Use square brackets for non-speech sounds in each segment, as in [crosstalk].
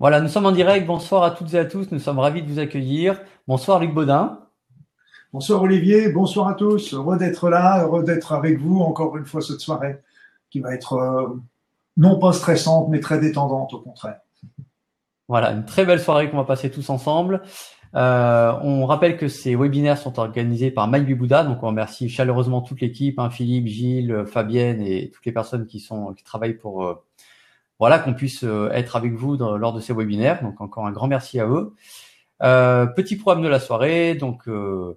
Voilà, nous sommes en direct. Bonsoir à toutes et à tous. Nous sommes ravis de vous accueillir. Bonsoir Luc Baudin. Bonsoir Olivier, bonsoir à tous. Heureux d'être là, heureux d'être avec vous encore une fois cette soirée qui va être euh, non pas stressante mais très détendante au contraire. Voilà, une très belle soirée qu'on va passer tous ensemble. Euh, on rappelle que ces webinaires sont organisés par Mike Bibouda, donc on remercie chaleureusement toute l'équipe, hein, Philippe, Gilles, Fabienne et toutes les personnes qui sont qui travaillent pour euh, voilà, qu'on puisse euh, être avec vous lors de ces webinaires. Donc encore un grand merci à eux. Euh, petit programme de la soirée. Donc euh,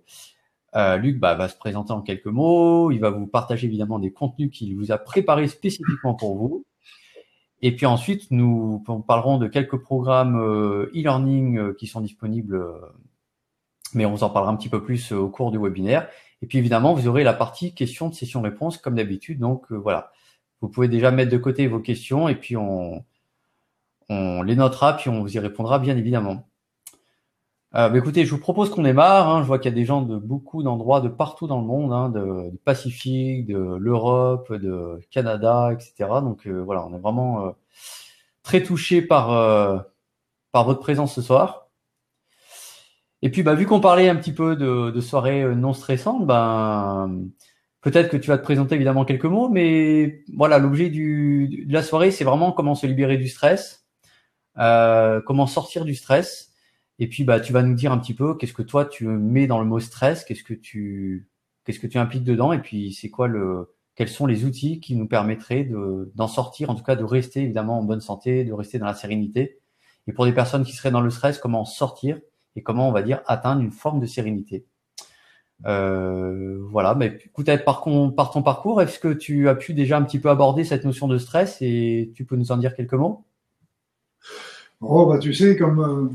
Luc bah, va se présenter en quelques mots. Il va vous partager évidemment des contenus qu'il vous a préparés spécifiquement pour vous. Et puis ensuite, nous parlerons de quelques programmes e-learning qui sont disponibles, mais on en parlera un petit peu plus au cours du webinaire. Et puis évidemment, vous aurez la partie questions de session-réponse comme d'habitude. Donc voilà, vous pouvez déjà mettre de côté vos questions et puis on, les notera, puis on vous y répondra bien évidemment. Euh, bah, écoutez, je vous propose qu'on démarre. Hein. Je vois qu'il y a des gens de beaucoup d'endroits, de partout dans le monde, hein, du Pacifique, de l'Europe, de Canada, etc. Donc euh, voilà, on est vraiment euh, très touché par votre présence ce soir. Et puis, bah, vu qu'on parlait un petit peu de, de soirées non stressantes, ben Peut-être que tu vas te présenter évidemment quelques mots, mais voilà, l'objet de la soirée, c'est vraiment comment se libérer du stress, euh, comment sortir du stress. Et puis, bah, tu vas nous dire un petit peu qu'est-ce que toi tu mets dans le mot stress, qu'est-ce que tu, qu'est-ce que tu impliques dedans, et puis c'est quoi le, quels sont les outils qui nous permettraient de, d'en sortir, en tout cas de rester évidemment en bonne santé, de rester dans la sérénité. Et pour des personnes qui seraient dans le stress, comment sortir et comment on va dire atteindre une forme de sérénité. Euh, voilà, mais écoute, par, par ton parcours, est-ce que tu as pu déjà un petit peu aborder cette notion de stress et tu peux nous en dire quelques mots? Oh, bah, tu sais, comme, euh,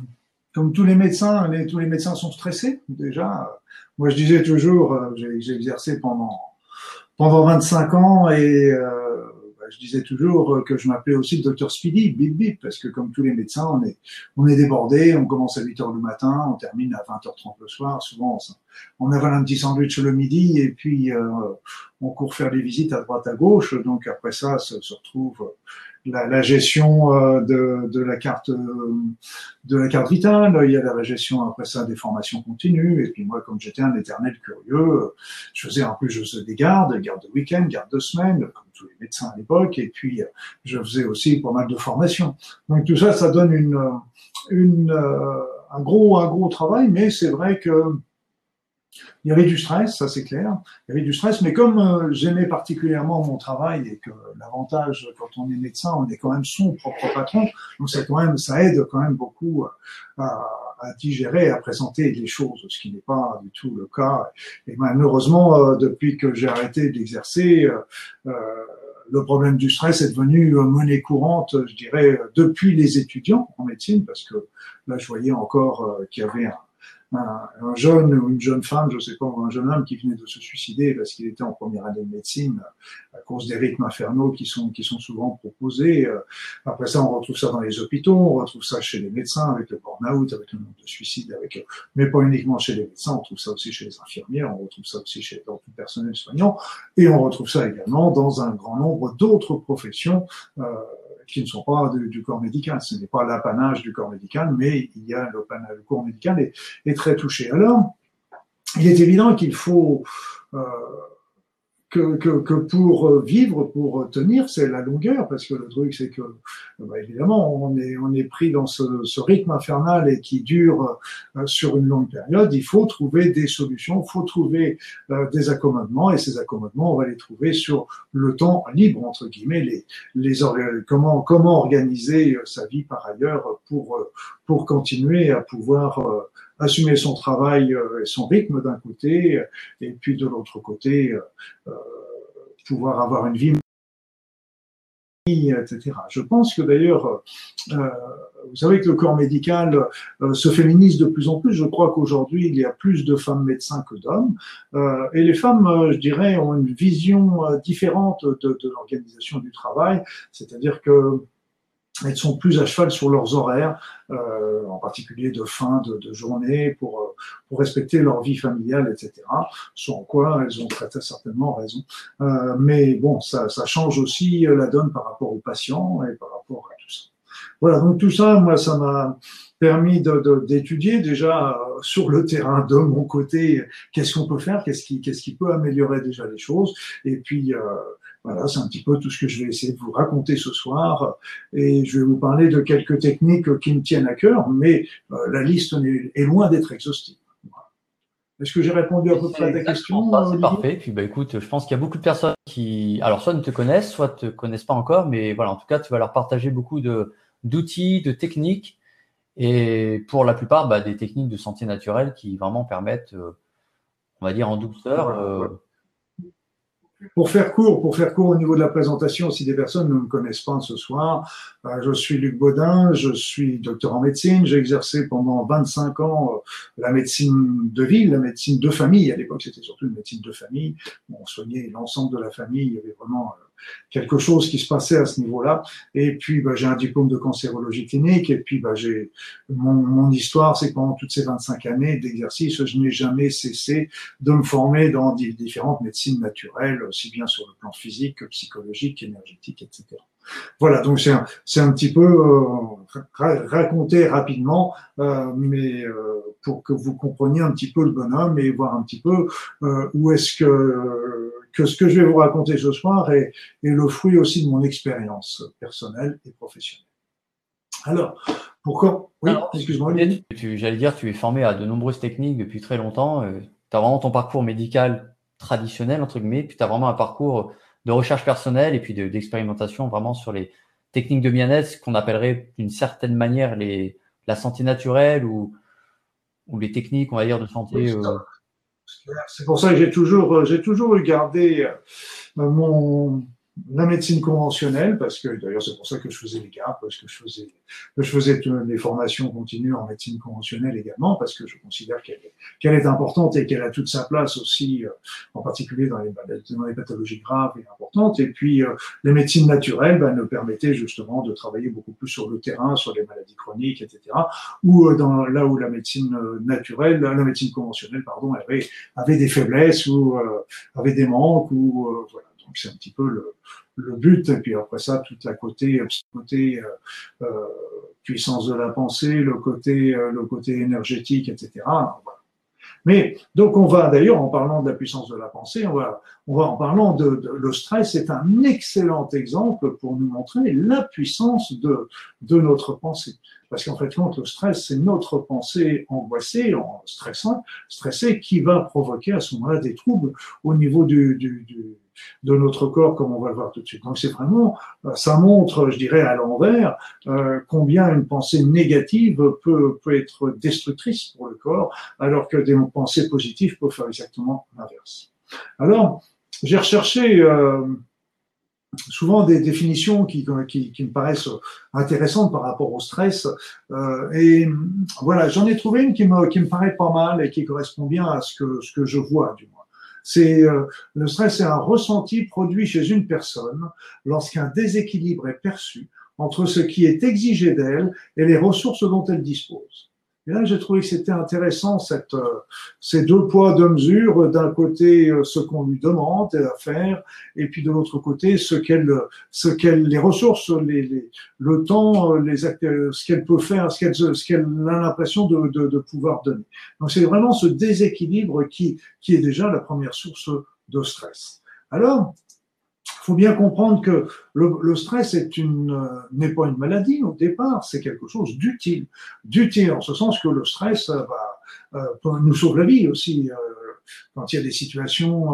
comme tous les médecins, tous les médecins sont stressés déjà. Moi, je disais toujours, euh, j'ai exercé pendant, pendant 25 ans et je disais toujours que je m'appelais aussi le docteur Speedy, bip bip, parce que comme tous les médecins, on est, on est débordé, on commence à 8 heures le matin, on termine à 20h30 le soir, souvent on, avale un petit sandwich le midi et puis euh, on court faire des visites à droite à gauche, donc après ça, ça se retrouve la, la gestion euh, de, de, la carte de la carte vitale, il y a la gestion après ça des formations continues, et puis moi comme j'étais un éternel curieux, je faisais en plus je faisais des gardes, gardes de week-end, gardes de semaine, comme tous les médecins à l'époque, et puis je faisais aussi pas mal de formations. Donc tout ça, ça donne une, une euh, un gros un gros travail, mais c'est vrai que il y avait du stress, ça c'est clair. Il y avait du stress, mais comme euh, j'aimais particulièrement mon travail et que l'avantage quand on est médecin, on est quand même son propre patron, donc ça quand même, ça aide quand même beaucoup euh, à, à digérer, à présenter les choses, ce qui n'est pas du tout le cas. Et malheureusement, euh, depuis que j'ai arrêté d'exercer, le problème du stress est devenu monnaie courante, je dirais, depuis les étudiants en médecine, parce que là, je voyais encore qu'il y avait un, un, jeune ou une jeune femme, je sais pas, un jeune homme qui venait de se suicider parce qu'il était en première année de médecine à cause des rythmes infernaux qui sont qui sont souvent proposés. Après ça, on retrouve ça dans les hôpitaux, on retrouve ça chez les médecins avec le burn-out, avec le nombre de suicides, avec mais pas uniquement chez les médecins, on trouve ça aussi chez les infirmières, on retrouve ça aussi chez dans tout le personnel soignant, et on retrouve ça également dans un grand nombre d'autres professions. Euh, qui ne sont pas du, corps médical. Ce n'est pas l'apanage du corps médical, mais il y a le, le corps médical est, très touché. Alors, il est évident qu'il faut euh, que, que, que, pour euh, vivre, pour tenir, c'est la longueur, parce que le truc, c'est que, bah, évidemment, on est, on est pris dans ce, ce rythme infernal et qui dure euh, sur une longue période. Il faut trouver des solutions, il faut trouver euh, des accommodements, et ces accommodements, on va les trouver sur le temps libre, entre guillemets, les, les comment, comment organiser sa vie par ailleurs pour, pour continuer à pouvoir assumer son travail euh, et son rythme d'un côté, et puis de l'autre côté, euh, euh, pouvoir avoir une vie etc. Je pense que d'ailleurs, euh, vous savez que le corps médical euh, se féminise de plus en plus. Je crois qu'aujourd'hui, il y a plus de femmes médecins que d'hommes. Euh, et les femmes, je dirais, ont une vision différente de, de l'organisation du travail. C'est-à-dire que elles sont plus à cheval sur leurs horaires, euh, en particulier de fin de, de journée, pour, euh, pour respecter leur vie familiale, etc. Sans quoi elles ont très, certainement raison. Euh, mais bon, ça, ça change aussi la donne par rapport aux patients et par rapport à tout ça. Voilà, donc tout ça, moi, ça m'a permis d'étudier déjà sur le terrain de mon côté qu'est-ce qu'on peut faire, qu'est-ce qui, qu'est-ce qui peut améliorer déjà les choses. Et puis euh, voilà, c'est un petit peu tout ce que je vais essayer de vous raconter ce soir. Et je vais vous parler de quelques techniques qui me tiennent à cœur, mais euh, la liste est, loin d'être exhaustive. Est-ce que j'ai répondu à peu près à ta question C'est parfait. Puis bah écoute, je pense qu'il y a beaucoup de personnes qui, alors soit ne te connaissent, soit te connaissent pas encore, mais voilà, en tout cas, tu vas leur partager beaucoup de d'outils, de techniques et pour la plupart, bah, des techniques de santé naturelle qui vraiment permettent, euh, on va dire en douceur. Euh, pour faire court, pour faire court au niveau de la présentation, si des personnes ne me connaissent pas ce soir, euh, je suis Luc Baudin, je suis docteur en médecine, j'ai exercé pendant 25 ans la médecine de ville, la médecine de famille. À l'époque, c'était surtout une médecine de famille. on soignait l'ensemble de la famille. Il y avait vraiment quelque chose qui se passait à ce niveau-là. Et puis, bah, j'ai un diplôme de cancérologie clinique. Et puis, bah, j'ai mon, mon, histoire, c'est que pendant toutes ces 25 années d'exercice, je n'ai jamais cessé de me former dans différentes médecines naturelles, aussi bien sur le plan physique que psychologique, énergétique, etc. Voilà, donc c'est un, c'est un petit peu euh, raconter rapidement, euh, mais euh, pour que vous compreniez un petit peu le bonhomme et voir un petit peu euh, où est-ce que, que ce que je vais vous raconter ce soir est, est le fruit aussi de mon expérience personnelle et professionnelle. Alors, pourquoi Oui, excuse-moi. J'allais dire, tu es formé à de nombreuses techniques depuis très longtemps. tu as vraiment ton parcours médical traditionnel, entre guillemets, puis tu as vraiment un parcours de recherche personnelle et puis d'expérimentation vraiment sur les techniques de bien-être, qu'on appellerait d'une certaine manière les, la santé naturelle ou, ou les techniques, on va dire, de santé. Euh, c'est pour ça que j'ai toujours, j'ai toujours regardé euh, mon, la médecine conventionnelle, parce que d'ailleurs c'est pour ça que je faisais les GAP, parce que je faisais, que je faisais des formations continues en médecine conventionnelle également, parce que je considère qu'elle est, qu'elle est importante et qu'elle a toute sa place aussi, euh, en particulier dans les, dans les pathologies graves et importantes. Et puis euh, les médecines naturelles ben, nous permettaient justement de travailler beaucoup plus sur le terrain, sur les maladies chroniques, etc. Ou euh, dans, là où la médecine naturelle, la médecine conventionnelle, pardon, avait, avait des faiblesses ou avait des manques ou voilà. Donc c'est un petit peu le, le, but. Et puis après ça, tout la côté, côté euh, euh, puissance de la pensée, le côté, euh, le côté énergétique, etc. Mais donc on va d'ailleurs en parlant de la puissance de la pensée, on va, on va en parlant de, de le stress c'est un excellent exemple pour nous montrer la puissance de, de notre pensée. Parce qu'en fait, quand le stress, c'est notre pensée angoissée, en stressant, stressée, qui va provoquer à ce moment-là des troubles au niveau du, du, du de notre corps, comme on va le voir tout de suite. Donc c'est vraiment, euh, ça montre, je dirais, à l'envers, euh, combien une pensée négative peut, peut être destructrice pour le corps, alors que des pensées positives peuvent faire exactement l'inverse. Alors, j'ai recherché euh, souvent des définitions qui, qui, me paraissent intéressantes par rapport au stress. Et voilà, j'en ai trouvé une qui me, qui me paraît pas mal et qui correspond bien à ce que, ce que je vois, du moins. C'est euh, le stress est un ressenti produit chez une personne lorsqu'un déséquilibre est perçu entre ce qui est exigé d'elle et les ressources dont elle dispose. Et là, j'ai trouvé que c'était intéressant cette, euh, ces deux poids, deux mesures. D'un côté, euh, ce qu'on lui demande à faire, et puis de l'autre côté, ce qu'elle, ce qu'elle, les ressources, les, les, le temps, euh, les, ce qu'elle peut faire, ce qu'elle, ce qu'elle a l'impression de, de, de, pouvoir donner. Donc, c'est vraiment ce déséquilibre qui, qui est déjà la première source de stress. Alors, faut bien comprendre que le, le stress est une euh, n'est pas une maladie au départ, c'est quelque chose d'utile, d'utile en ce sens que le stress euh, bah, euh, nous sauve la vie aussi quand il y a des situations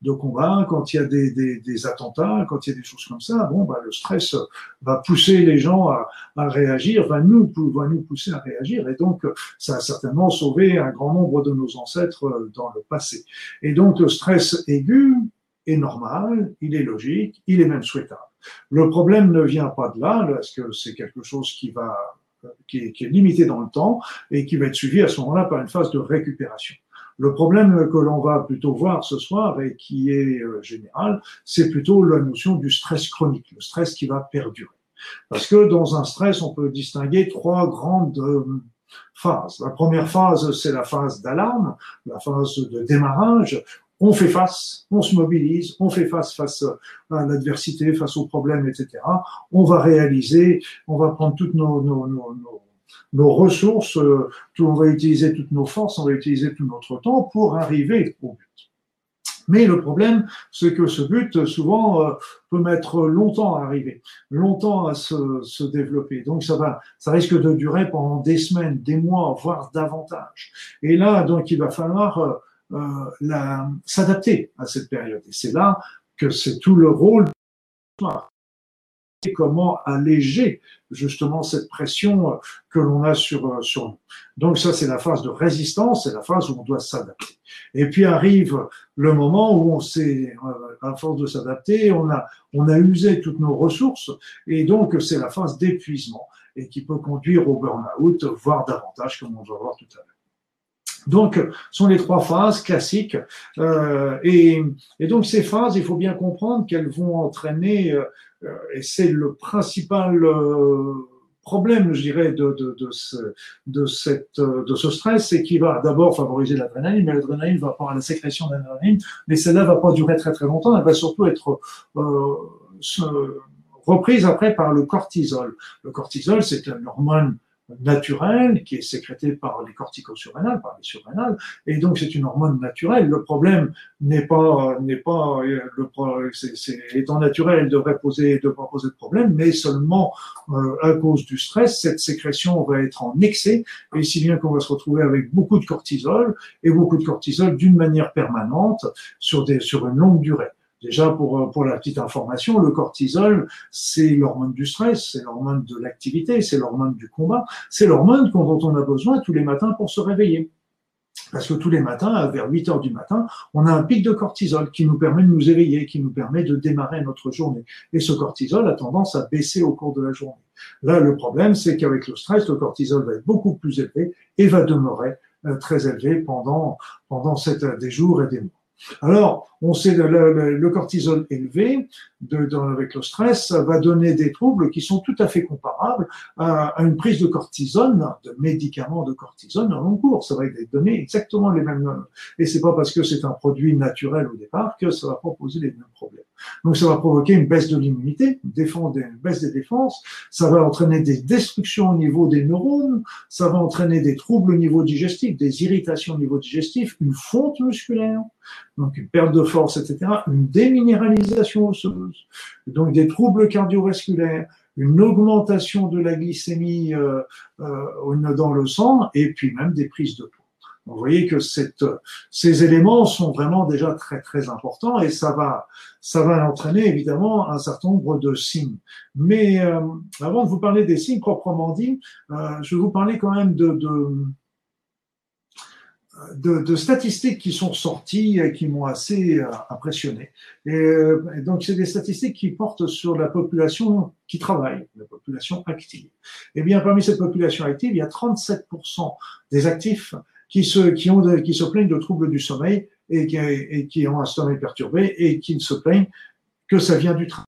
de combat, quand il y a des, des, des, attentats, quand il y a des choses comme ça. Bon, bah, le stress va pousser les gens à, à réagir, va nous va nous pousser à réagir, et donc ça a certainement sauvé un grand nombre de nos ancêtres dans le passé. Et donc le stress aigu est normal, il est logique, il est même souhaitable. Le problème ne vient pas de là, parce que c'est quelque chose qui va, qui est, est, limité dans le temps et qui va être suivi à ce moment-là par une phase de récupération. Le problème que l'on va plutôt voir ce soir et qui est euh, général, c'est plutôt la notion du stress chronique, le stress qui va perdurer. Parce que dans un stress, on peut distinguer trois grandes euh, phases. La première phase, c'est la phase d'alarme, la phase de démarrage, on fait face, on se mobilise, on fait face face à l'adversité, face aux problèmes, etc. On va réaliser, on va prendre toutes nos, nos, nos, nos ressources, euh, on va utiliser toutes nos forces, on va utiliser tout notre temps pour arriver au but. Mais le problème, c'est que ce but, souvent, euh, peut mettre longtemps à arriver, longtemps à se, se, développer. Donc, ça va, ça risque de durer pendant des semaines, des mois, voire davantage. Et là, donc, il va falloir euh, euh s'adapter à cette période. Et c'est là que c'est tout le rôle comment alléger justement cette pression que l'on a sur, sur nous. Donc ça, c'est la phase de résistance, c'est la phase où on doit s'adapter. Et puis arrive le moment où on s'est, euh, à force de s'adapter, on a, on a usé toutes nos ressources, et donc c'est la phase d'épuisement, et qui peut conduire au burn-out, voire davantage, comme on va voir tout à l'heure. Donc, ce sont les trois phases classiques. Euh, et, et, donc, ces phases, il faut bien comprendre qu'elles vont entraîner, euh, et c'est le principal euh, problème, je dirais, de, de, de, ce, de, cette, de ce stress, c'est qu'il va d'abord favoriser l'adrénaline, mais l'adrénaline va avoir la sécrétion d'adrénaline, mais celle-là va pas durer très très longtemps, elle va surtout être euh, reprise après par le cortisol. Le cortisol, c'est une hormone naturelle qui est sécrétée par les corticosurrénales, par les surrénales, et donc c'est une hormone naturelle. Le problème n'est pas n'est pas le c'est, étant naturel, elle devrait poser devrait poser de problème, mais seulement euh, à cause du stress, cette sécrétion va être en excès, et si bien qu'on va se retrouver avec beaucoup de cortisol et beaucoup de cortisol d'une manière permanente sur des sur une longue durée. Déjà, pour, euh, pour la petite information, le cortisol, c'est l'hormone du stress, c'est l'hormone de l'activité, c'est l'hormone du combat, c'est l'hormone dont on a besoin tous les matins pour se réveiller. Parce que tous les matins, vers 8 heures du matin, on a un pic de cortisol qui nous permet de nous éveiller, qui nous permet de démarrer notre journée. Et ce cortisol a tendance à baisser au cours de la journée. Là, le problème, c'est qu'avec le stress, le cortisol va être beaucoup plus élevé et va demeurer euh, très élevé pendant, pendant des jours et des mois. Alors, on sait que le, cortisol élevé de, avec le stress va donner des troubles qui sont tout à fait comparables à, une prise de cortisone, de médicaments de cortisone en long cours. Ça va donner exactement les mêmes. Et c'est pas parce que c'est un produit naturel au départ que ça va proposer les mêmes problèmes. Donc, ça va provoquer une baisse de l'immunité, une baisse des défenses. Ça va entraîner des destructions au niveau des neurones. Ça va entraîner des troubles au niveau digestif, des irritations au niveau digestif, une fonte musculaire donc une perte de force, etc., une déminéralisation osseuse, donc des troubles cardiovasculaires, une augmentation de la glycémie euh, euh, dans le sang, et puis même des prises de poids. Vous voyez que cette, ces éléments sont vraiment déjà très très importants et ça va ça va entraîner évidemment un certain nombre de signes. Mais euh, avant de vous parler des signes proprement dit, je vais vous parler quand même de, de de, statistiques qui sont sorties et qui m'ont assez euh, impressionné. Euh, et, donc, c'est des statistiques qui portent sur la population qui travaille, la population active. Eh bien, parmi cette population active, il y a 37% des actifs qui se, qui ont qui se plaignent de troubles du sommeil et qui, et qui ont un sommeil perturbé et qui ne se plaignent que ça vient du travail.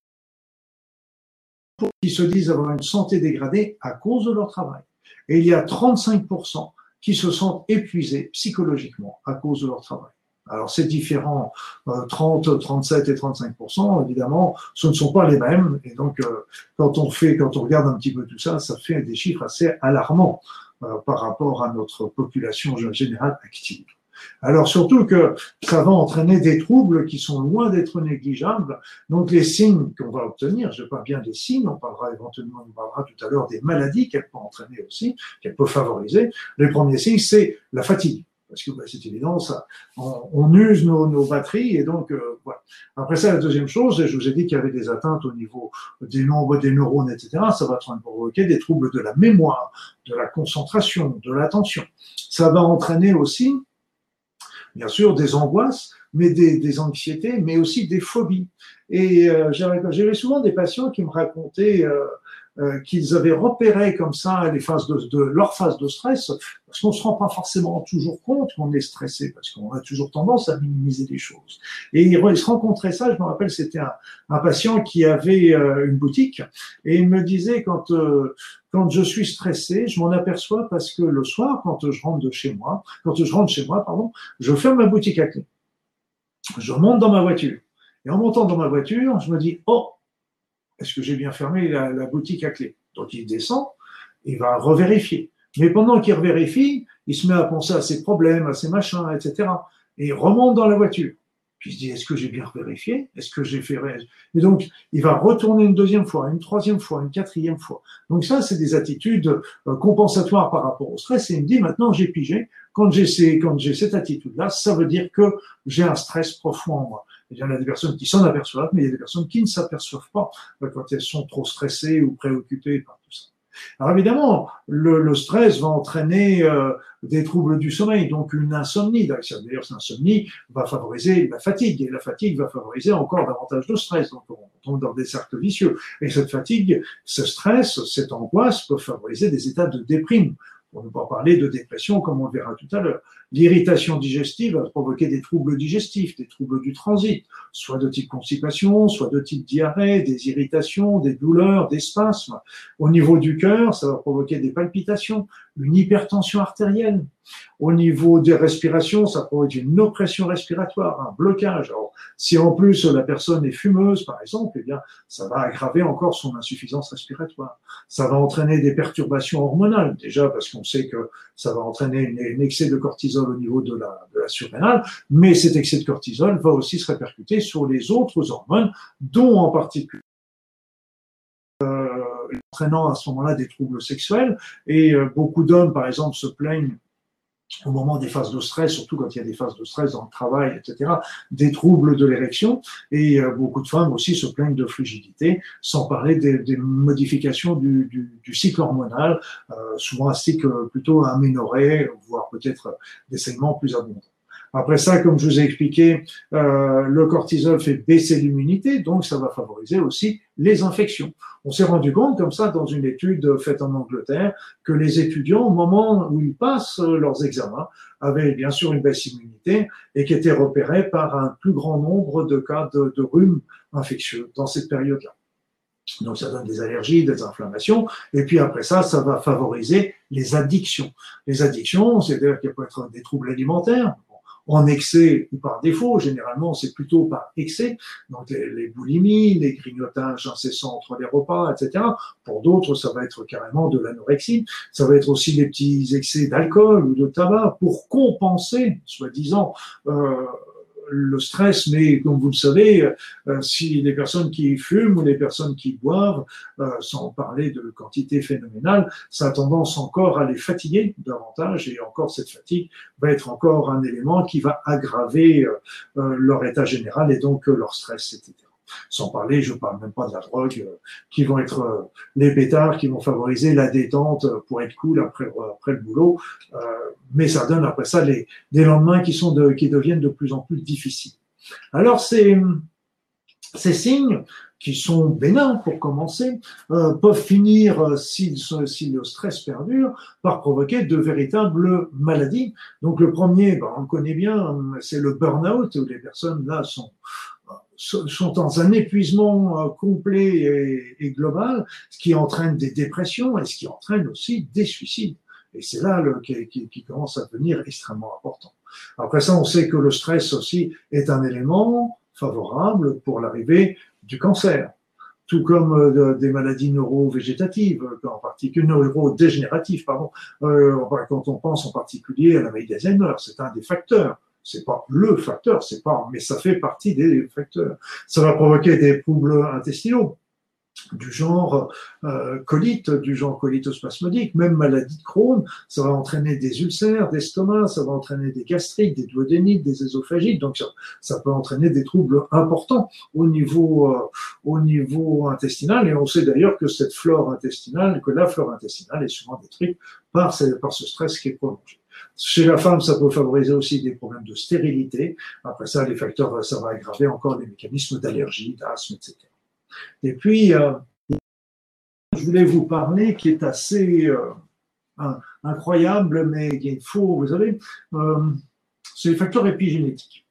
Qui se disent avoir une santé dégradée à cause de leur travail. Et il y a 35% qui se sentent épuisés psychologiquement à cause de leur travail. Alors c'est différent, 30, euh, 37 et 35 évidemment, ce ne sont pas les mêmes. Et donc euh, quand on fait, quand on regarde un petit peu tout ça, ça fait des chiffres assez alarmants par rapport à notre population générale active. Alors surtout que ça va entraîner des troubles qui sont loin d'être négligeables. Donc les signes qu'on va obtenir, je parle bien des signes, on parlera éventuellement, on parlera tout à l'heure des maladies qu'elle peut entraîner aussi, qu'elle peut favoriser. Les premiers signes, c'est la fatigue. Parce que bah, c'est évident, ça, on, use nos, batteries et donc euh, voilà. Après ça, la deuxième chose, je vous ai dit qu'il y avait des atteintes au niveau des nombres des neurones, etc. Ça va provoquer des troubles de la mémoire, de la concentration, de l'attention. Ça va entraîner aussi bien sûr des angoisses, mais des, des anxiétés, mais aussi des phobies. Et euh, j'avais souvent des patients qui me racontaient euh, euh, qu'ils avaient repéré comme ça les phases de, de leur phase de stress, parce qu'on se rend pas forcément toujours compte qu'on est stressé, parce qu'on a toujours tendance à minimiser les choses. Et ils, se rencontraient ça, je me rappelle, c'était un, un, patient qui avait euh, une boutique, et il me disait quand euh, quand je suis stressé, je m'en aperçois parce que le soir, quand je rentre de chez moi, quand je rentre chez moi, pardon, je ferme ma boutique à clé. je monte dans ma voiture. Et en montant dans ma voiture, je me dis, oh, est-ce que j'ai bien fermé la, boutique à clé? Donc il descend, il va revérifier. Mais pendant qu'il revérifie, il se met à penser à ses problèmes, à ses machins, etc. Et il remonte dans la voiture. Puis il se dit, est-ce que j'ai bien vérifié Est-ce que j'ai fait... Et donc, il va retourner une deuxième fois, une troisième fois, une quatrième fois. Donc ça, c'est des attitudes euh, compensatoires par rapport au stress. Et il me dit, maintenant, j'ai pigé. Quand j'ai cette attitude-là, ça veut dire que j'ai un stress profond en moi. Il y en a des personnes qui s'en aperçoivent, mais il y a des personnes qui ne s'aperçoivent pas euh, quand elles sont trop stressées ou préoccupées par tout ça. Alors évidemment, le, stress va entraîner euh, des troubles du sommeil, donc une insomnie. D'ailleurs, cette insomnie va favoriser la fatigue, et la fatigue va favoriser encore davantage de stress. Donc on tombe dans des cercles vicieux. Et cette fatigue, ce stress, cette angoisse peut favoriser des états de déprime pour ne pas parler de dépression comme on verra tout à l'heure. L'irritation digestive va provoquer des troubles digestifs, des troubles du transit, soit de type constipation, soit de type diarrhée, des irritations, des douleurs, des spasmes. Au niveau du cœur, ça va provoquer des palpitations, une hypertension artérielle. Au niveau des respirations, ça provoque une oppression respiratoire, un blocage. Alors, si en plus la personne est fumeuse, par exemple, eh bien, ça va aggraver encore son insuffisance respiratoire. Ça va entraîner des perturbations hormonales, déjà parce qu'on sait que ça va entraîner un excès de cortisol au niveau de la, de la surrénale, mais cet excès de cortisol va aussi se répercuter sur les autres hormones, dont en particulier euh, entraînant à ce moment-là des troubles sexuels. Et euh, beaucoup d'hommes, par exemple, se plaignent au moment des phases de stress, surtout quand il y a des phases de stress dans le travail, etc., des troubles de l'érection. Et euh, beaucoup de femmes aussi se plaignent de frigidité, sans parler des, modifications du, cycle hormonal, euh, souvent un cycle plutôt aménoré, voire peut-être des saignements plus abondants. Après ça, comme je vous ai expliqué, euh, le cortisol fait baisser l'immunité, donc ça va favoriser aussi les infections. On s'est rendu compte comme ça dans une étude faite en Angleterre que les étudiants, au moment où ils passent leurs examens, avaient bien sûr une baisse d'immunité et qui étaient repérés par un plus grand nombre de cas de, de rhume infectieux dans cette période-là. Donc ça donne des allergies, des inflammations, et puis après ça, ça va favoriser les addictions. Les addictions, c'est-à-dire qu'il peut être des troubles alimentaires, en excès ou par défaut. Généralement, c'est plutôt par excès. Donc, les, boulimies, les grignotages incessants entre les repas, etc. Pour d'autres, ça va être carrément de l'anorexie. Ça va être aussi des petits excès d'alcool ou de tabac pour compenser, soi-disant, euh, le stress, mais comme vous le savez, euh, si les personnes qui fument ou les personnes qui boivent, euh, sans parler de quantité phénoménale, ça a tendance encore à les fatiguer davantage et encore cette fatigue va être encore un élément qui va aggraver euh, leur état général et donc leur stress, etc. Sans parler, je parle même pas de la drogue, qui vont être les pétards, qui vont favoriser la détente pour être cool après, après le boulot. Euh, mais ça donne après ça les, des lendemains qui, sont de, qui deviennent de plus en plus difficiles. Alors ces, ces signes qui sont bénins pour commencer, euh, peuvent finir, euh, si, si, le stress perdure, par provoquer de véritables maladies. Donc le premier, ben, on le connaît bien, c'est le burn-out, où les personnes là sont sont dans un épuisement euh, complet et, global, ce qui entraîne des dépressions et ce qui entraîne aussi des suicides. Et c'est là le, qui, qui, qui, commence à devenir extrêmement important. Après ça, on sait que le stress aussi est un élément favorable pour l'arrivée du cancer, tout comme euh, des maladies neurovégétatives, en particulier neurodégénératives, pardon. Euh, quand on pense en particulier à la maladie d'Alzheimer, c'est un des facteurs. C'est pas le facteur, c'est pas, mais ça fait partie des facteurs. Ça va provoquer des troubles intestinaux du genre euh, colite, du genre colitospasmodique, même maladie de Crohn, ça va entraîner des ulcères d'estomac, ça va entraîner des gastrites, des duodénites, des ésophagites, donc ça, ça peut entraîner des troubles importants au niveau, euh, au niveau intestinal, et on sait d'ailleurs que cette flore intestinale, que la flore intestinale est souvent détruite par, par ce stress qui est prolongé. Chez la femme, ça peut favoriser aussi des problèmes de stérilité. Après ça, les facteurs, ça va aggraver encore les mécanismes d'allergie, d'asthme, etc. Et puis, euh, je voulais vous parler qui est assez euh, incroyable, mais est faux, vous savez, euh, c'est les facteurs épigénétiques.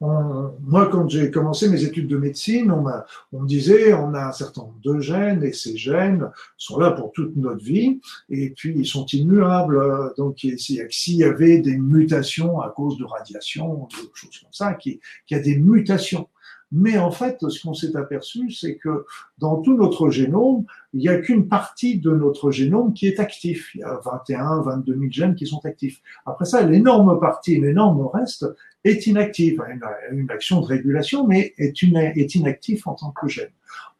Moi, quand j'ai commencé mes études de médecine, on, on, me disait on a un certain nombre de gènes et ces gènes sont là pour toute notre vie et puis ils sont immuables. Donc, s'il y avait des mutations à cause de radiation, des choses comme ça, qu'il y a des mutations. Mais en fait, ce qu'on s'est aperçu, c'est que dans tout notre génome, il n'y a qu'une partie de notre génome qui est actif. Il y a 21, 22 000 gènes qui sont actifs. Après ça, l'énorme partie, l'énorme reste est inactive, a une, action de régulation, mais est, est inactif en tant que gène.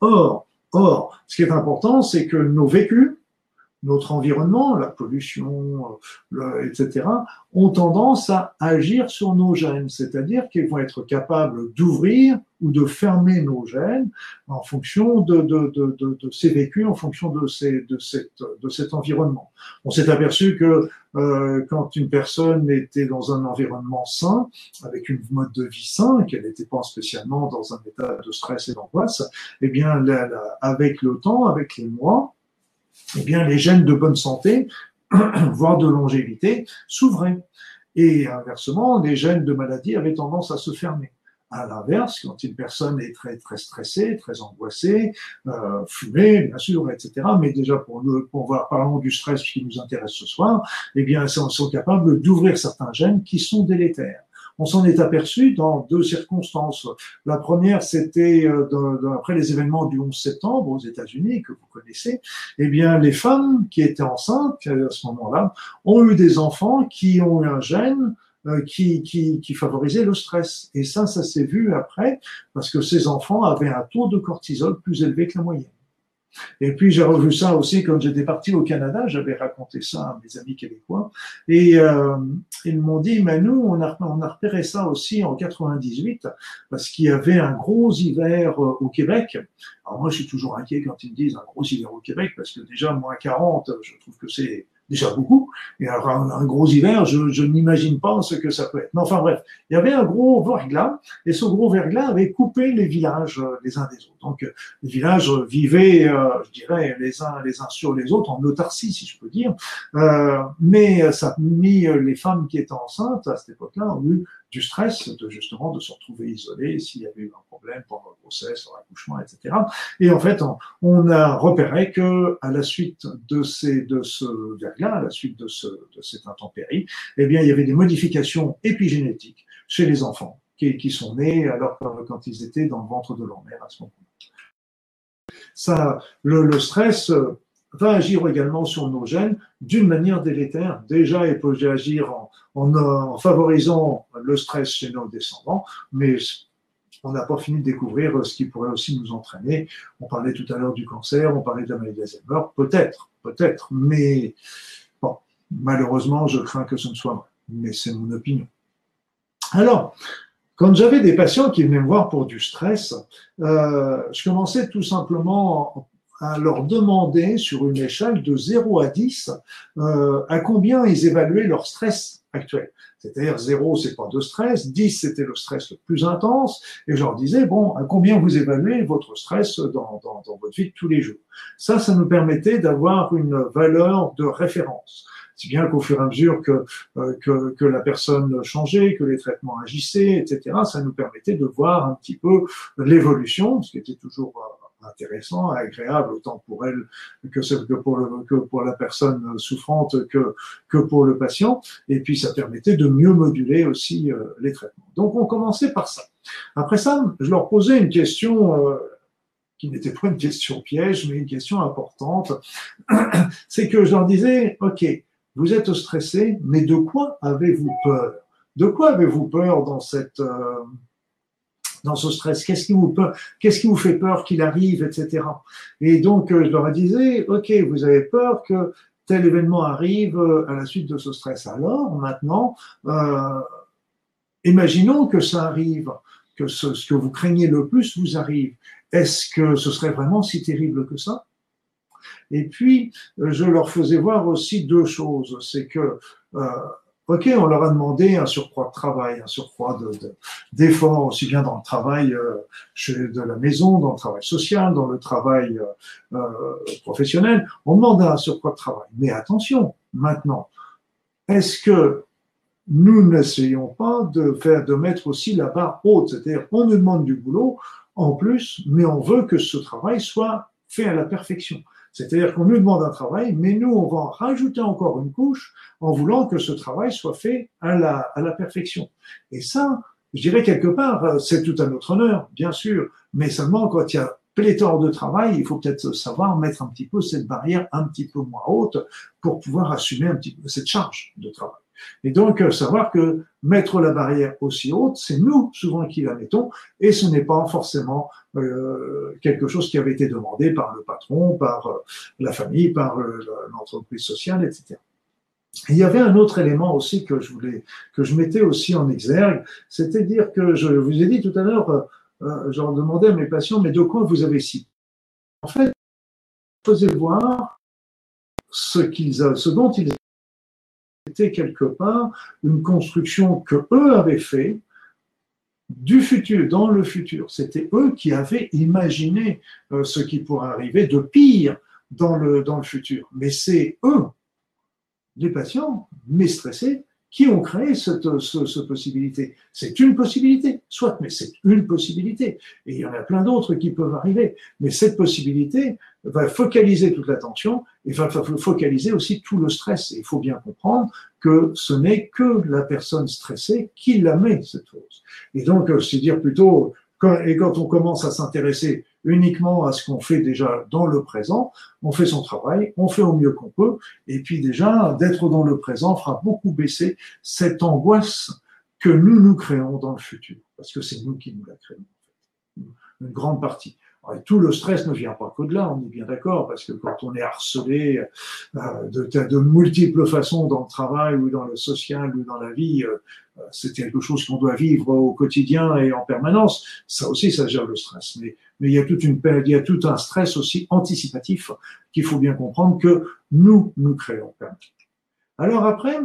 Or, or, ce qui est important, c'est que nos vécus, notre environnement, la pollution, le, etc., ont tendance à agir sur nos gènes, c'est-à-dire qu'ils vont être capables d'ouvrir ou de fermer nos gènes en fonction de, de, de, de ces vécus, en fonction de, ces, de, de cet environnement. On s'est aperçu que euh, quand une personne était dans un environnement sain, avec une mode de vie sain, qu'elle n'était pas spécialement dans un état de stress et d'angoisse, eh bien, avec le temps, avec les mois, eh bien, les gènes de bonne santé, [clears throat] voire de longévité, s'ouvraient. Et inversement, les gènes de maladie avaient tendance à se fermer. À l'inverse, quand une personne est très très stressée, très angoissée, euh, fumée, bien sûr, etc. Mais déjà pour nous, pour voir, parlons du stress qui nous intéresse ce soir, eh bien, ils sont capables d'ouvrir certains gènes qui sont délétères. On s'en est aperçu dans deux circonstances. La première, c'était euh, après les événements du 11 septembre aux États-Unis, que vous connaissez. Eh bien, les femmes qui étaient enceintes à ce moment-là ont eu des enfants qui ont eu un gène euh, qui, qui, qui, favorisait le stress. Et ça, ça s'est vu après, parce que ces enfants avaient un taux de cortisol plus élevé que la moyenne. Et puis j'ai revu ça aussi quand j'étais parti au Canada, j'avais raconté ça à mes amis québécois, et euh, ils m'ont dit, mais nous, on a, on a repéré ça aussi en 98, parce qu'il y avait un gros hiver euh, au Québec. Alors moi, je suis toujours inquiet quand ils me disent un gros hiver au Québec, parce que déjà, moins 40, je trouve que c'est déjà beaucoup. Et alors, un, gros hiver, je, je n'imagine pas ce que ça peut être. Mais enfin bref, il y avait un gros verglas, et ce gros verglas avait coupé les villages euh, les uns des autres. Donc, euh, les villages vivaient, euh, je dirais, les uns les uns sur les autres, en autarcie, si je peux dire. Euh, mais ça a mis les femmes qui étaient enceintes à cette époque-là ont eu du stress, de justement de se retrouver isolées s'il y avait eu un problème pendant la grossesse, l'accouchement, etc. Et en fait, on, a repéré que à la suite de ces de ce verglas, à la suite de ce de cette intempérie, eh bien, il y avait des modifications épigénétiques chez les enfants qui, qui sont nés alors quand ils étaient dans le ventre de leur mère à ce moment-là. Ça, le, le stress va agir également sur nos gènes d'une manière délétère. Déjà, il peut agir en, en, favorisant le stress chez nos descendants, mais on n'a pas fini de découvrir ce qui pourrait aussi nous entraîner. On parlait tout à l'heure du cancer, on parlait de la maladie d'Alzheimer, peut-être, peut-être, mais bon, malheureusement, je crains que ce ne soit vrai, mais c'est mon opinion. Alors, quand j'avais des patients qui venaient me voir pour du stress, euh, je commençais tout simplement à leur demander sur une échelle de 0 à 10 euh, à combien ils évaluaient leur stress actuel. C'est-à-dire 0, c'est pas de stress, 10, c'était le stress le plus intense, et je leur disais, bon, à combien vous évaluez votre stress dans, dans, dans votre vie de tous les jours? Ça, ça nous permettait d'avoir une valeur de référence. Si bien qu'au fur et à mesure que, euh, que, que, la personne changeait, que les traitements agissaient, etc., ça nous permettait de voir un petit peu l'évolution, ce qui était toujours euh, intéressant, agréable, autant pour elle que, pour, la personne souffrante que, que pour le patient. Et puis, ça permettait de mieux moduler aussi euh, les traitements. Donc, on commençait par ça. Après ça, je leur posais une question euh, qui n'était pas une question piège, mais une question importante. [clears throat] C'est que je leur disais, OK, vous êtes stressé, mais de quoi avez-vous peur? De quoi avez-vous peur dans cette... Euh, dans ce stress Qu'est-ce qui vous qu'est-ce qui vous fait peur qu'il arrive, etc. Et donc euh, je leur disais, ok, vous avez peur que tel événement arrive euh, à la suite de ce stress. Alors maintenant, euh, imaginons que ça arrive, que ce, ce que vous craignez le plus vous arrive. Est-ce que ce serait vraiment si terrible que ça? Et puis, je leur faisais voir aussi deux choses. C'est que euh, Ok, on leur a demandé un surcroît de travail, un surcroît d'effort, de, aussi bien dans le travail euh, de la maison, dans le travail social, dans le travail euh, euh, professionnel. On demande un surcroît de travail. Mais attention, maintenant, est-ce que nous n'essayons pas de faire, de mettre aussi la barre haute? C'est-à-dire, on nous demande du boulot en plus, mais on veut que ce travail soit fait à la perfection. C'est-à-dire qu'on nous demande un travail, mais nous, on va rajouter encore une couche en voulant que ce travail soit fait à la, à la perfection. Et ça, je dirais quelque part, c'est tout à notre honneur, bien sûr, mais seulement quand il y a pléthore de travail, il faut peut-être savoir mettre un petit peu cette barrière un petit peu moins haute pour pouvoir assumer un petit peu cette charge de travail. Et donc, euh, savoir que mettre la barrière aussi haute, c'est nous souvent qui la mettons, et ce n'est pas forcément euh, quelque chose qui avait été demandé par le patron, par euh, la famille, par l'entreprise sociale, etc. il y avait un autre élément aussi que je voulais, que je mettais aussi en exergue, c'était dire que je vous ai dit tout à l'heure, je leur demandais à mes patients, mais de quoi vous avez si En fait, faisais voir ce qu'ils, ce dont ils c'était quelque part une construction que eux avaient fait du futur, dans le futur. C'était eux qui avaient imaginé euh, ce qui pourrait arriver de pire dans le, dans le futur. Mais c'est eux, les patients, mais stressés, qui ont créé cette, possibilité. C'est une possibilité, soit, mais c'est une possibilité. Et il y en a plein d'autres qui peuvent arriver. Mais cette possibilité va focaliser toute l'attention et va focaliser aussi tout le stress. Il faut bien comprendre que ce n'est que la personne stressée qui la met, cette chose. Et donc, euh, c'est dire plutôt, et quand on commence à s'intéresser uniquement à ce qu'on fait déjà dans le présent, on fait son travail, on fait au mieux qu'on peut, et puis déjà, d'être dans le présent fera beaucoup baisser cette angoisse que nous nous créons dans le futur, parce que c'est nous qui nous la créons, une grande partie tout le stress ne vient pas que de là, on est bien d'accord, parce que quand on est harcelé euh, de, de, multiples façons dans le travail ou dans le social ou dans la vie, euh, c'est quelque chose qu'on doit vivre au quotidien et en permanence. Ça aussi, ça gère le stress. Mais, mais il y a toute une, il y a tout un stress aussi anticipatif qu'il faut bien comprendre que nous, nous créons. Alors après,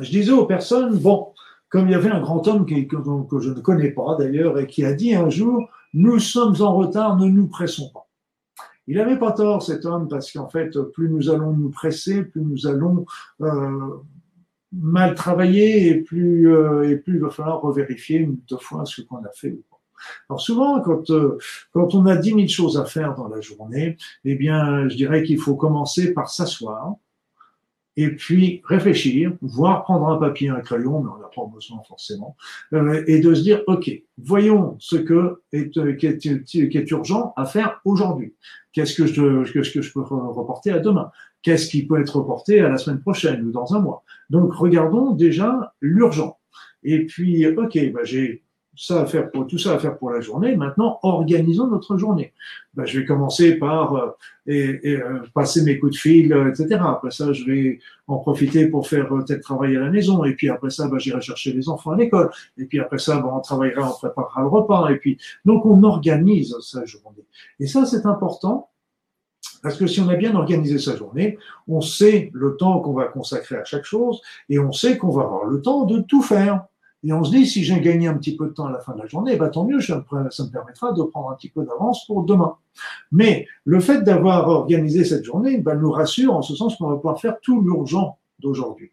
je disais aux personnes, bon, comme il y avait un grand homme que, que je ne connais pas d'ailleurs et qui a dit un jour, nous sommes en retard, ne nous pressons pas. Il n'avait pas tort cet homme parce qu'en fait, plus nous allons nous presser, plus nous allons euh, mal travailler et plus euh, et plus il va falloir revérifier une deux fois ce qu'on a fait. Alors souvent, quand euh, quand on a dix mille choses à faire dans la journée, eh bien, je dirais qu'il faut commencer par s'asseoir, et puis réfléchir, voire prendre un papier, un crayon, mais on n'a pas besoin forcément, euh, et de se dire, OK, voyons ce que est, euh, qui, est, qui est urgent à faire aujourd'hui. Qu'est-ce que je, qu'est-ce que je peux reporter à demain? Qu'est-ce qui peut être reporté à la semaine prochaine ou dans un mois? Donc, regardons déjà l'urgent. Et puis, OK, bah, j'ai ça à faire pour tout ça à faire pour la journée. Maintenant, organisons notre journée. Ben, je vais commencer par euh, et, euh, passer mes coups de fil, euh, etc. Après ça, je vais en profiter pour faire tel travail à la maison. Et puis après ça, ben, j'irai chercher les enfants à l'école. Et puis après ça, ben, on travaillera, on préparera le repas. Et puis donc on organise sa journée. Et ça, c'est important. Parce que si on a bien organisé sa journée, on sait le temps qu'on va consacrer à chaque chose et on sait qu'on va avoir le temps de tout faire. Et on se dit, si j'ai gagné un petit peu de temps à la fin de la journée, bah, tant mieux, ça me permettra de prendre un petit peu d'avance pour demain. Mais le fait d'avoir organisé cette journée bah, nous rassure en ce sens qu'on va pouvoir faire tout l'urgent d'aujourd'hui.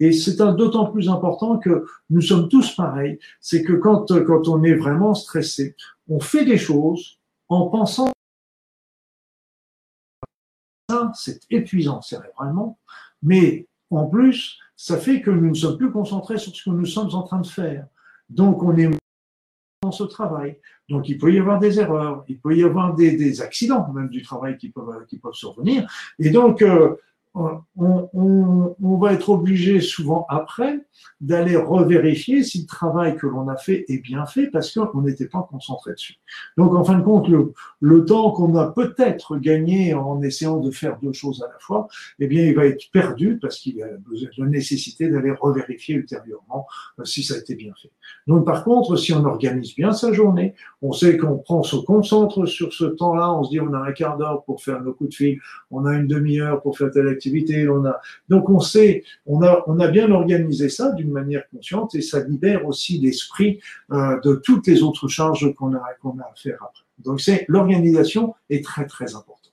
Et c'est d'autant plus important que nous sommes tous pareils. C'est que quand, quand on est vraiment stressé, on fait des choses en pensant c'est épuisant cérébralement, mais en plus, ça fait que nous ne sommes plus concentrés sur ce que nous sommes en train de faire. Donc, on est dans ce travail. Donc, il peut y avoir des erreurs, il peut y avoir des, accidents même du travail qui peuvent, qui peuvent survenir. Et donc, euh, on, va être obligé souvent après d'aller revérifier si le travail que l'on a fait est bien fait parce qu'on n'était pas concentré dessus. Donc en fin de compte, le, le temps qu'on a peut-être gagné en essayant de faire deux choses à la fois, eh bien il va être perdu parce qu'il y a la nécessité d'aller revérifier ultérieurement euh, si ça a été bien fait. Donc par contre, si on organise bien sa journée, on sait qu'on prend, se concentre sur ce temps-là, on se dit on a un quart d'heure pour faire nos coups de fil, on a une demi-heure pour faire telle on a donc on sait, on a on a bien organisé ça d'une manière consciente et ça libère aussi l'esprit euh, de toutes les autres charges qu'on a qu'on a à faire après. Donc c'est l'organisation est très très importante.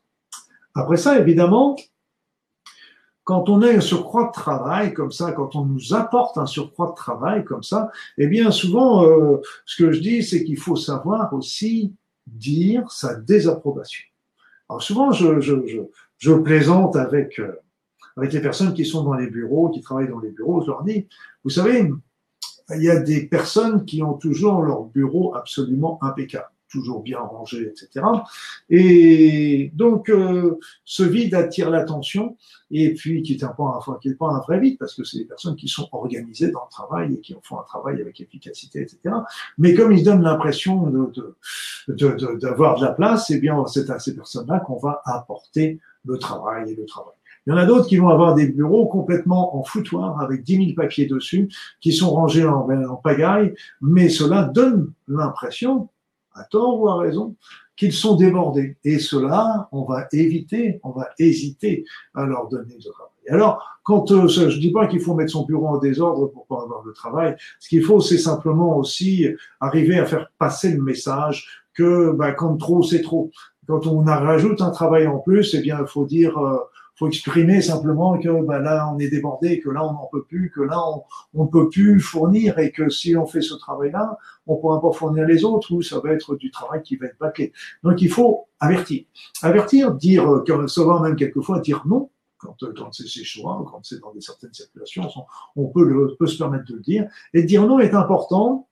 Après ça, évidemment, quand on a un surcroît de travail comme ça, quand on nous apporte un surcroît de travail comme ça, eh bien souvent, euh, ce que je dis, c'est qu'il faut savoir aussi dire sa désapprobation. Alors souvent, je, je plaisante avec, euh, avec les personnes qui sont dans les bureaux, qui travaillent dans les bureaux, je leur dis, vous savez, il y a des personnes qui ont toujours leur bureau absolument impeccable toujours bien rangé, etc. Et donc, euh, ce vide attire l'attention, et puis qui est un pas, enfin, qui est pas un vrai vide, parce que c'est des personnes qui sont organisées dans le travail et qui font un travail avec efficacité, etc. Mais comme ils donnent l'impression de, de, d'avoir de, de la place, eh bien, c'est à ces personnes-là qu'on va apporter le travail et le travail. Il y en a d'autres qui vont avoir des bureaux complètement en foutoir avec 10 000 papiers dessus, qui sont rangés en, en pagaille, mais cela donne l'impression à tort ou à raison, qu'ils sont débordés. Et cela, on va éviter, on va hésiter à leur donner du travail. Alors, quand euh, je dis pas qu'il faut mettre son bureau en désordre pour pas avoir de travail, ce qu'il faut, c'est simplement aussi arriver à faire passer le message que bah, quand trop, c'est trop. Quand on rajoute un travail en plus, eh bien, il faut dire euh, faut exprimer simplement que ben là on est débordé, que là on n'en peut plus, que là on ne peut plus fournir et que si on fait ce travail-là, on pourra pas fournir les autres ou ça va être du travail qui va être bâclé. Donc il faut avertir. Avertir, dire, euh, savoir même quelquefois dire non, quand, quand c'est chez choix, quand c'est dans des certaines circulations, on peut, le, peut se permettre de le dire. Et dire non est important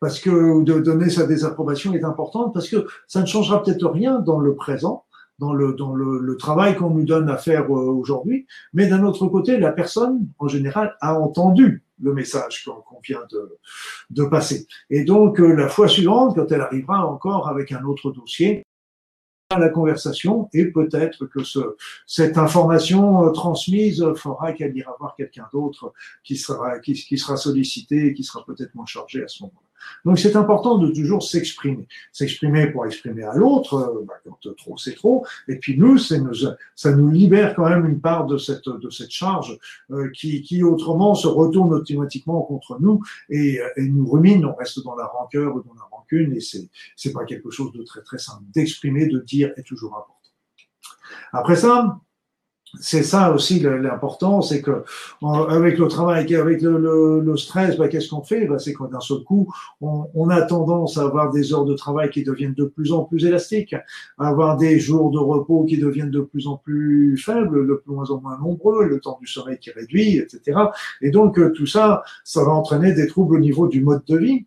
parce que de donner sa désapprobation est importante parce que ça ne changera peut-être rien dans le présent, dans le, dans le, le travail qu'on nous donne à faire euh, aujourd'hui, mais d'un autre côté, la personne, en général, a entendu le message qu'on vient de, de, passer. Et donc, euh, la fois suivante, quand elle arrivera encore avec un autre dossier, la conversation et peut-être que ce, cette information euh, transmise fera qu'elle ira voir quelqu'un d'autre qui sera, qui, qui sera sollicité et qui sera peut-être moins chargé à ce moment-là. Donc c'est important de toujours s'exprimer. S'exprimer pour exprimer à l'autre, euh, bah, quand trop c'est trop, et puis nous, ça nous libère quand même une part de cette, charge euh, qui, autrement se retourne automatiquement contre nous et, et nous rumine, on reste dans la rancœur ou dans la rancune, et c'est, c'est pas quelque chose de très très simple. D'exprimer, de dire est toujours important. Après ça, c'est ça aussi l'important, c'est que avec le travail, avec le, stress, bah, qu'est-ce qu'on fait? Bah, C'est qu'un d'un seul coup, on, on, a tendance à avoir des heures de travail qui deviennent de plus en plus élastiques, à avoir des jours de repos qui deviennent de plus en plus faibles, de moins en moins nombreux, le temps du sommeil qui réduit, etc. Et donc euh, tout ça, ça va entraîner des troubles au niveau du mode de vie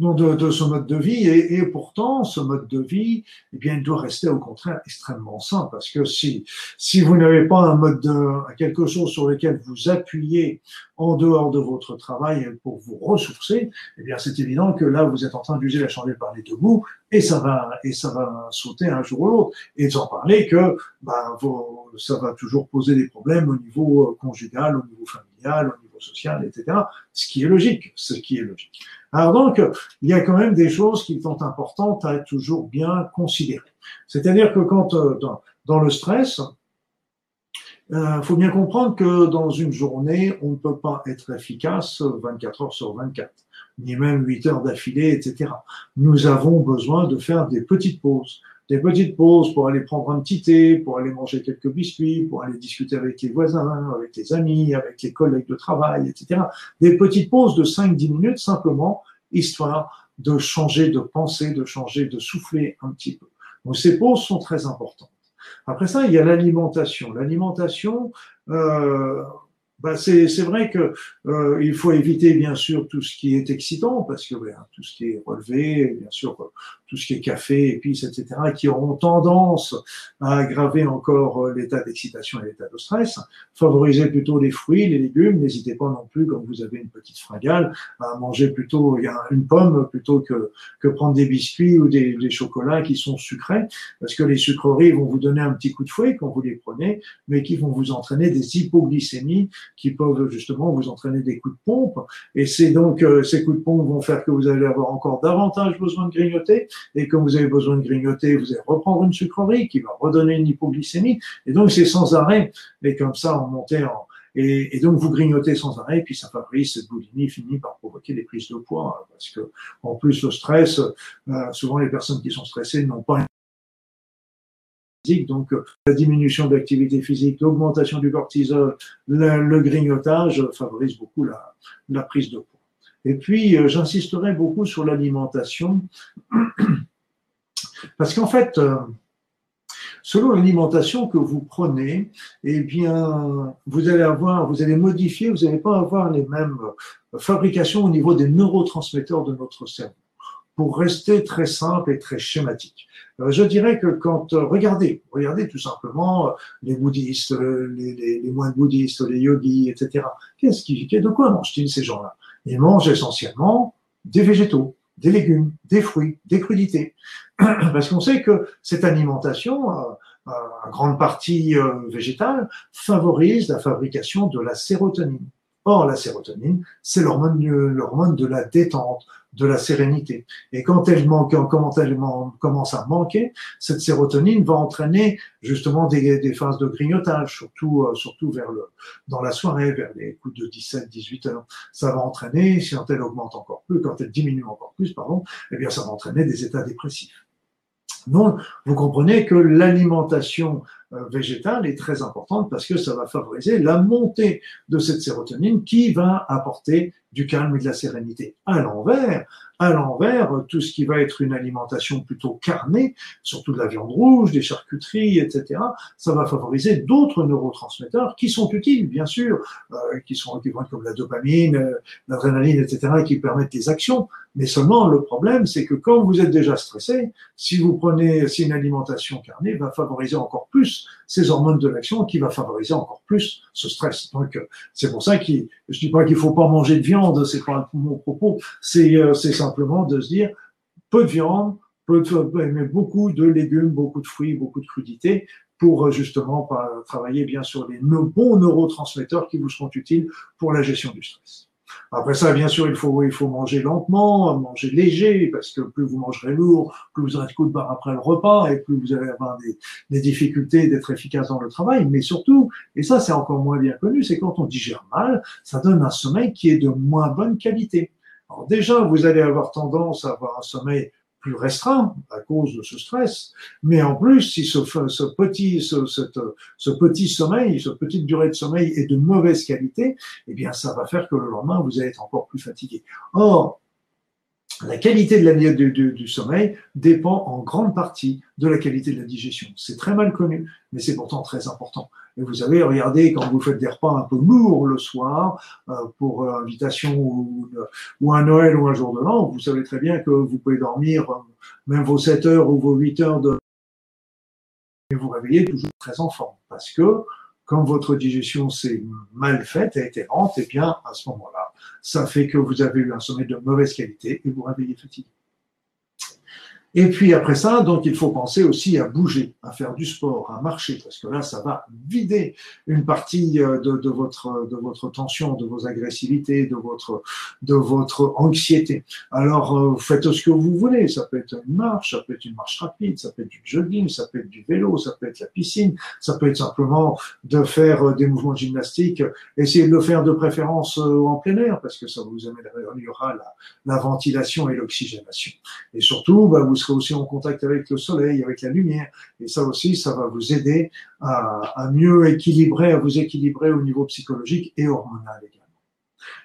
de, de, ce mode de vie. Et, et, pourtant, ce mode de vie, eh bien, il doit rester au contraire extrêmement sain, parce que si, si vous n'avez pas un mode de, quelque chose sur lequel vous appuyez en dehors de votre travail pour vous ressourcer, eh bien, c'est évident que là, vous êtes en train d'user la chandelle par les deux bouts, et ça va, et ça va sauter un jour ou l'autre. Et sans parler que, ben, ça va toujours poser des problèmes au niveau euh, conjugal, au niveau familial, au niveau social, etc. Ce qui est logique, ce qui est logique. Alors donc, il y a quand même des choses qui sont importantes à toujours bien considérer. C'est-à-dire que quand euh, dans, le stress, il euh, faut bien comprendre que dans une journée, on ne peut pas être efficace 24 heures sur 24, ni même 8 heures d'affilée, etc. Nous avons besoin de faire des petites pauses des petites pauses pour aller prendre un petit thé, pour aller manger quelques biscuits, pour aller discuter avec les voisins, avec les amis, avec les collègues de travail, etc. Des petites pauses de 5-10 minutes simplement, histoire de changer de pensée, de changer de souffler un petit peu. Donc ces pauses sont très importantes. Après ça, il y a l'alimentation. L'alimentation, euh, bah c'est vrai que euh, il faut éviter bien sûr tout ce qui est excitant parce que ben, tout ce qui est relevé, bien sûr tout ce qui est café, épices, etc., qui auront tendance à aggraver encore euh, l'état d'excitation et l'état de stress. Favorisez plutôt les fruits, les légumes. N'hésitez pas non plus, quand vous avez une petite fringale, à manger plutôt une pomme plutôt que, que prendre des biscuits ou des, des chocolats qui sont sucrés, parce que les sucreries vont vous donner un petit coup de fouet quand vous les prenez, mais qui vont vous entraîner des hypoglycémies qui peuvent justement vous entraîner des coups de pompe. Et c'est donc euh, ces coups de pompe vont faire que vous allez avoir encore davantage besoin de grignoter. Et quand vous avez besoin de grignoter, vous allez reprendre une sucrerie qui va redonner une hypoglycémie, et donc c'est sans arrêt, et comme ça on montait en, et, donc vous grignotez sans arrêt, et puis ça favorise cette boulimie, finit par provoquer des prises de poids, parce que en plus le stress, euh, souvent les personnes qui sont stressées n'ont pas donc euh, la diminution de l'activité physique, l'augmentation du cortisol, le, grignotage favorise beaucoup la, la, prise de poids. Et puis, euh, j'insisterai beaucoup sur l'alimentation, [clears throat] parce qu'en fait, euh, selon l'alimentation que vous prenez, eh bien, vous allez avoir, vous allez modifier, vous n'allez pas avoir les mêmes fabrications au niveau des neurotransmetteurs de notre cerveau rester très simple et très schématique. Euh, je dirais que quand, euh, regardez, regardez tout simplement euh, les bouddhistes, les moines bouddhistes, les yogis, etc. Qu'est-ce qui, de quoi mangent-ils ces gens-là? Ils mangent essentiellement des végétaux, des légumes, des fruits, des crudités. [clears throat] Parce qu'on sait que cette alimentation, en grande partie végétale, favorise la fabrication de la sérotonine. Or, la sérotonine, c'est l'hormone, l'hormone de la détente, de la sérénité. Et quand elle manque, quand elle commence à manquer, cette sérotonine va entraîner justement des, phases de grignotage, surtout, euh, surtout vers le, dans la soirée, vers les coups de 17, 18 heures. Ça va entraîner, si elle augmente encore plus, quand elle diminue encore plus, pardon, eh bien, ça va entraîner des états dépressifs. Donc, vous comprenez que l'alimentation végétale est très importante parce que ça va favoriser la montée de cette sérotonine qui va apporter du calme et de la sérénité. À l'envers, à l'envers, tout ce qui va être une alimentation plutôt carnée, surtout de la viande rouge, des charcuteries, etc., ça va favoriser d'autres neurotransmetteurs qui sont utiles, bien sûr, euh, qui sont qui vont être comme la dopamine, euh, l'adrénaline, etc., qui permettent des actions. Mais seulement le problème, c'est que quand vous êtes déjà stressé, si vous prenez, si une alimentation carnée va favoriser encore plus ces hormones de l'action, qui va favoriser encore plus ce stress. Donc c'est pour ça que je dis pas qu'il faut pas manger de viande, c'est pas mon propos, c'est euh, simplement de se dire peu de viande, mais beaucoup de légumes, beaucoup de fruits, beaucoup de crudités pour euh, justement travailler bien sur les bons neurotransmetteurs qui vous seront utiles pour la gestion du stress. Après ça, bien sûr, il faut, il faut manger lentement, manger léger, parce que plus vous mangerez lourd, plus vous aurez de coups de barre après le repas, et plus vous allez avoir des, des difficultés d'être efficace dans le travail. Mais surtout, et ça c'est encore moins bien connu, c'est quand on digère mal, ça donne un sommeil qui est de moins bonne qualité. Alors déjà, vous allez avoir tendance à avoir un sommeil plus restreint à cause de ce stress. Mais en plus, si ce, petit, ce, ce, petit sommeil, ce petite durée de sommeil est de mauvaise qualité, eh bien, ça va faire que le lendemain, vous allez être encore plus fatigué. Or, la qualité de la, du, du, du, sommeil dépend en grande partie de la qualité de la digestion. C'est très mal connu, mais c'est pourtant très important. Et vous savez, regardez, quand vous faites des repas un peu lourds le soir, euh, pour euh, invitation ou, ou, un Noël ou un jour de l'an, vous savez très bien que vous pouvez dormir euh, même vos 7 heures ou vos 8 heures de... Et vous réveillez toujours très en forme. Parce que quand votre digestion s'est mal faite et errante, eh bien, à ce moment-là, ça fait que vous avez eu un sommeil de mauvaise qualité et vous réveillez fatigué. Et puis après ça, donc il faut penser aussi à bouger, à faire du sport, à marcher, parce que là, ça va vider une partie euh, de, de votre de votre tension, de vos agressivités, de votre de votre anxiété. Alors euh, faites ce que vous voulez. Ça peut être une marche, ça peut être une marche rapide, ça peut être du jogging, ça peut être du vélo, ça peut être la piscine, ça peut être simplement de faire euh, des mouvements gymnastiques. Essayez de le faire de préférence en plein air, parce que ça vous améliorera la, la ventilation et l'oxygénation. Et surtout, bah, vous serez aussi en contact avec le soleil, avec la lumière. Et ça aussi, ça va vous aider à, mieux équilibrer, à vous équilibrer au niveau psychologique et hormonal également.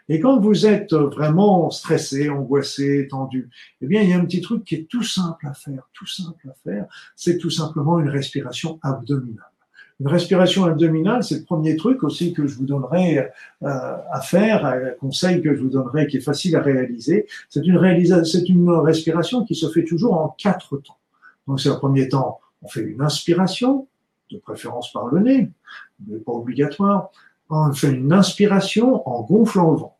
Et quand vous êtes vraiment stressé, angoissé, tendu, eh bien, il y a un petit truc qui est tout simple à faire, tout simple à faire, c'est tout simplement une respiration abdominale. Une respiration abdominale, c'est le premier truc aussi que je vous donnerai euh, à faire, un conseil que je vous donnerai qui est facile à réaliser. C'est une, c'est une respiration qui se fait toujours en quatre temps. Donc c'est le premier temps, on fait une inspiration, de préférence par le nez, mais pas obligatoire. On fait une inspiration en gonflant le ventre.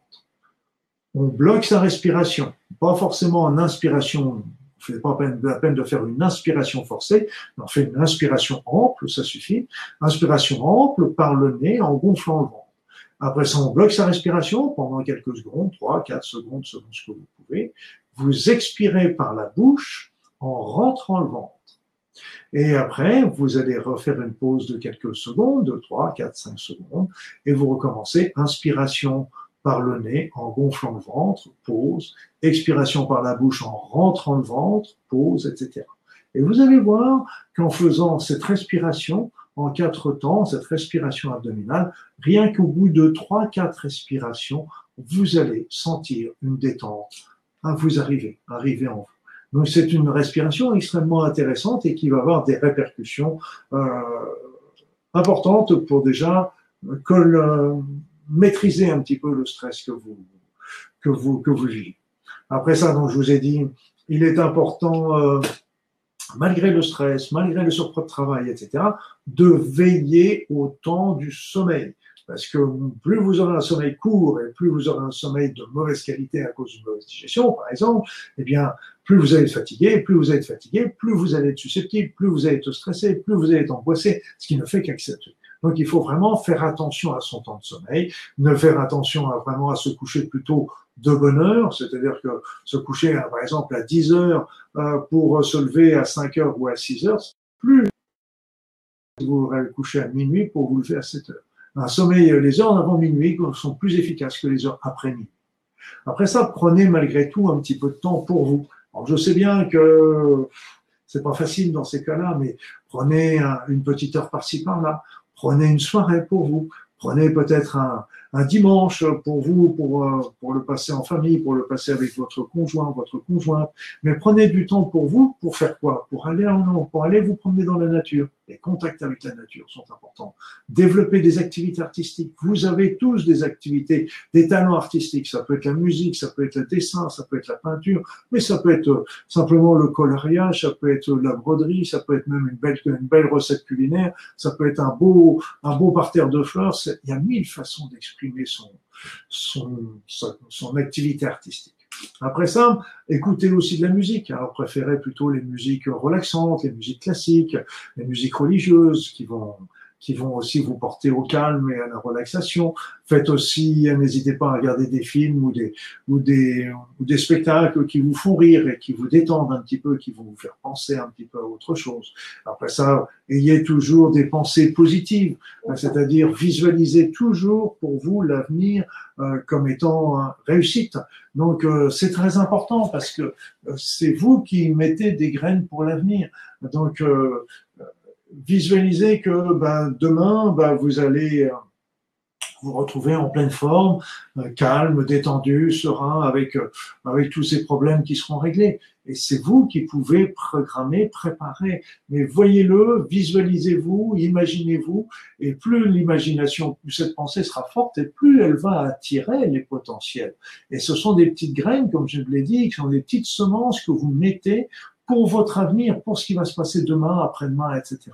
On bloque sa respiration, pas forcément en inspiration ne fait pas la peine de faire une inspiration forcée, on fait une inspiration ample, ça suffit. Inspiration ample par le nez en gonflant le ventre. Après ça, on bloque sa respiration pendant quelques secondes, 3, 4 secondes selon ce que vous pouvez. Vous expirez par la bouche en rentrant le ventre. Et après, vous allez refaire une pause de quelques secondes, 3, 4, 5 secondes, et vous recommencez inspiration par le nez en gonflant le ventre, pause, expiration par la bouche en rentrant le ventre, pause, etc. Et vous allez voir qu'en faisant cette respiration en quatre temps, cette respiration abdominale, rien qu'au bout de trois, quatre respirations, vous allez sentir une détente. à vous arriver, arriver en vous. Donc c'est une respiration extrêmement intéressante et qui va avoir des répercussions euh, importantes pour déjà que maîtriser un petit peu le stress que vous que vous que vous vivez. Après ça, je vous ai dit, il est important, euh, malgré le stress, malgré le surpoids de travail, etc., de veiller au temps du sommeil. Parce que plus vous aurez un sommeil court et plus vous aurez un sommeil de mauvaise qualité à cause d'une mauvaise digestion, par exemple, eh bien, plus vous allez être fatigué, plus vous allez être fatigué, plus vous allez être susceptible, plus vous allez être stressé, plus vous allez être angoissé, ce qui ne fait qu'accepter. Donc, il faut vraiment faire attention à son temps de sommeil, ne faire attention à vraiment à se coucher plutôt de bonne heure, c'est-à-dire que se coucher, par exemple, à 10 heures euh, pour se lever à 5 heures ou à 6 heures, plus vous allez coucher à minuit pour vous lever à 7 heures un sommeil, les heures avant minuit sont plus efficaces que les heures après minuit. Après ça, prenez malgré tout un petit peu de temps pour vous. Alors, je sais bien que c'est pas facile dans ces cas-là, mais prenez une petite heure par-ci par-là. Prenez une soirée pour vous. Prenez peut-être un, dimanche pour vous, pour, euh, pour le passer en famille, pour le passer avec votre conjoint, votre conjointe. Mais prenez du temps pour vous, pour faire quoi? Pour aller en pour aller vous promener dans la nature. Les contacts avec la nature sont importants. Développer des activités artistiques. Vous avez tous des activités, des talents artistiques. Ça peut être la musique, ça peut être le dessin, ça peut être la peinture, mais ça peut être euh, simplement le coloriage, ça peut être la broderie, ça peut être même une belle, une belle recette culinaire, ça peut être un beau, un beau parterre de fleurs. Il y a mille façons d'exprimer son, son, activité artistique. Après ça, écoutez aussi de la musique. Alors préférez plutôt les musiques relaxantes, les musiques classiques, les musiques religieuses qui vont qui vont aussi vous porter au calme et à la relaxation. Faites aussi, n'hésitez pas à regarder des films ou des, ou des, ou des spectacles qui vous font rire et qui vous détendent un petit peu, qui vont vous faire penser un petit peu à autre chose. Après ça, ayez toujours des pensées positives, c'est-à-dire visualisez toujours pour vous l'avenir euh, comme étant réussite. Donc euh, c'est très important parce que euh, c'est vous qui mettez des graines pour l'avenir. Donc visualisez que ben, demain, ben, vous allez euh, vous retrouver en pleine forme, euh, calme, détendu, serein, avec, euh, avec tous ces problèmes qui seront réglés. Et c'est vous qui pouvez programmer, préparer. Mais voyez-le, visualisez-vous, imaginez-vous, et plus l'imagination, plus cette pensée sera forte, et plus elle va attirer les potentiels. Et ce sont des petites graines, comme je l'ai dit, qui sont des petites semences que vous mettez pour votre avenir, pour ce qui va se passer demain, après-demain, etc.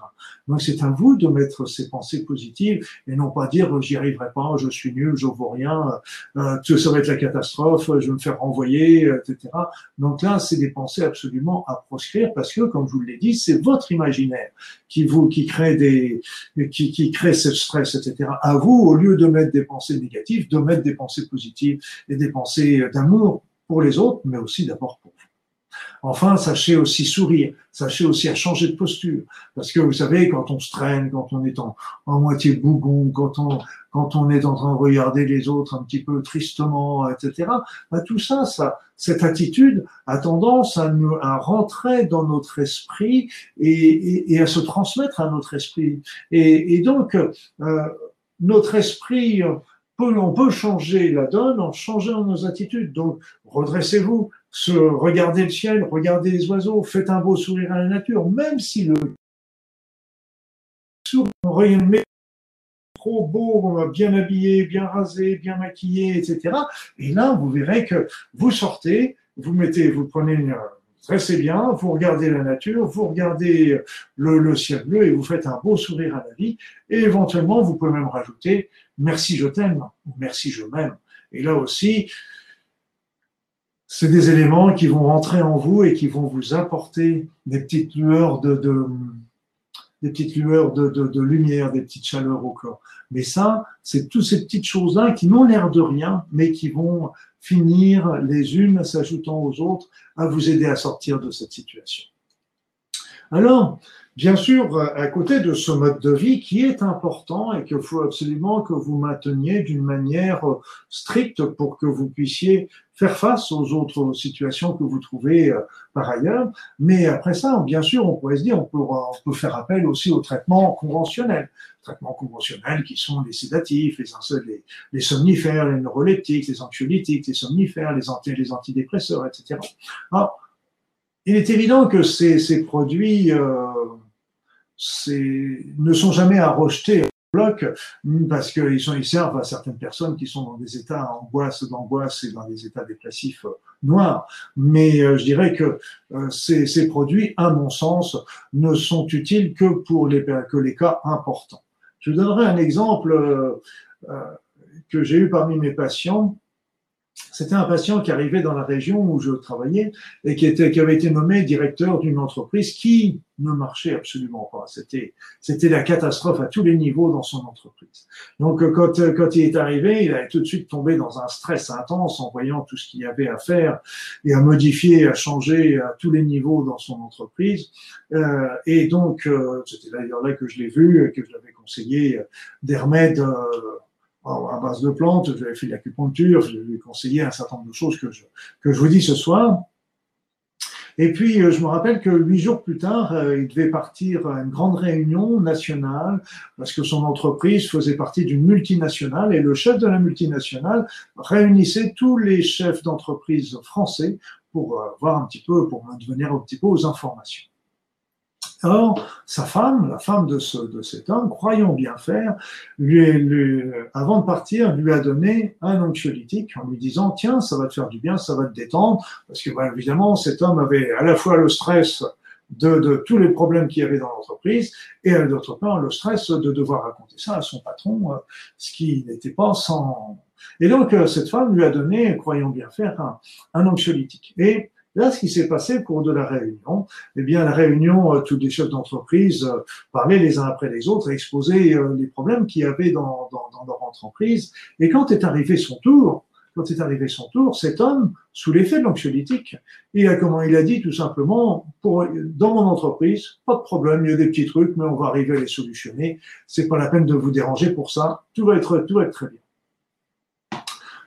Donc c'est à vous de mettre ces pensées positives et non pas dire j'y arriverai pas, je suis nul, je vaux rien, euh, ça va être la catastrophe, je vais me faire renvoyer, etc. Donc là, c'est des pensées absolument à proscrire parce que, comme je vous l'ai dit, c'est votre imaginaire qui vous qui crée des qui, qui crée ce stress, etc. À vous, au lieu de mettre des pensées négatives, de mettre des pensées positives et des pensées d'amour pour les autres, mais aussi d'abord pour vous. Enfin, sachez aussi sourire, sachez aussi à changer de posture. Parce que vous savez, quand on se traîne, quand on est en, moitié bougon, quand on, quand on est en train de regarder les autres un petit peu tristement, etc., bah, tout ça, ça, cette attitude a tendance à, nous, à rentrer dans notre esprit et, et, et, à se transmettre à notre esprit. Et, et donc, euh, notre esprit, on peut changer la donne en changeant nos attitudes. Donc, redressez-vous, se, regardez le ciel, regardez les oiseaux, faites un beau sourire à la nature, même si le sourire trop beau, bien habillé, bien rasé, bien maquillé, etc. Et là, vous verrez que vous sortez, vous mettez, vous prenez une, Restez bien, vous regardez la nature, vous regardez le, ciel bleu et vous faites un beau sourire à la vie. Et éventuellement, vous pouvez même rajouter merci je t'aime ou merci je m'aime. Et là aussi, c'est des éléments qui vont rentrer en vous et qui vont vous apporter des petites lueurs de, des petites lueurs de, de, lumière, des petites chaleurs au corps. Mais ça, c'est toutes ces petites choses-là qui n'ont l'air de rien, mais qui vont finir les unes s'ajoutant aux autres à vous aider à sortir de cette situation. Alors, Bien sûr, à côté de ce mode de vie qui est important et qu'il faut absolument que vous mainteniez d'une manière stricte pour que vous puissiez faire face aux autres situations que vous trouvez euh, par ailleurs. Mais après ça, bien sûr, on pourrait se dire, on peut, on peut faire appel aussi aux traitements conventionnels. Traitements conventionnels qui sont les sédatifs, les, les, somnifères, les neuroleptiques, les anxiolytiques, les somnifères, les, anti, les antidépresseurs, etc. Alors, il est évident que ces, ces produits euh, ne sont jamais à rejeter bloc parce qu'ils ils servent à certaines personnes qui sont dans des états d'angoisse, d'angoisse et dans des états dépressifs euh, noirs. Mais euh, je dirais que euh, ces, ces, produits, à mon sens, ne sont utiles que pour les, que les cas importants. Je donnerai un exemple que j'ai eu parmi mes patients c'était un patient qui arrivait dans la région où je travaillais et qui, était, qui avait été nommé directeur d'une entreprise qui ne marchait absolument pas. C'était, c'était la catastrophe à tous les niveaux dans son entreprise. Donc, quand, quand il est arrivé, il a tout de suite tombé dans un stress intense en voyant tout ce qu'il y avait à faire et à modifier, à changer à tous les niveaux dans son entreprise. Euh, et donc, euh, c'était d'ailleurs là que je l'ai vu, que je l'avais conseillé des remèdes. Euh, à base de plantes, j'avais fait de l'acupuncture, je lui ai conseillé un certain nombre de choses que je, que je vous dis ce soir. Et puis, euh, je me rappelle que huit jours plus tard, euh, il devait partir à une grande réunion nationale parce que son entreprise faisait partie d'une multinationale et le chef de la multinationale réunissait tous les chefs d'entreprise français pour euh, voir un petit peu, pour venir un petit peu aux informations. Or, sa femme, la femme de, ce, de cet homme, croyant bien faire, lui, lui, avant de partir, lui a donné un anxiolytique en lui disant tiens, ça va te faire du bien, ça va te détendre, parce que bah, évidemment, cet homme avait à la fois le stress de, de tous les problèmes qu'il y avait dans l'entreprise et d'autre part le stress de devoir raconter ça à son patron, euh, ce qui n'était pas sans. Et donc euh, cette femme lui a donné, croyant bien faire, un, un anxiolytique. Et Là, ce qui s'est passé au cours de la réunion, eh bien, la réunion, euh, tous les chefs d'entreprise euh, parlaient les uns après les autres, exposaient euh, les problèmes qu'il y avait dans, dans, leur entreprise. Et quand est arrivé son tour, quand est arrivé son tour, cet homme, sous l'effet de l'anxiolytique, il a comment il a dit tout simplement, pour, dans mon entreprise, pas de problème, il y a des petits trucs, mais on va arriver à les solutionner. C'est pas la peine de vous déranger pour ça. Tout va être, tout va être très bien.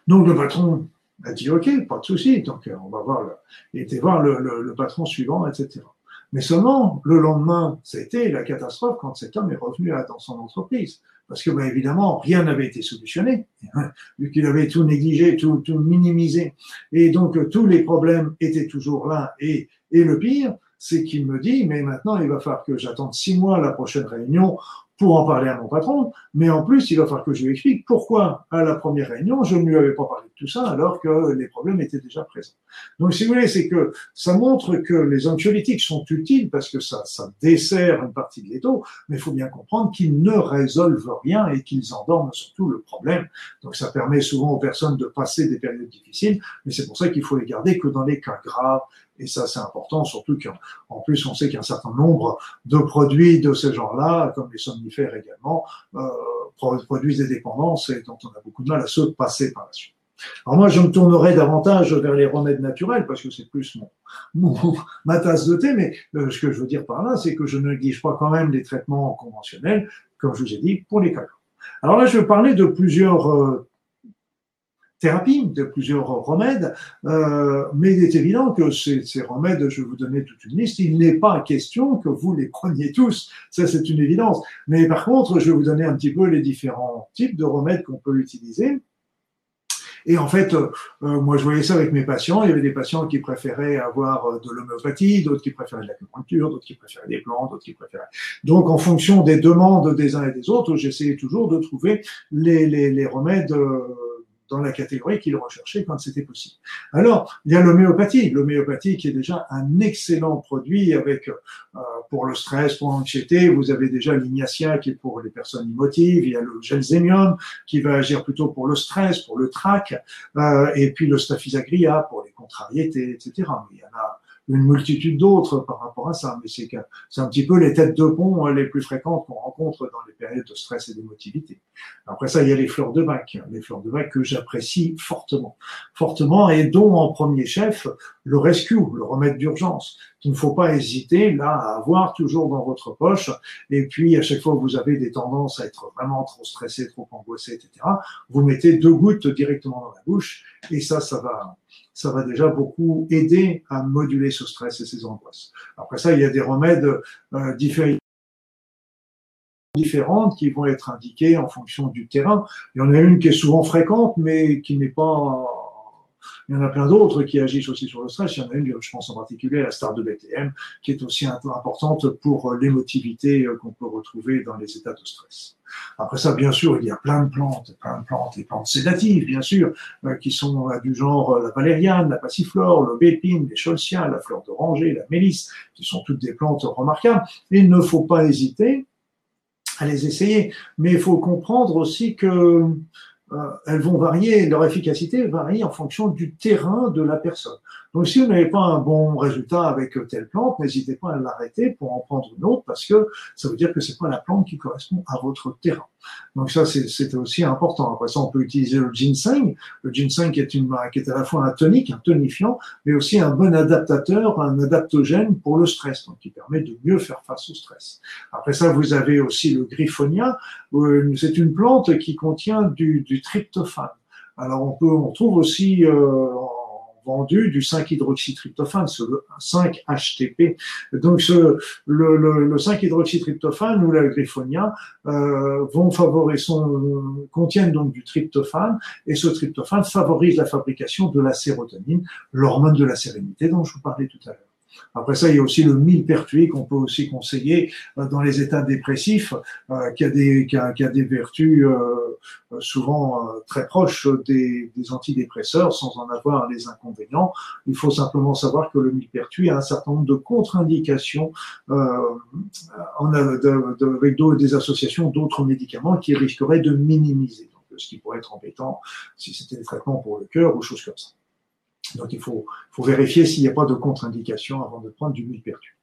Donc le patron a dit OK, pas de souci. Donc euh, on va voir, le, était voir le, le, le, patron suivant, etc. Mais seulement le lendemain, c'était la catastrophe quand cet homme est revenu dans son entreprise, parce que bah, évidemment rien n'avait été solutionné, [laughs] vu qu'il avait tout négligé, tout, tout minimisé, et donc euh, tous les problèmes étaient toujours là. Et, et le pire, c'est qu'il me dit, mais maintenant il va falloir que j'attende six mois la prochaine réunion pour en parler à mon patron, mais en plus, il va falloir que je lui explique pourquoi, à la première réunion, je ne lui avais pas parlé de tout ça alors que les problèmes étaient déjà présents. Donc, si vous voulez, c'est que ça montre que les anxiolytiques sont utiles parce que ça, ça dessert une partie de l'étau, mais il faut bien comprendre qu'ils ne résolvent rien et qu'ils endorment surtout le problème. Donc, ça permet souvent aux personnes de passer des périodes difficiles, mais c'est pour ça qu'il faut les garder que dans les cas graves et ça, c'est important, surtout qu'en plus, on sait qu'il y a un certain nombre de produits de ce genre-là, comme les somnifères également, euh, produisent des dépendances et dont on a beaucoup de mal à se passer par la suite. Alors moi, je me tournerai davantage vers les remèdes naturels parce que c'est plus mon, [laughs] ma tasse de thé, mais euh, ce que je veux dire par là, c'est que je ne néglige pas quand même les traitements conventionnels, comme je vous ai dit, pour les cas. Alors là, je vais parler de plusieurs euh, thérapie, de plusieurs remèdes, euh, mais il est évident que ces, ces, remèdes, je vais vous donner toute une liste, il n'est pas question que vous les preniez tous, ça c'est une évidence. Mais par contre, je vais vous donner un petit peu les différents types de remèdes qu'on peut utiliser. Et en fait, euh, moi, je voyais ça avec mes patients. Il y avait des patients qui préféraient avoir euh, de l'homéopathie, d'autres qui préféraient de l'acupuncture, d'autres qui préféraient des plantes, d'autres qui préféraient. Donc, en fonction des demandes des uns et des autres, j'essayais toujours de trouver les, les, les remèdes. Euh, dans la catégorie qu'il recherchait quand c'était possible. Alors, il y a l'homéopathie. L'homéopathie qui est déjà un excellent produit avec euh, pour le stress, pour l'anxiété. Vous avez déjà l'ignacia qui est pour les personnes émotives. Il y a le gelzémium qui va agir plutôt pour le stress, pour le trac. Euh, et puis le staphysagria pour les contrariétés, etc. Il y en a une multitude d'autres par rapport à ça, mais c'est un petit peu les têtes de pont euh, les plus fréquentes qu'on rencontre dans les périodes de stress et d'émotivité. Après ça, il y a les fleurs de bac, les fleurs de bac que j'apprécie fortement, fortement, et dont en premier chef le rescue, le remède d'urgence, qu'il ne faut pas hésiter là à avoir toujours dans votre poche. Et puis à chaque fois que vous avez des tendances à être vraiment trop stressé, trop angoissé, etc., vous mettez deux gouttes directement dans la bouche, et ça, ça va ça va déjà beaucoup aider à moduler ce stress et ces angoisses. Après ça, il y a des remèdes euh, différents différentes qui vont être indiquées en fonction du terrain. Il y en a une qui est souvent fréquente, mais qui n'est pas il y en a plein d'autres qui agissent aussi sur le stress. Il y en a une, je pense en particulier la star de BTM, qui est aussi importante pour l'émotivité euh, qu'on peut retrouver dans les états de stress. Après ça, bien sûr, il y a plein de plantes, plein de plantes, et plantes sédatives, bien sûr, euh, qui sont euh, du genre la valériane, la passiflore, l'aubépine, les cholcias, la fleur d'oranger, la mélisse, qui sont toutes des plantes remarquables. il ne faut pas hésiter à les essayer, mais il faut comprendre aussi que euh, elles vont varier, leur efficacité varie en fonction du terrain de la personne. Donc si vous n'avez pas un bon résultat avec telle plante, n'hésitez pas à l'arrêter pour en prendre une autre parce que ça veut dire que c'est pas la plante qui correspond à votre terrain. Donc ça c'est aussi important. Après ça on peut utiliser le ginseng. Le ginseng qui est, une, qui est à la fois un tonique, un tonifiant, mais aussi un bon adaptateur, un adaptogène pour le stress, donc qui permet de mieux faire face au stress. Après ça vous avez aussi le griffonia. Euh, c'est une plante qui contient du, tryptophane. Alors on peut, on trouve aussi euh, vendu du 5-hydroxytryptophane, ce 5-HTP. Donc le, le, le 5-hydroxytryptophane ou la griffonia euh, vont favoriser, son, contiennent donc du tryptophane et ce tryptophane favorise la fabrication de la sérotonine, l'hormone de la sérénité dont je vous parlais tout à l'heure. Après ça, il y a aussi le millepertuis qu'on peut aussi conseiller euh, dans les états dépressifs, euh, qui, a des, qui, a, qui a des vertus euh, souvent très proches des, antidépresseurs sans en avoir les inconvénients. Il faut simplement savoir que le millepertuis a un certain nombre de contre-indications avec des associations d'autres médicaments qui risqueraient de minimiser. Donc, ce qui pourrait être embêtant si c'était des traitements pour le cœur ou choses comme ça. Donc il faut, faut vérifier s'il n'y a pas de contre-indication avant de prendre du millepertuis.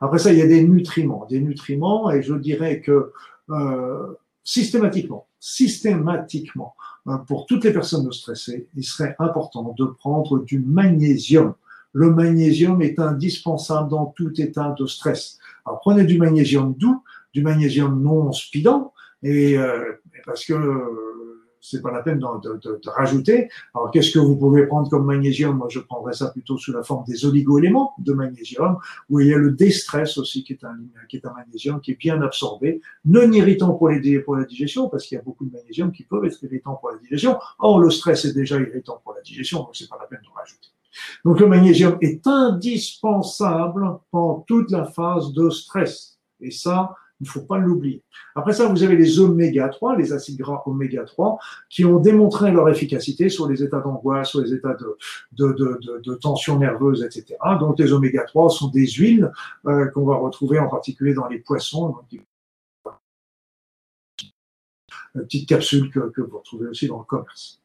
Après ça, il y a des nutriments. Des nutriments, et je dirais que euh, systématiquement, systématiquement, euh, pour toutes les personnes stressées, il serait important de prendre du magnésium. Le magnésium est indispensable dans tout état de stress. Alors prenez du magnésium doux, du magnésium non speedant, et euh, parce que c'est pas la peine de, de, de, rajouter. Alors, qu'est-ce que vous pouvez prendre comme magnésium? Moi, je prendrais ça plutôt sous la forme des oligo-éléments de magnésium, où il y a le déstress aussi, qui est un, qui est un magnésium qui est bien absorbé, non irritant pour, les, pour la digestion, parce qu'il y a beaucoup de magnésium qui peuvent être irritants pour la digestion. Or, le stress est déjà irritant pour la digestion, donc c'est pas la peine de rajouter. Donc, le magnésium est indispensable pendant toute la phase de stress. Et ça, il ne faut pas l'oublier. Après ça, vous avez les oméga 3, les acides gras oméga 3, qui ont démontré leur efficacité sur les états d'angoisse, sur les états de, tension nerveuse, etc. Donc les oméga 3 sont des huiles euh, qu'on va retrouver en particulier dans les poissons. Donc, une petite capsule que, que vous retrouvez aussi dans le commerce.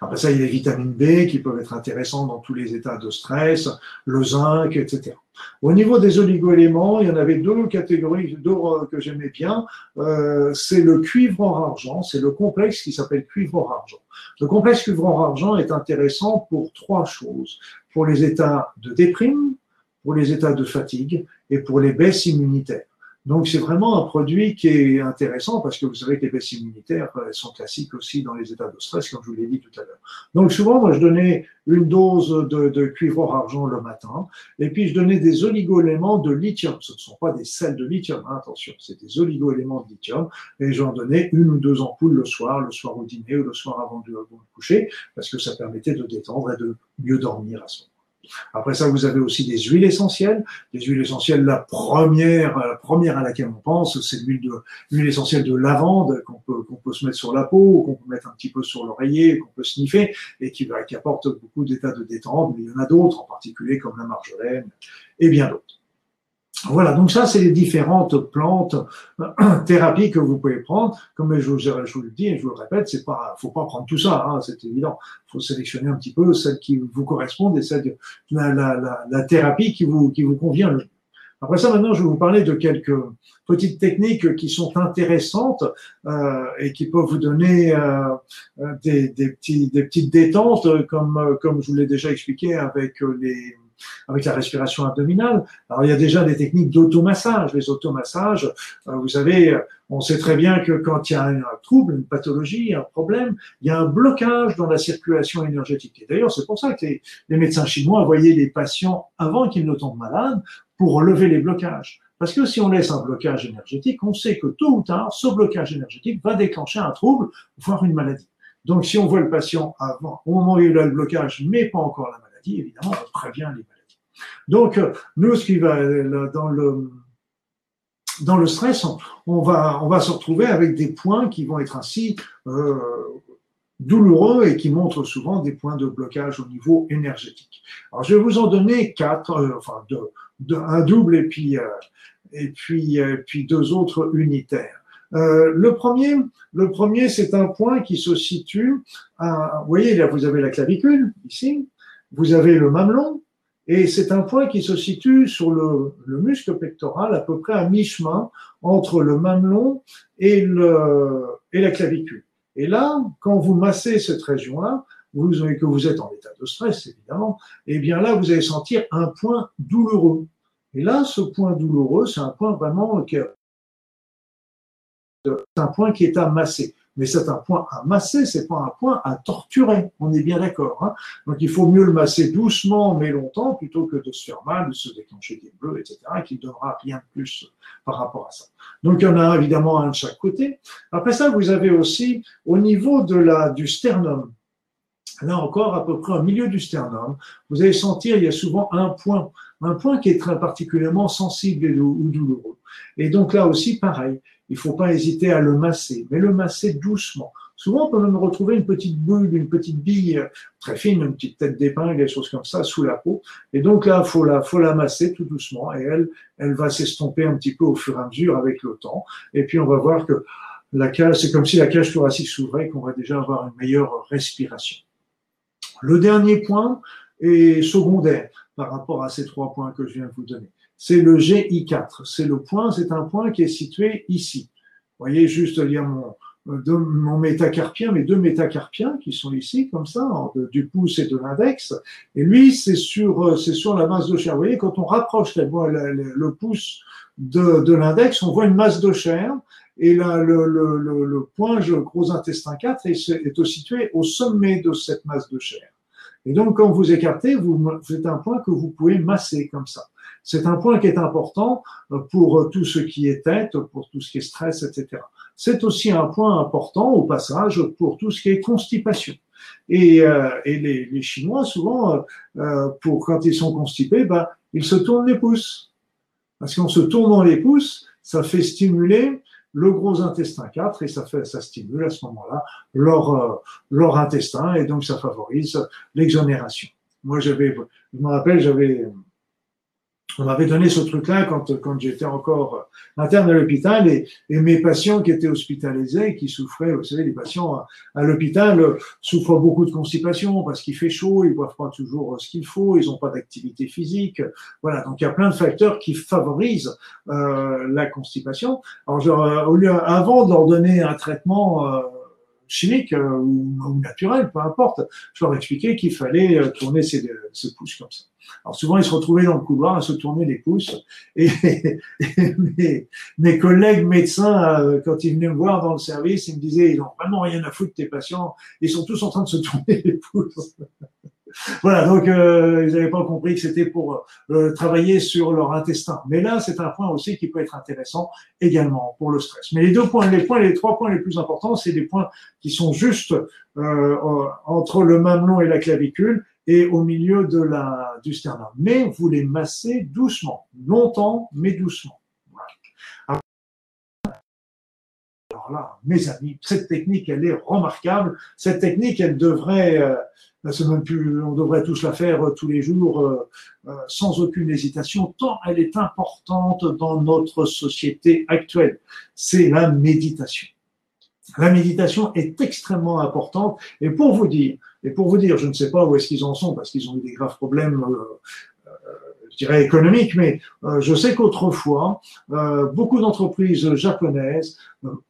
Après ça, il y a les vitamines B qui peuvent être intéressantes dans tous les états de stress, le zinc, etc. Au niveau des oligoéléments, il y en avait deux catégories, deux que j'aimais bien. Euh, c'est le cuivre or argent, c'est le complexe qui s'appelle cuivre or argent. Le complexe cuivre or argent est intéressant pour trois choses. Pour les états de déprime, pour les états de fatigue et pour les baisses immunitaires. Donc c'est vraiment un produit qui est intéressant parce que vous savez que les baisses immunitaires elles sont classiques aussi dans les états de stress, comme je vous l'ai dit tout à l'heure. Donc souvent, moi je donnais une dose de, cuivre argent le matin, et puis je donnais des oligoéléments de lithium. Ce ne sont pas des sels de lithium, hein, attention, c'est des oligoéléments de lithium, et j'en donnais une ou deux ampoules le soir, le soir au dîner ou le soir avant de, avant coucher, parce que ça permettait de détendre et de mieux dormir à ce moment. Après ça, vous avez aussi des huiles essentielles. Les huiles essentielles, la première, la première à laquelle on pense, c'est l'huile essentielle de lavande qu'on peut, se mettre sur la peau, qu'on peut mettre un petit peu sur l'oreiller, qu'on peut sniffer et qui, qui apporte beaucoup d'états de détente. Mais il y en a d'autres, en particulier comme la marjolaine et bien d'autres. Voilà, donc ça, c'est les différentes plantes, [clears throat] thérapies que vous pouvez prendre. Comme je vous, le dis et je vous le répète, c'est pas, faut pas prendre tout ça, hein, c'est évident. Faut sélectionner un petit peu celle qui vous correspond et celle la, la, la, la, thérapie qui vous, qui vous convient. Après ça, maintenant, je vais vous parler de quelques petites techniques qui sont intéressantes euh, et qui peuvent vous donner euh, des, des, petits, des petites détentes, comme, comme je vous l'ai déjà expliqué avec les avec la respiration abdominale. Alors il y a déjà des techniques d'automassage. Les automassages, euh, vous savez, on sait très bien que quand il y a un, trouble, une pathologie, un problème, il y a un blocage dans la circulation énergétique. Et d'ailleurs, c'est pour ça que les, médecins chinois voyaient les patients avant qu'ils ne tombent malades pour relever les blocages. Parce que si on laisse un blocage énergétique, on sait que tôt ou tard, ce blocage énergétique va déclencher un trouble, voire une maladie. Donc, si on voit le patient avant, au moment où il a le blocage, mais pas encore la maladie, évidemment, prévient les maladies. Donc, euh, nous, ce qui va dans le dans le stress, on va on va se retrouver avec des points qui vont être ainsi euh, douloureux et qui montrent souvent des points de blocage au niveau énergétique. Alors, je vais vous en donner quatre, euh, enfin deux, un double et puis et puis puis deux autres unitaires. Le premier, le premier, c'est un point qui se situe. Vous voyez, là, vous avez la clavicule ici, vous avez le mamelon, et c'est un point qui se situe sur le, le, muscle pectoral, à peu près à mi-chemin entre le mamelon et, et la clavicule. Et là, quand vous massez cette région-là, vous, que vous êtes en état de stress, évidemment, et eh bien là, vous allez sentir un point douloureux. Et là, ce point douloureux, c'est un point vraiment qui c'est un point qui est à masser. Mais c'est un point à masser, c'est pas un point à torturer. On est bien d'accord. Hein Donc il faut mieux le masser doucement mais longtemps plutôt que de se faire mal, de se déclencher des bleus, etc. Et qui ne donnera rien de plus par rapport à ça. Donc il y en a évidemment un de chaque côté. Après ça, vous avez aussi au niveau de la du sternum. Là encore, à peu près au milieu du sternum, vous allez sentir, il y a souvent un point, un point qui est très particulièrement sensible ou douloureux. Et donc là aussi, pareil, il faut pas hésiter à le masser, mais le masser doucement. Souvent, on peut même retrouver une petite bulle, une petite bille très fine, une petite tête d'épingle, des choses comme ça, sous la peau. Et donc là, faut la, faut la masser tout doucement, et elle, elle va s'estomper un petit peu au fur et à mesure avec le temps. Et puis, on va voir que la cage, c'est comme si la cage thoracique s'ouvrait, qu'on va déjà avoir une meilleure respiration. Le dernier point est secondaire par rapport à ces trois points que je viens de vous donner c'est le GI4. C'est le point, c'est un point qui est situé ici. Vous voyez, juste il y a mon, mon métacarpien, mes deux métacarpiens qui sont ici, comme ça, du pouce et de l'index. Et lui, c'est sur, c'est sur la masse de chair. Vous voyez, quand on rapproche le pouce de, de l'index, on voit une masse de chair. Et là, le, le, le, le point gros intestin 4 est, est situé au sommet de cette masse de chair. Et donc, quand vous écartez, vous, c'est un point que vous pouvez masser comme ça. C'est un point qui est important euh, pour euh, tout ce qui est tête, pour tout ce qui est stress, etc. C'est aussi un point important au passage pour tout ce qui est constipation. Et, euh, et les, les, Chinois, souvent, euh, pour quand ils sont constipés, bah, ils se tournent les pouces. Parce qu'en se tournant les pouces, ça fait stimuler le gros intestin 4 et ça fait, ça stimule à ce moment-là leur, leur intestin et donc ça favorise l'exonération. Moi, j'avais, je me rappelle, j'avais, on m'avait donné ce truc-là quand, quand j'étais encore interne à l'hôpital et, et, mes patients qui étaient hospitalisés, qui souffraient, vous savez, les patients à, l'hôpital souffrent beaucoup de constipation parce qu'il fait chaud, ils boivent pas toujours ce qu'il faut, ils n'ont pas d'activité physique. Voilà, donc il y a plein de facteurs qui favorisent euh, la constipation. Alors, genre, au lieu, avant de leur donner un traitement euh, chimique euh, ou, ou, naturel, peu importe, je leur expliquais qu'il fallait euh, tourner ses, ses pouces comme ça. Alors souvent, ils se retrouvaient dans le couloir à se tourner les pouces. [laughs] Et, mes, mes, collègues médecins, euh, quand ils venaient me voir dans le service, ils me disaient, ils n'ont vraiment rien à foutre tes patients. Ils sont tous en train de se tourner les pouces. Voilà, donc euh, ils n'avaient pas compris que c'était pour euh, travailler sur leur intestin. Mais là, c'est un point aussi qui peut être intéressant également pour le stress. Mais les deux points, les points, les trois points les plus importants, c'est des points qui sont juste euh, entre le mamelon et la clavicule et au milieu de la, du sternum. Mais vous les massez doucement, longtemps, mais doucement. Alors là, mes amis, cette technique, elle est remarquable. Cette technique, elle devrait, euh, on devrait tous la faire euh, tous les jours euh, euh, sans aucune hésitation, tant elle est importante dans notre société actuelle. C'est la méditation. La méditation est extrêmement importante. Et pour vous dire, et pour vous dire, je ne sais pas où est-ce qu'ils en sont parce qu'ils ont eu des graves problèmes, je dirais économiques, mais je sais qu'autrefois, beaucoup d'entreprises japonaises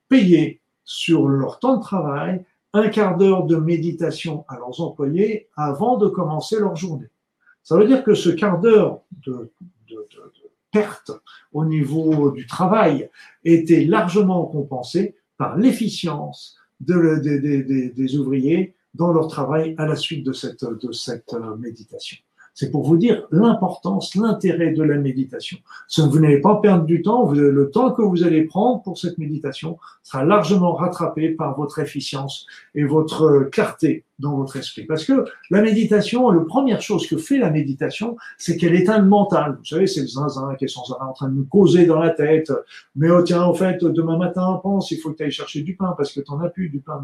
payaient sur leur temps de travail un quart d'heure de méditation à leurs employés avant de commencer leur journée. Ça veut dire que ce quart d'heure de, perte au niveau du travail était largement compensé par l'efficience des ouvriers dans leur travail à la suite de cette, euh, méditation. C'est pour vous dire l'importance, l'intérêt de la méditation. Vous n'allez pas perdre du temps, le temps que vous allez prendre pour cette méditation sera largement rattrapé par votre efficience et votre euh, clarté dans votre esprit. Parce que la méditation, la première chose que fait la méditation, c'est qu'elle éteint le mental. Vous savez, c'est le zinzin qui est sans arrêt en train de nous causer dans la tête. Mais oh tiens, en fait, demain matin, pense, il faut que tu ailles chercher du pain parce que tu n'en as plus du pain.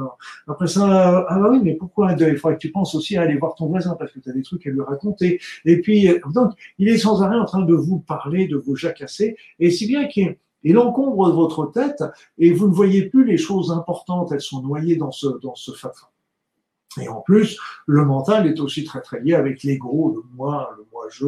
Après ça, ah bah oui, mais pourquoi Il faudrait que tu penses aussi à aller voir ton voisin parce que tu as des trucs à lui raconter. Et puis, donc, il est sans arrêt en train de vous parler, de vous jacasser. Et si bien qu'il il encombre votre tête et vous ne voyez plus les choses importantes, elles sont noyées dans ce, dans ce. Et en plus, le mental est aussi très très lié avec l'ego, le moi, le moi-je,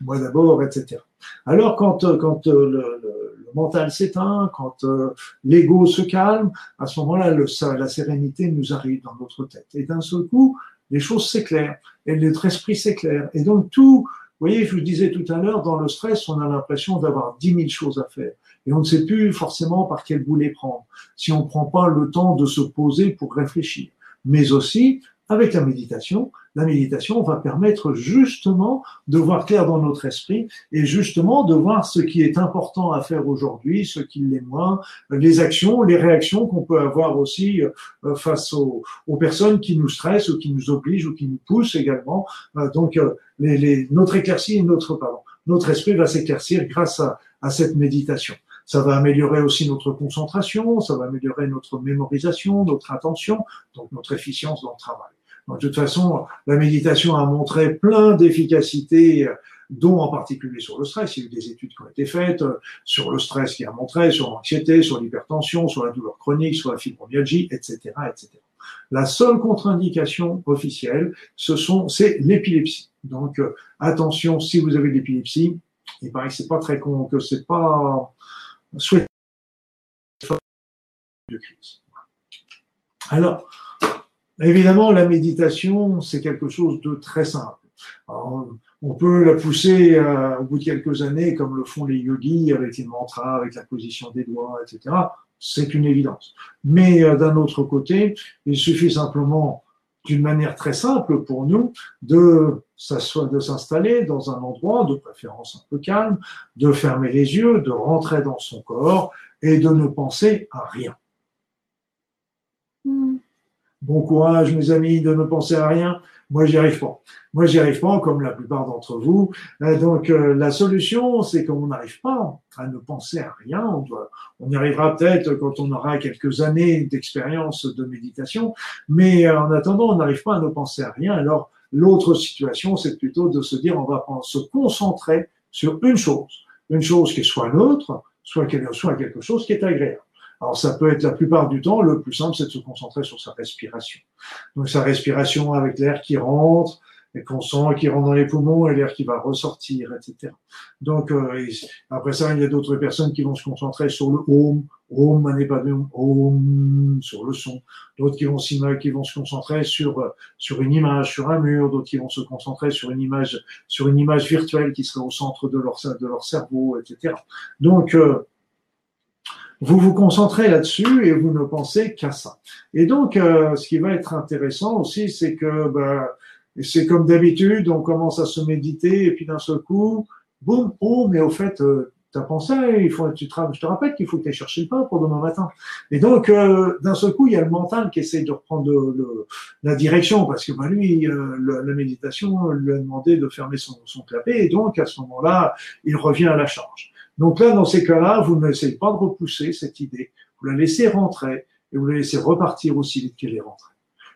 moi d'abord, etc. Alors quand, quand euh, le, le, mental s'éteint, quand euh, l'ego se calme, à ce moment-là, la sérénité nous arrive dans notre tête. Et d'un seul coup, les choses s'éclairent, et notre esprit s'éclaire. Et donc tout, vous voyez, je vous disais tout à l'heure, dans le stress, on a l'impression d'avoir dix mille choses à faire. Et on ne sait plus forcément par quel bout les prendre, si on ne prend pas le temps de se poser pour réfléchir mais aussi avec la méditation. La méditation va permettre justement de voir clair dans notre esprit et justement de voir ce qui est important à faire aujourd'hui, ce qui l'est moins, les actions, les réactions qu'on peut avoir aussi euh, face aux, personnes qui nous stressent ou qui nous obligent ou qui nous poussent également. Euh, donc, euh, les, notre éclaircie, notre pardon, notre esprit va s'éclaircir grâce à cette méditation. Ça va améliorer aussi notre concentration, ça va améliorer notre mémorisation, notre attention, donc notre efficience dans le travail. de toute façon, la méditation a montré plein d'efficacité, dont en particulier sur le stress. Il y a eu des études qui ont été faites euh, sur le stress qui a montré, sur l'anxiété, sur l'hypertension, sur la douleur chronique, sur la fibromyalgie, etc., etc. La seule contre-indication officielle, ce sont, c'est l'épilepsie. Donc, euh, attention, si vous avez de l'épilepsie, il paraît c'est pas très con, que c'est pas, Alors, évidemment, la méditation, c'est quelque chose de très simple. on peut la pousser euh, au bout de quelques années, comme le font les yogis, avec les mantras, avec la position des doigts, etc. C'est une évidence. Mais euh, d'un autre côté, il suffit simplement d'une manière très simple pour nous de de s'installer dans un endroit de préférence un peu calme, de fermer les yeux, de rentrer dans son corps et de ne penser à rien. Hmm. Bon courage, mes amis, de ne penser à rien. Moi, j'y arrive pas. Moi, j'y arrive pas, comme la plupart d'entre vous. Euh, donc, euh, la solution, c'est qu'on n'arrive pas à ne penser à rien. On, y arrivera peut-être quand on aura quelques années d'expérience de méditation. Mais euh, en attendant, on n'arrive pas à ne penser à rien. Alors, l'autre situation, c'est plutôt de se dire, on va se concentrer sur une chose. Une chose qui soit soit, soit quelque chose qui est agréable. Alors ça peut être la plupart du temps, le plus simple, c'est de se concentrer sur sa respiration. Donc sa respiration avec l'air qui rentre, et qu'on sent qui rentre dans les poumons et l'air qui va ressortir, etc. Donc euh, après ça, il y a d'autres personnes qui vont se concentrer sur le home, home de home, sur le son. D'autres qui vont qui vont se concentrer sur sur une image, sur un mur. D'autres qui vont se concentrer sur une image, sur une image virtuelle qui serait au centre de leur de leur cerveau, etc. Donc euh, vous vous concentrez là-dessus et vous ne pensez qu'à ça. Et donc, euh, ce qui va être intéressant aussi, c'est que ben, c'est comme d'habitude, on commence à se méditer et puis d'un seul coup, boum, oh, mais au fait, euh, tu as pensé, il faut, tu te, je te rappelle qu'il faut que tu chercher le pain pour demain matin. Et donc, euh, d'un seul coup, il y a le mental qui essaye de reprendre le, la direction parce que ben, lui, la méditation lui a demandé de fermer son, son clapet et donc à ce moment-là, il revient à la charge. Donc là, dans ces cas-là, vous n'essayez pas de repousser cette idée, vous la laissez rentrer et vous la laissez repartir aussi vite qu'elle est rentrée.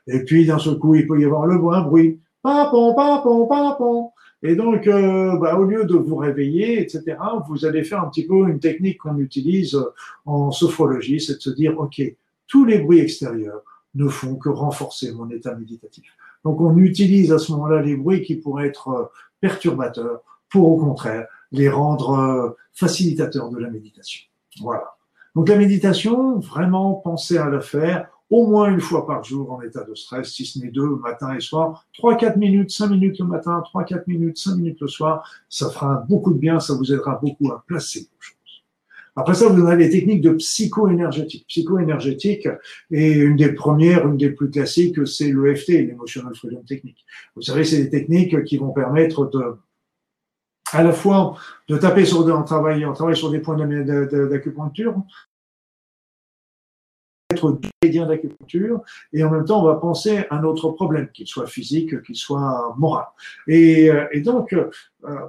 Et puis, d'un seul coup, il peut y avoir le bruit, un bruit, papon, papon, papon. Et donc, euh, bah, au lieu de vous réveiller, etc., vous allez faire un petit peu une technique qu'on utilise en sophrologie, c'est de se dire, OK, tous les bruits extérieurs ne font que renforcer mon état méditatif. Donc, on utilise à ce moment-là les bruits qui pourraient être perturbateurs pour, au contraire, les rendre euh, facilitateurs de la méditation. Voilà. Donc la méditation, vraiment pensez à la faire au moins une fois par jour en état de stress, si ce n'est deux, matin et soir, 3-4 minutes, 5 minutes le matin, 3-4 minutes, 5 minutes le soir, ça fera beaucoup de bien, ça vous aidera beaucoup à placer vos choses. Après ça, vous avez les techniques de psycho-énergétique. Psycho-énergétique, et une des premières, une des plus classiques, c'est l'EFT, l'Emotional Freedom Technique. Vous savez, c'est des techniques qui vont permettre de, à la fois de taper sur, en travail, on travaille sur des points d'acupuncture, être méridien d'acupuncture, et en même temps, on va penser à un autre problème, qu'il soit physique, qu'il soit moral. Et, euh, et donc, euh,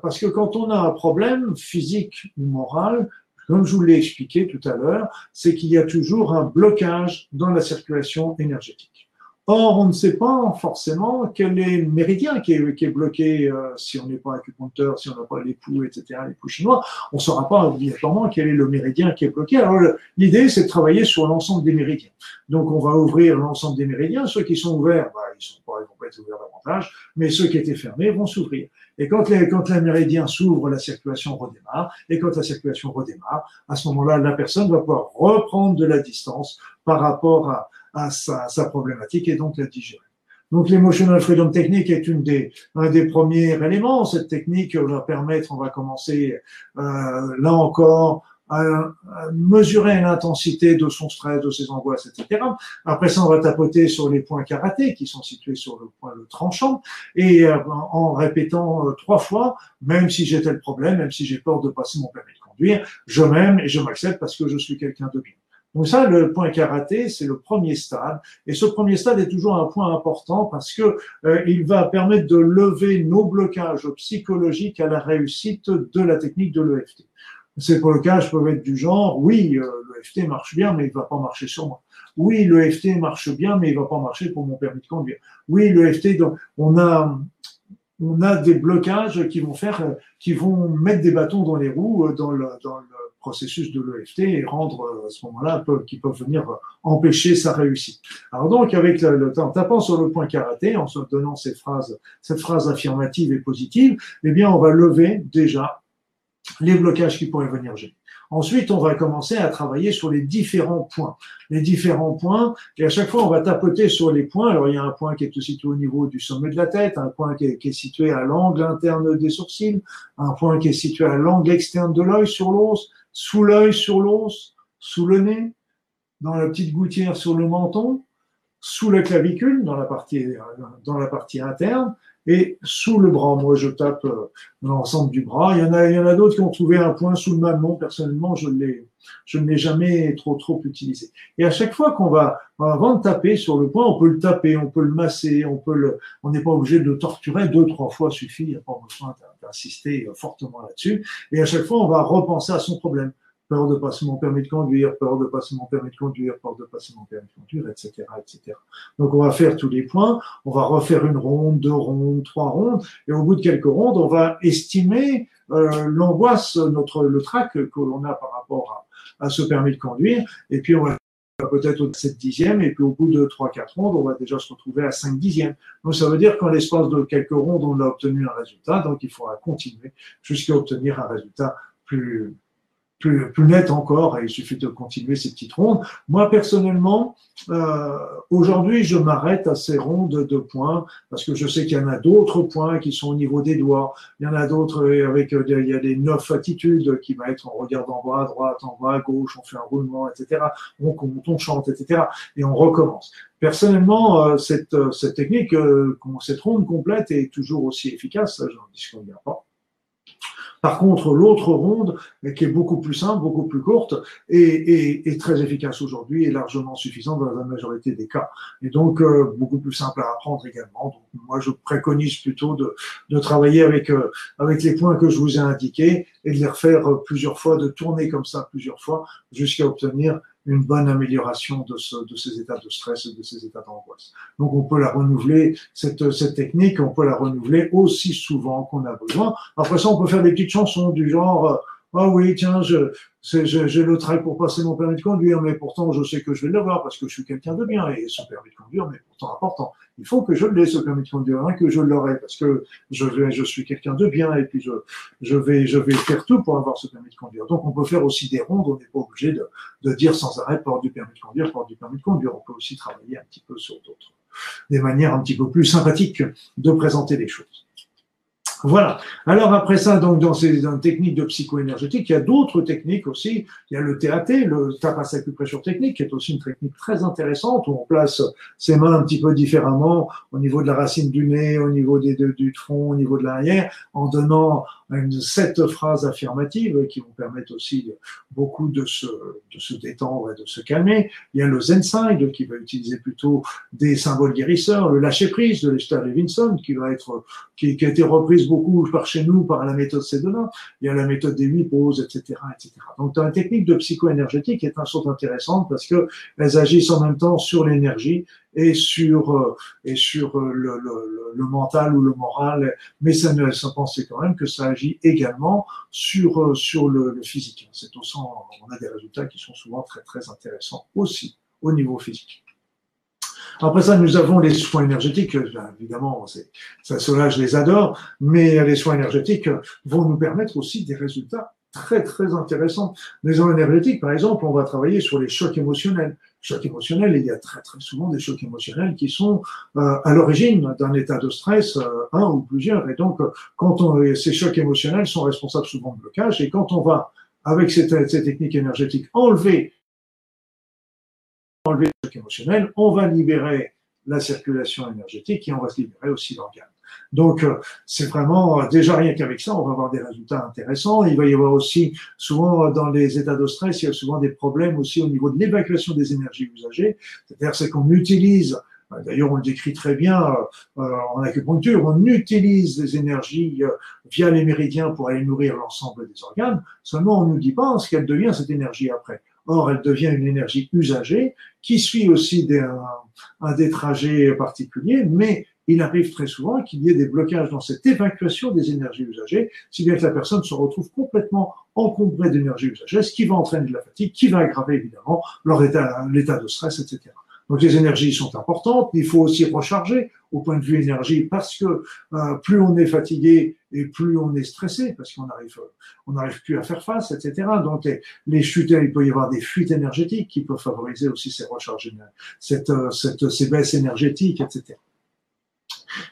parce que quand on a un problème physique ou moral, comme je vous l'ai expliqué tout à l'heure, c'est qu'il y a toujours un blocage dans la circulation énergétique. Or, on ne sait pas forcément quel est le méridien qui est, qui est bloqué euh, si on n'est pas acupuncteur, si on n'a pas l'époux, etc., l'époux chinois. On ne saura pas obligatoirement quel est le méridien qui est bloqué. Alors, l'idée, c'est de travailler sur l'ensemble des méridiens. Donc, on va ouvrir l'ensemble des méridiens. Ceux qui sont ouverts, bah, ils sont pas, ils vont pas être ouverts davantage, mais ceux qui étaient fermés vont s'ouvrir. Et quand les, quand les méridiens s'ouvrent, la circulation redémarre. Et quand la circulation redémarre, à ce moment-là, la personne va pouvoir reprendre de la distance par rapport à, à sa, sa, problématique et donc la digérer. Donc l'emotional freedom technique est une des, un des premiers éléments. Cette technique va permettre, on va commencer euh, là encore à, mesurer l'intensité de son stress, de ses angoisses, etc. Après ça, on va tapoter sur les points karaté qui sont situés sur le point le tranchant et euh, en répétant euh, trois fois, même si j'ai tel problème, même si j'ai peur de passer mon permis de conduire, je m'aime et je m'accepte parce que je suis quelqu'un de bien. Donc ça, le point karaté, c'est le premier stade. Et ce premier stade est toujours un point important parce que euh, il va permettre de lever nos blocages psychologiques à la réussite de la technique de l'EFT. Ces blocages peuvent être du genre, oui, euh, l'EFT marche bien, mais il va pas marcher sur moi. Oui, l'EFT marche bien, mais il va pas marcher pour mon permis de conduire. Oui, l'EFT, on a, on a des blocages qui vont faire, qui vont mettre des bâtons dans les roues euh, dans le, dans le processus de l'EFT et rendre euh, à ce moment-là, qui peuvent venir euh, empêcher sa réussite. Alors donc, avec le, temps, en tapant sur le point karaté, en se donnant ces phrases, cette phrase affirmative et positive, eh bien, on va lever déjà les blocages qui pourraient venir gêner. Ensuite, on va commencer à travailler sur les différents points. Les différents points, et à chaque fois, on va tapoter sur les points. Alors, il y a un point qui est situé au niveau du sommet de la tête, un point qui est, situé à l'angle interne des sourcils, un point qui est situé à l'angle externe de l'œil sur l'os, sous l'œil sur l'os, sous le nez, dans la petite gouttière sur le menton, sous la clavicule, dans la partie, dans la partie interne, et sous le bras. Moi, je tape euh, l'ensemble du bras. Il y en a, il y en a d'autres qui ont trouvé un point sous le mamelon. Personnellement, je l'ai, je ne l'ai jamais trop, trop utilisé. Et à chaque fois qu'on va, avant de taper sur le point, on peut le taper, on peut le masser, on peut le, on n'est pas obligé de le torturer deux, trois fois suffit. Il n'y a pas besoin d'insister fortement là-dessus. Et à chaque fois, on va repenser à son problème peur de passer mon permis de conduire, peur de passer mon permis de conduire, peur de passer mon permis de conduire, etc., etc. Donc on va faire tous les points, on va refaire une ronde, deux rondes, trois rondes, et au bout de quelques rondes, on va estimer euh, l'angoisse, notre le trac que l'on a par rapport à, à, ce permis de conduire, et puis on va peut-être au 7 dixième, et puis au bout de 3-4 rondes, on va déjà se retrouver à 5 dixièmes. Donc ça veut dire qu'en l'espace de quelques rondes, on a obtenu un résultat, donc il faudra continuer jusqu'à obtenir un résultat plus, plus, plus net encore, et il suffit de continuer ces petites rondes. Moi, personnellement, euh, aujourd'hui, je m'arrête à ces rondes de points, parce que je sais qu'il y en a d'autres points qui sont au niveau des doigts, il y en a d'autres avec, euh, il y a des neuf attitudes qui va être, on regarde en bas à droite, en bas gauche, on fait un roulement, etc. On compte, on chante, etc. Et on recommence. Personnellement, euh, cette, cette technique, cette ronde complète est toujours aussi efficace, j'en discute pas. Par contre, l'autre ronde, qui est beaucoup plus simple, beaucoup plus courte, est, très efficace aujourd'hui et largement suffisante dans la majorité des cas. Et donc, euh, beaucoup plus simple à apprendre également. Donc, moi, je préconise plutôt de, travailler avec, euh, avec les points que je vous ai indiqués et de les refaire plusieurs fois, de tourner comme ça plusieurs fois jusqu'à obtenir une bonne amélioration de, ce, de ces états de stress et de ces états d'angoisse. Donc on peut la renouveler, cette, cette technique, on peut la renouveler aussi souvent qu'on a besoin. Après ça, on peut faire des petites chansons du genre, ah oui, tiens, je, j'ai le travail pour passer mon permis de conduire, mais pourtant je sais que je vais l'avoir parce que je suis quelqu'un de bien et ce permis de conduire, mais pourtant important. Il faut que je l'ai ce permis de conduire, hein, que je l'aurai parce que je je suis quelqu'un de bien et puis je, je vais, je vais faire tout pour avoir ce permis de conduire. Donc on peut faire aussi des rondes, on n'est pas obligé de, de dire sans arrêt porte du permis de conduire, porte du permis de conduire. On peut aussi travailler un petit peu sur d'autres, des manières un petit peu plus sympathiques de présenter les choses. Voilà. Alors après ça, donc dans ces techniques de psycho-énergétique, il y a d'autres techniques aussi. Il y a le TAT, le tapas acupressure technique, qui est aussi une technique très intéressante où on place ses mains un petit peu différemment au niveau de la racine du nez, au niveau des, du front, au niveau de l'arrière, en donnant une, sept phrases affirmatives qui vont permettre aussi beaucoup de se, de se détendre et de se calmer. Il y a le Zen Side qui va utiliser plutôt des symboles guérisseurs, le lâcher prise de Lester Levinson qui va être, qui, qui a été reprise beaucoup par chez nous par la méthode Sedona. Il y a la méthode des huit pauses, etc., etc. Donc, dans la technique de psycho-énergétique est un saut intéressante parce que elles agissent en même temps sur l'énergie et sur euh, et sur euh, le, le, mental ou le moral, mais ça ne sans penser quand même que ça agit également sur euh, sur le, physique. C'est au on a des résultats qui sont souvent très très intéressants aussi au niveau physique. Après ça, nous avons les soins énergétiques. Évidemment, ça, je les adore, mais les soins énergétiques vont nous permettre aussi des résultats très très intéressants. Les soins énergétiques, par exemple, on va travailler sur les chocs émotionnels. Chocs émotionnels, il y a très très souvent des chocs émotionnels qui sont euh, à l'origine d'un état de stress, euh, un ou plusieurs. Et donc, quand on, ces chocs émotionnels sont responsables souvent de blocage, et quand on va avec ces, ces techniques énergétiques enlever enlever le choc émotionnel, on va libérer la circulation énergétique et on va se libérer aussi l'organe. Donc, euh, c'est vraiment, euh, déjà rien qu'avec ça, on va avoir des résultats intéressants. Il va y avoir aussi, souvent euh, dans les états de stress, il y a souvent des problèmes aussi au niveau de l'évacuation des énergies usagées. C'est-à-dire, c'est qu'on utilise D'ailleurs, on le décrit très bien en acupuncture. On utilise les énergies via les méridiens pour aller nourrir l'ensemble des organes. Seulement, on ne nous dit pas ce qu'elle devient cette énergie après. Or, elle devient une énergie usagée qui suit aussi des, un, des trajets particuliers, mais il arrive très souvent qu'il y ait des blocages dans cette évacuation des énergies usagées, si bien que la personne se retrouve complètement encombrée d'énergie usagée, ce qui va entraîner de la fatigue, qui va aggraver évidemment leur état, l'état de stress, etc. Donc les énergies sont importantes, il faut aussi recharger au point de vue énergie parce que euh, plus on est fatigué et plus on est stressé parce qu'on arrive on n'arrive plus à faire face, etc. Donc les, chutes, il peut y avoir des fuites énergétiques qui peuvent favoriser aussi ces recharges, cette, cette, ces baisses énergétiques, etc.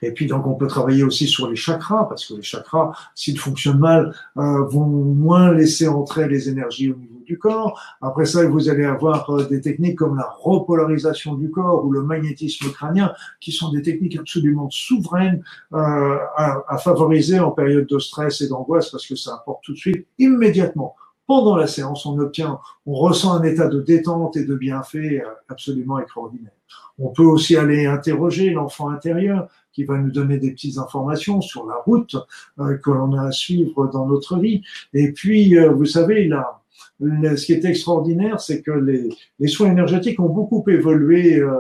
Et puis donc on peut travailler aussi sur les chakras parce que les chakras, s'ils fonctionnent mal, euh, vont moins laisser entrer les énergies au niveau du corps. Après ça, vous allez avoir euh, des techniques comme la repolarisation du corps ou le magnétisme crânien, qui sont des techniques absolument souveraines euh, à, à favoriser en période de stress et d'angoisse parce que ça apporte tout de suite, immédiatement, pendant la séance, on obtient, on ressent un état de détente et de bienfait absolument extraordinaire. On peut aussi aller interroger l'enfant intérieur qui va nous donner des petites informations sur la route euh, que l'on a à suivre dans notre vie. Et puis, euh, vous savez, là, ce qui est extraordinaire, c'est que les, les, soins énergétiques ont beaucoup évolué euh,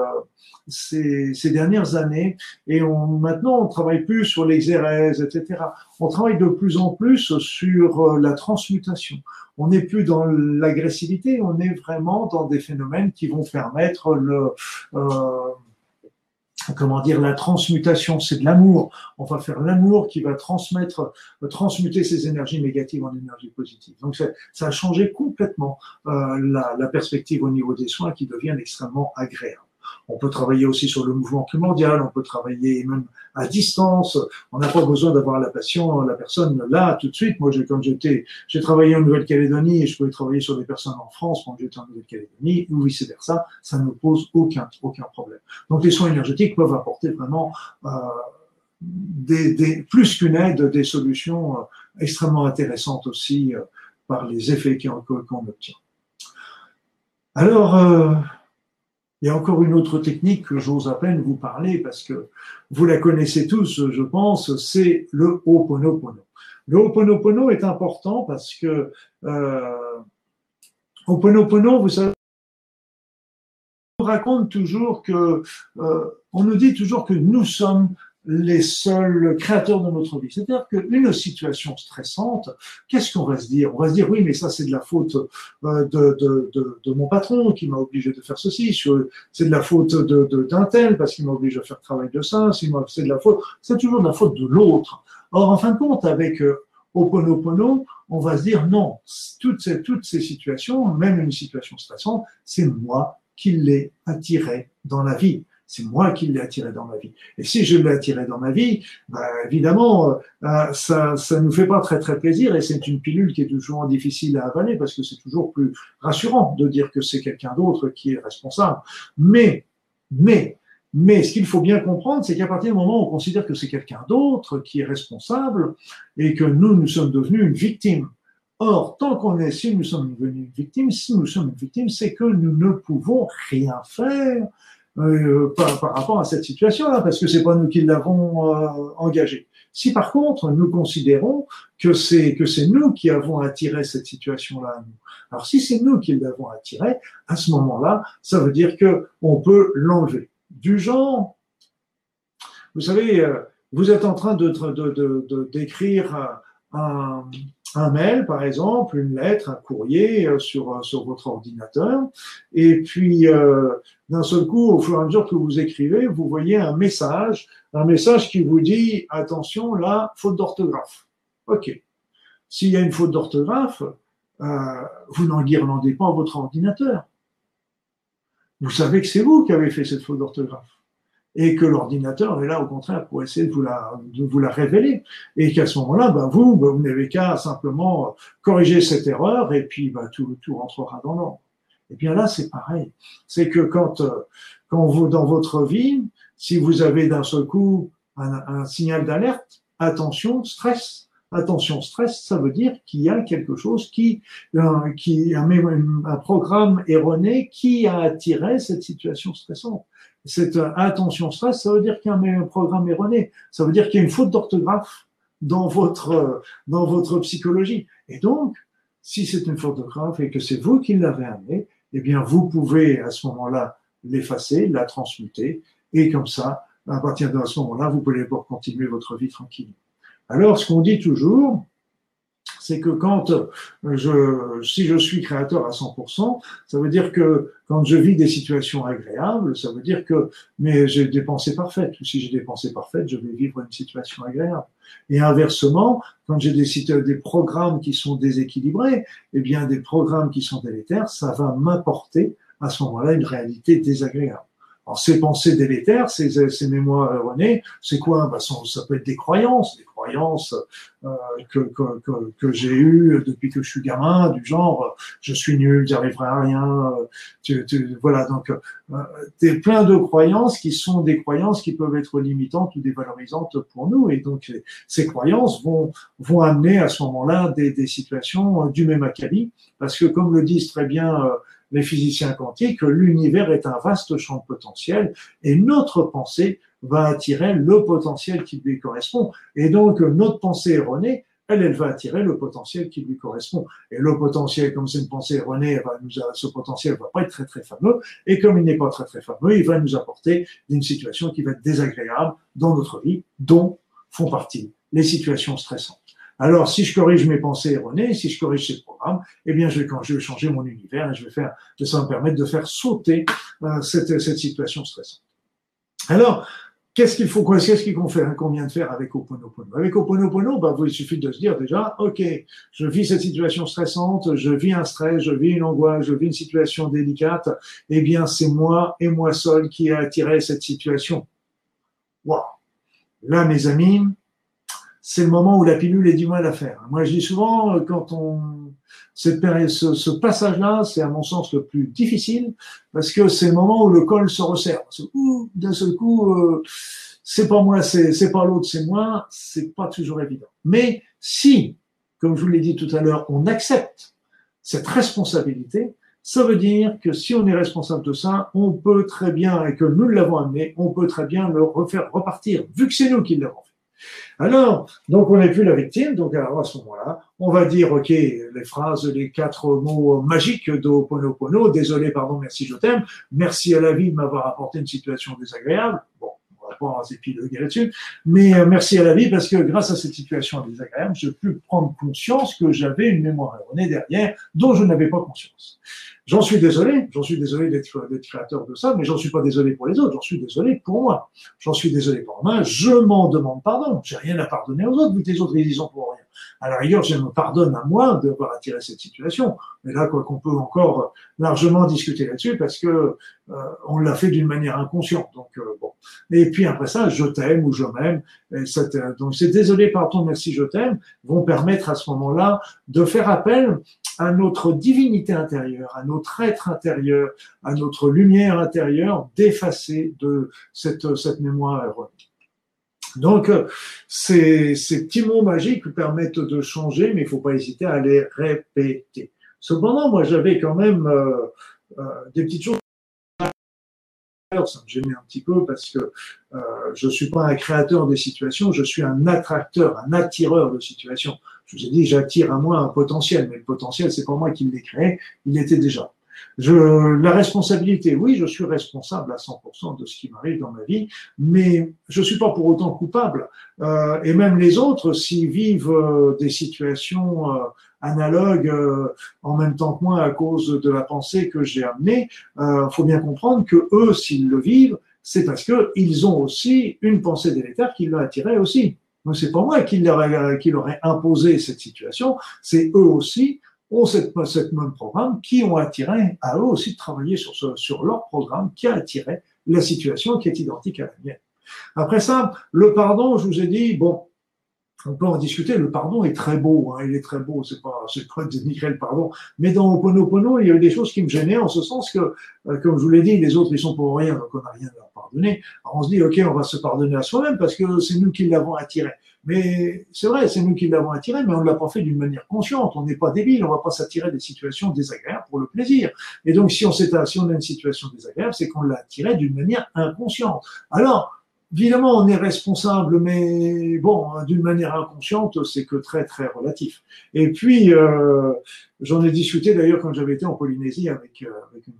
ces, ces, dernières années et on, maintenant on travaille plus sur l'exérèse, etc. On travaille de plus en plus sur la transmutation. On n'est plus dans l'agressivité, on est vraiment dans des phénomènes qui vont permettre le euh, comment dire, la transmutation, c'est de l'amour. On va faire l'amour qui va transmettre, transmuter ces énergies négatives en énergie positive. Donc ça, ça a changé complètement euh, la, la, perspective au niveau des soins qui deviennent extrêmement agréables. On peut travailler aussi sur le mouvement primordial, on peut travailler même à distance. On n'a pas besoin d'avoir la passion, la personne là tout de suite. Moi, comme j'étais, j'ai travaillé en Nouvelle-Calédonie et je pouvais travailler sur des personnes en France quand j'étais en Nouvelle-Calédonie ou vice versa. Ça ne pose aucun aucun problème. Donc les soins énergétiques peuvent apporter vraiment euh, des, des, plus qu'une aide, des solutions euh, extrêmement intéressantes aussi euh, par les effets qu'on obtient. Alors, euh, il y a encore une autre technique que j'ose à peine vous parler parce que vous la connaissez tous, je pense, c'est le Ho'oponopono. Le Ho'oponopono est important parce que euh, Ho'oponopono, vous savez, on raconte toujours que, euh, on nous dit toujours que nous sommes les seuls créateurs de notre vie. C'est-à-dire qu'une situation stressante, qu'est-ce qu'on va se dire? On va se dire oui, mais ça c'est de la faute euh, de, de, de, de mon patron qui m'a obligé de faire ceci, c'est de la faute de d'un tel parce qu'il m'a obligé à faire travail de ça, c'est de la faute, c'est toujours de la faute de l'autre. Or, en fin de compte, avec euh, Oponopono, on va se dire non, toutes ces, toutes ces situations, même une situation stressante, c'est moi qui l'ai attiré dans la vie. C'est moi qui l'ai attiré dans ma vie. Et si je l'ai attiré dans ma vie, bah, évidemment, euh, ça ça nous fait pas très très plaisir et c'est une pilule qui est toujours difficile à avaler parce que c'est toujours plus rassurant de dire que c'est quelqu'un d'autre qui est responsable. Mais, mais, mais ce qu'il faut bien comprendre, c'est qu'à partir du moment où on considère que c'est quelqu'un d'autre qui est responsable et que nous, nous sommes devenus une victime. Or, tant qu'on est, si nous sommes devenus une victime, si nous sommes une victime, c'est que nous ne pouvons rien faire euh, par, par, rapport à cette situation-là, parce que c'est pas nous qui l'avons euh, engagé. Si par contre nous considérons que c'est que c'est nous qui avons attiré cette situation-là à nous, alors si c'est nous qui l'avons attiré, à ce moment-là, ça veut dire que on peut l'enlever. Du genre, vous savez, euh, vous êtes en train de d'écrire de, de, un, un mail, par exemple, une lettre, un courrier euh, sur, euh, sur votre ordinateur. Et puis, euh, d'un seul coup, au fur et à mesure que vous écrivez, vous voyez un message, un message qui vous dit, attention, là, faute d'orthographe. OK. S'il y a une faute d'orthographe, euh, vous n'enguirlandez pas votre ordinateur. Vous savez que c'est vous qui avez fait cette faute d'orthographe et que l'ordinateur est là au contraire pour essayer de vous la, de vous la révéler. Et qu'à ce moment-là, ben vous, ben vous n'avez qu'à simplement corriger cette erreur et puis ben tout, tout rentrera dans l'ordre. Et bien là, c'est pareil. C'est que quand, quand vous, dans votre vie, si vous avez d'un seul coup un, un signal d'alerte, attention, stress. Attention, stress, ça veut dire qu'il y a quelque chose qui, euh, qui un, un programme erroné qui a attiré cette situation stressante cette intention stress, ça veut dire qu'il y a un programme erroné. Ça veut dire qu'il y a une faute d'orthographe dans votre, dans votre psychologie. Et donc, si c'est une faute d'orthographe et que c'est vous qui l'avez amené, eh bien, vous pouvez à ce moment-là l'effacer, la transmuter, et comme ça, à partir de ce moment-là, vous pouvez continuer votre vie tranquille. Alors, ce qu'on dit toujours, c'est que quand euh, je, si je suis créateur à 100%, ça veut dire que quand je vis des situations agréables, ça veut dire que mais j'ai des pensées parfaites. Ou si j'ai des pensées parfaites, je vais vivre une situation agréable. Et inversement, quand j'ai des, des programmes qui sont déséquilibrés, eh bien des programmes qui sont délétères, ça va m'apporter à ce moment-là une réalité désagréable. Alors, ces pensées délétères, ces, ces mémoires erronées, c'est quoi? Bah, Ça peut être des croyances, des croyances euh, que, que, que, que j'ai eues depuis que je suis gamin, du genre je suis nul, j'arriverai à rien. Tu, tu, voilà, donc euh, plein de croyances qui sont des croyances qui peuvent être limitantes ou dévalorisantes pour nous, et donc ces croyances vont vont amener à ce moment-là des, des situations du même acabit, parce que comme le disent très bien euh, les physiciens quantiques, l'univers est un vaste champ de potentiel et notre pensée va attirer le potentiel qui lui correspond. Et donc, notre pensée erronée, elle, elle va attirer le potentiel qui lui correspond. Et le potentiel, comme c'est une pensée erronée, ce potentiel va pas être très très fameux. Et comme il n'est pas très très fameux, il va nous apporter une situation qui va être désagréable dans notre vie, dont font partie les situations stressantes. Alors, si je corrige mes pensées erronées, si je corrige ces programmes, eh bien, je vais, quand je vais changer mon univers et je vais faire, ça va me permettre de faire sauter euh, cette, cette situation stressante. Alors, Qu'est-ce qu'il faut, qu'est-ce qu'il fait, qu'on vient de faire avec Oponopono Avec Oponopono, bah, il suffit de se dire déjà, ok, je vis cette situation stressante, je vis un stress, je vis une angoisse, je vis une situation délicate. Eh bien, c'est moi et moi seul qui ai attiré cette situation. Waouh Là, mes amis, c'est le moment où la pilule est du mal à faire. Moi, je dis souvent, euh, quand on, cette période, ce, ce passage-là, c'est à mon sens le plus difficile parce que c'est le moment où le col se resserre. D'un seul coup, euh, c'est pas moi, c'est pas l'autre, c'est moi. C'est pas toujours évident. Mais si, comme je vous l'ai dit tout à l'heure, on accepte cette responsabilité, ça veut dire que si on est responsable de ça, on peut très bien, et que nous l'avons amené, on peut très bien le refaire repartir, vu que c'est nous qui l'avons. Alors, donc on n'est plus la victime, donc alors à ce moment-là, on va dire, ok, les phrases, les quatre mots magiques d'Oponopono, désolé, pardon, merci, je t'aime, merci à la vie de m'avoir apporté une situation désagréable. Bon, pas épiloguer là-dessus. Mais euh, merci à la vie parce que grâce à cette situation désagréable, j'ai pu prendre conscience que j'avais une mémoire erronée derrière dont je n'avais pas conscience. J'en suis désolé, j'en suis désolé d'être créateur de ça, mais j'en suis pas désolé pour les autres, j'en suis désolé pour moi. J'en suis désolé pour moi, je m'en demande pardon. J'ai rien à pardonner aux autres, vu que les autres, ils y sont pour rien. À la rigueur, je me pardonne à moi d'avoir attiré cette situation. Mais là, quoi qu'on peut encore largement discuter là-dessus parce que euh, on l'a fait d'une manière inconsciente. Donc euh, bon. Et puis après ça, je t'aime ou je m'aime. Donc c'est désolé, pardon, merci, je t'aime vont permettre à ce moment-là de faire appel à notre divinité intérieure, à notre être intérieur, à notre lumière intérieure, d'effacer de cette, cette mémoire erronée. Donc, ces, ces petits mots magiques permettent de changer, mais il ne faut pas hésiter à les répéter. Cependant, moi, j'avais quand même euh, euh, des petites choses. Ça me gênait un petit peu parce que euh, je suis pas un créateur des situations, je suis un attracteur, un attireur de situations. Je vous ai dit, j'attire à moi un potentiel, mais le potentiel, c'est pas moi qui l'ai créé, il était déjà. Je, la responsabilité, oui, je suis responsable à 100% de ce qui m'arrive dans ma vie, mais je suis pas pour autant coupable. Euh, et même les autres, s'ils vivent euh, des situations euh, analogues euh, en même temps que moi à cause de la pensée que j'ai amenée, euh, faut bien comprendre que eux, s'ils le vivent, c'est parce que ils ont aussi une pensée délétère qui l'a attiré aussi. Donc c'est pas moi qui leur, qui leur ai imposé cette situation, c'est eux aussi ont cette, cette même programme qui ont attiré à eux aussi de travailler sur, ce, sur leur programme qui a attiré la situation qui est identique à la mienne. Après ça, le pardon, je vous ai dit, bon, on peut en discuter. Le pardon est très beau, hein, il est très beau. C'est pas, c'est pas dénigrer le pardon. Mais dans Oponopono, il y a eu des choses qui me gênaient en ce sens que, euh, comme je vous l'ai dit, les autres ils sont pour rien, donc on n'a rien à leur pardonner. Alors on se dit, ok, on va se pardonner à soi-même parce que c'est nous qui l'avons attiré. Mais c'est vrai, c'est nous qui l'avons attiré, mais on ne l'a pas fait d'une manière consciente. On n'est pas débile, on ne va pas s'attirer des situations désagréables pour le plaisir. Et donc, si on, si on a une situation désagréable, c'est qu'on l'a attiré d'une manière inconsciente. Alors, Évidemment, on est responsable, mais bon, d'une manière inconsciente, c'est que très très relatif. Et puis, euh, j'en ai discuté d'ailleurs quand j'avais été en Polynésie avec, euh, avec une,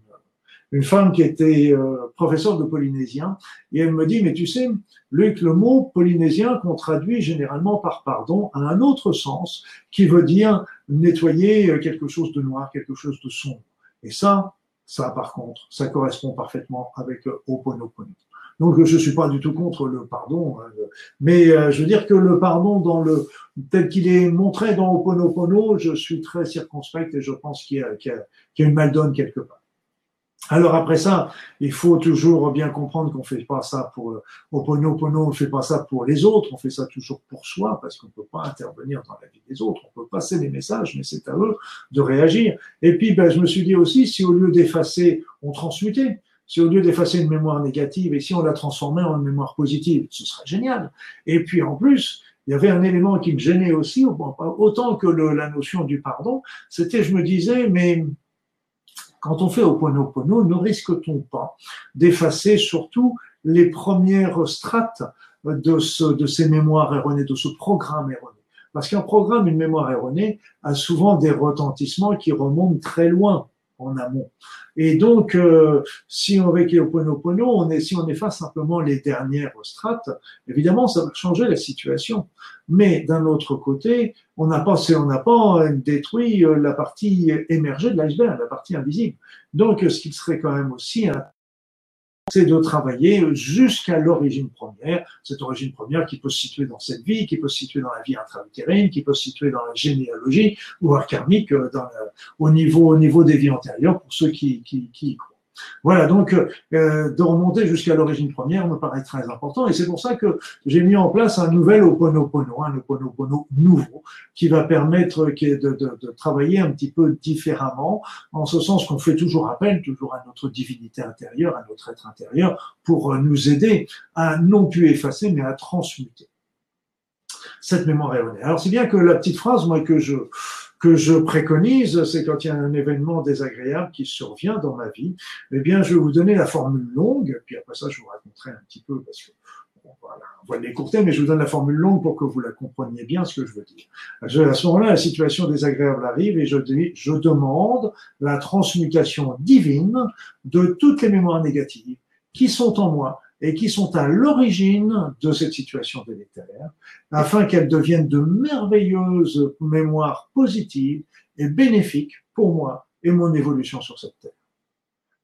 une, femme qui était euh, professeure de polynésien, et elle me dit, mais tu sais, Luc, le mot polynésien qu'on traduit généralement par pardon a un autre sens qui veut dire nettoyer quelque chose de noir, quelque chose de sombre. Et ça, ça par contre, ça correspond parfaitement avec Oponopono. Donc je suis pas du tout contre le pardon, hein, mais euh, je veux dire que le pardon dans le tel qu'il est montré dans Oponopono, je suis très circonspect et je pense qu'il y a, qu'il y qu'il y a une donne quelque part. Alors après ça, il faut toujours bien comprendre qu'on fait pas ça pour euh, Oponopono, on fait pas ça pour les autres, on fait ça toujours pour soi parce qu'on peut pas intervenir dans la vie des autres. On peut passer des messages, mais c'est à eux de réagir. Et puis, ben, je me suis dit aussi, si au lieu d'effacer, on transmutait, si au lieu d'effacer une mémoire négative, et si on la transformait en une mémoire positive, ce serait génial. Et puis en plus, il y avait un élément qui me gênait aussi, autant que la notion du pardon, c'était, je me disais, mais quand on fait au Oponopono, ne risque-t-on pas d'effacer surtout les premières strates de, ce, de ces mémoires erronées, de ce programme erroné? Parce qu'un programme, une mémoire erronée, a souvent des retentissements qui remontent très loin en amont. Et donc, euh, si on avec Oponopono, on est, si on efface simplement les dernières strates, évidemment, ça va changer la situation. Mais d'un autre côté, on n'a pas, on n'a pas détruit euh, la partie émergée de l'iceberg, la partie invisible. Donc, ce qui serait quand même aussi un c'est de travailler jusqu'à l'origine première, cette origine première qui peut se situer dans cette vie, qui peut se situer dans la vie intra-utérine, qui peut se situer dans la généalogie ou karmique euh, au, niveau, au niveau des vies antérieures pour ceux qui, qui, qui y croient. Voilà, donc euh, de remonter jusqu'à l'origine première me paraît très important et c'est pour ça que j'ai mis en place un nouvel Oponopono, un Oponopono nouveau qui va permettre de, de, travailler un petit peu différemment, en ce sens qu'on fait toujours appel, toujours à notre divinité intérieure, à notre être intérieur, pour nous aider à non plus effacer mais à transmuter cette mémoire erronée. Alors c'est bien que la petite phrase, moi, que je que je préconise, c'est quand il y a un événement désagréable qui survient dans ma vie, eh bien, je vais vous donner la formule longue, puis après ça, je vous raconterai un petit peu parce que voilà, on va l'écourter, mais je vous donne la formule longue pour que vous la compreniez bien ce que je veux dire. à ce moment-là, la situation désagréable arrive et je, je demande la transmutation divine de toutes les mémoires négatives qui sont en moi, et qui sont à l'origine de cette situation délétère, afin qu'elles deviennent de merveilleuses mémoires positives et bénéfiques pour moi et mon évolution sur cette terre.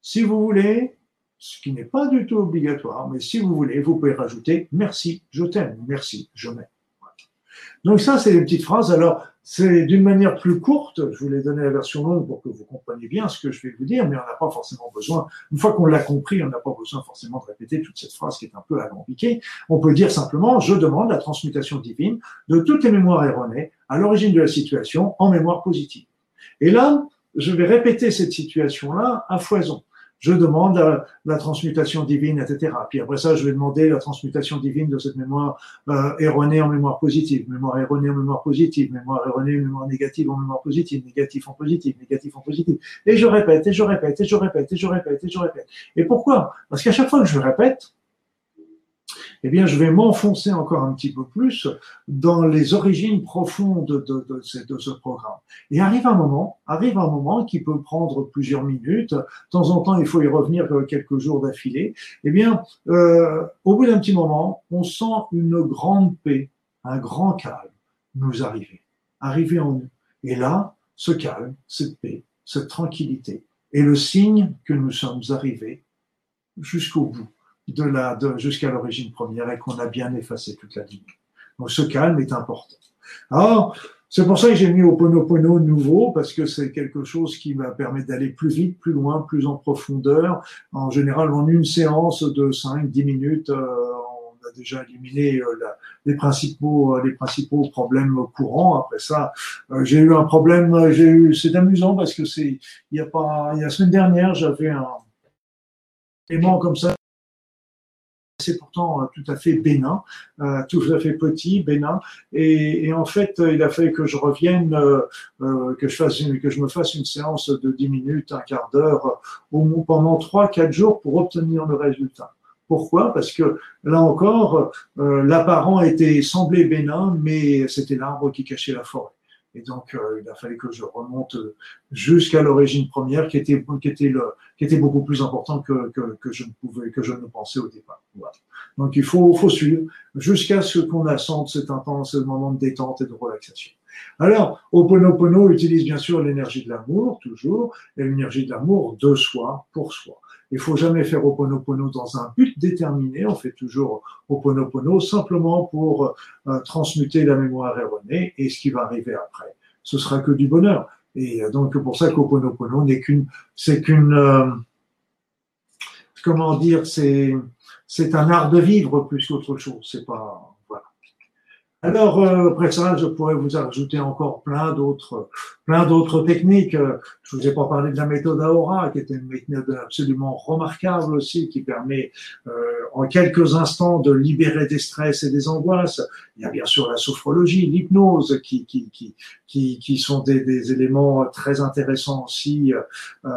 Si vous voulez, ce qui n'est pas du tout obligatoire, mais si vous voulez, vous pouvez rajouter merci, je t'aime, merci, je m'aime. Donc ça, c'est des petites phrases. Alors, c'est d'une manière plus courte. Je vous l'ai donné la version longue pour que vous compreniez bien ce que je vais vous dire, mais on n'a pas forcément besoin. Une fois qu'on l'a compris, on n'a pas besoin forcément de répéter toute cette phrase qui est un peu alambiquée. On peut dire simplement je demande la transmutation divine de toutes les mémoires erronées à l'origine de la situation en mémoire positive. Et là, je vais répéter cette situation-là à foison je demande la, transmutation divine, etc. Puis après ça, je vais demander la transmutation divine de cette mémoire euh, erronée en mémoire positive, mémoire erronée en mémoire positive, mémoire erronée en mémoire négative en mémoire positive, négatif en positif, négatif en positif. Et je répète, et je répète, et je répète, et je répète, et je répète. Et pourquoi? Parce qu'à chaque fois que je répète, eh bien, je vais m'enfoncer encore un petit peu plus dans les origines profondes de, ce, programme. Et arrive un moment, arrive un moment qui peut prendre plusieurs minutes. De temps en temps, il faut y revenir quelques jours d'affilée. Eh bien, euh, au bout d'un petit moment, on sent une grande paix, un grand calme nous arriver, arriver en nous. Et là, ce calme, cette paix, cette tranquillité est le signe que nous sommes arrivés jusqu'au bout de la, de, jusqu'à l'origine première et qu'on a bien effacé toute la ligne. Donc ce calme est important. Alors, c'est pour ça que j'ai mis au Ponopono nouveau, parce que c'est quelque chose qui va permettre d'aller plus vite, plus loin, plus en profondeur. En général, en une séance de 5-10 minutes, euh, on a déjà éliminé euh, les principaux euh, les principaux problèmes courants. Après ça, j'ai eu un problème, j'ai eu, c'est amusant parce que c'est, il y a pas, il y a la semaine dernière, j'avais un aimant comme ça c'est pourtant euh, tout à fait bénin, euh, tout à fait petit, bénin. Et, en fait, il a fallu que je revienne, euh, que je fasse que je me fasse une séance de 10 minutes, un quart d'heure, pendant 3-4 jours pour obtenir le résultat. Pourquoi? Parce que là encore, l'apparent était semblé bénin, mais c'était l'arbre qui cachait la forêt. Et donc, euh, il a fallu que je remonte jusqu'à l'origine première, qui était, qui était, le, qui était beaucoup plus important que, que, que, je ne pouvais, que je ne pensais au départ. Voilà. Donc, il faut, faut suivre jusqu'à ce qu'on assente cet intense ce moment de détente et de relaxation. Alors, Oponopono utilise bien sûr l'énergie de l'amour, toujours, et l'énergie de l'amour de soi, pour soi. Il faut jamais faire Oponopono dans un but déterminé. On fait toujours Oponopono simplement pour euh, transmuter la mémoire erronée et ce qui va arriver après. Ce sera que du bonheur. Et euh, donc, pour ça qu'Oponopono n'est qu'une, c'est qu'une, euh, comment dire, c'est, c'est un art de vivre plus qu'autre chose. C'est pas, alors, euh, après ça, je pourrais vous ajouter encore plein d'autres, plein d'autres techniques. Je vous ai pas parlé de la méthode Aora, qui est une méthode absolument remarquable aussi, qui permet euh, en quelques instants de libérer des stress et des angoisses. Il y a bien sûr la sophrologie, l'hypnose, qui, qui, qui, qui, qui sont des, des, éléments très intéressants aussi, euh,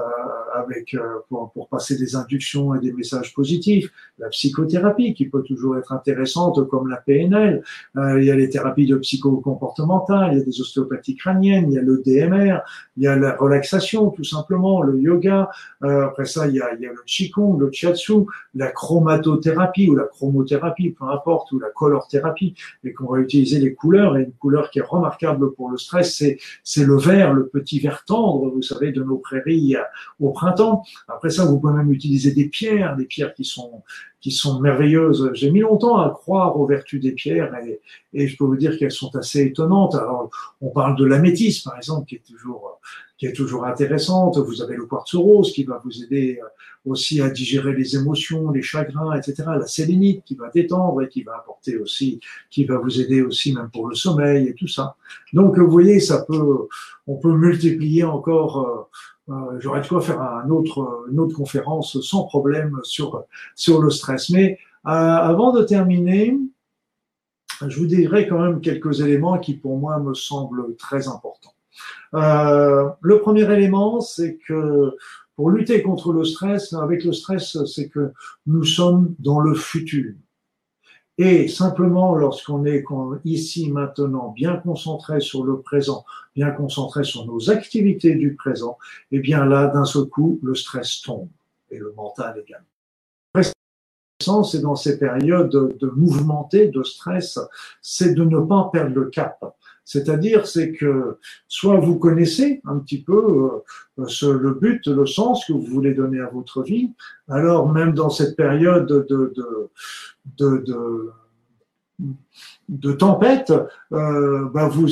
avec euh, pour, pour passer des inductions et des messages positifs. La psychothérapie, qui peut toujours être intéressante, comme la PNL. Euh, il y a les thérapies de psychocomportementales, il y a des ostéopathies crâniennes, il y a le DMR, il y a la relaxation tout simplement, le yoga. Euh, après ça, il y, a, il y a le qigong, le shiatsu, la chromatothérapie ou la chromothérapie, peu importe, ou la color thérapie, et qu'on va utiliser les couleurs. Et une couleur qui est remarquable pour le stress, c'est c'est le vert, le petit vert tendre, vous savez, de nos prairies au printemps. Après ça, vous pouvez même utiliser des pierres, des pierres qui sont qui sont merveilleuses. J'ai mis longtemps à croire aux vertus des pierres et, et je peux vous dire qu'elles sont assez étonnantes. Alors, on parle de l'améthyste, par exemple, qui est toujours qui est toujours intéressante. Vous avez le quartz rose qui va vous aider euh, aussi à digérer les émotions, les chagrins, etc. La sélénite qui va détendre et qui va apporter aussi, qui va vous aider aussi même pour le sommeil et tout ça. Donc, vous voyez, ça peut, on peut multiplier encore. Euh, J'aurais de quoi faire un autre, une autre conférence sans problème sur sur le stress. Mais euh, avant de terminer, je vous dirai quand même quelques éléments qui pour moi me semblent très importants. Euh, le premier élément, c'est que pour lutter contre le stress, avec le stress, c'est que nous sommes dans le futur. Et simplement, lorsqu'on est ici maintenant bien concentré sur le présent, bien concentré sur nos activités du présent, et eh bien là, d'un seul coup, le stress tombe et le mental également. et dans ces périodes de, de mouvementé, de stress, c'est de ne pas perdre le cap. C'est-à-dire, c'est que soit vous connaissez un petit peu euh, ce, le but, le sens que vous voulez donner à votre vie, alors même dans cette période de, de, de, de de tempête, euh, bah vous,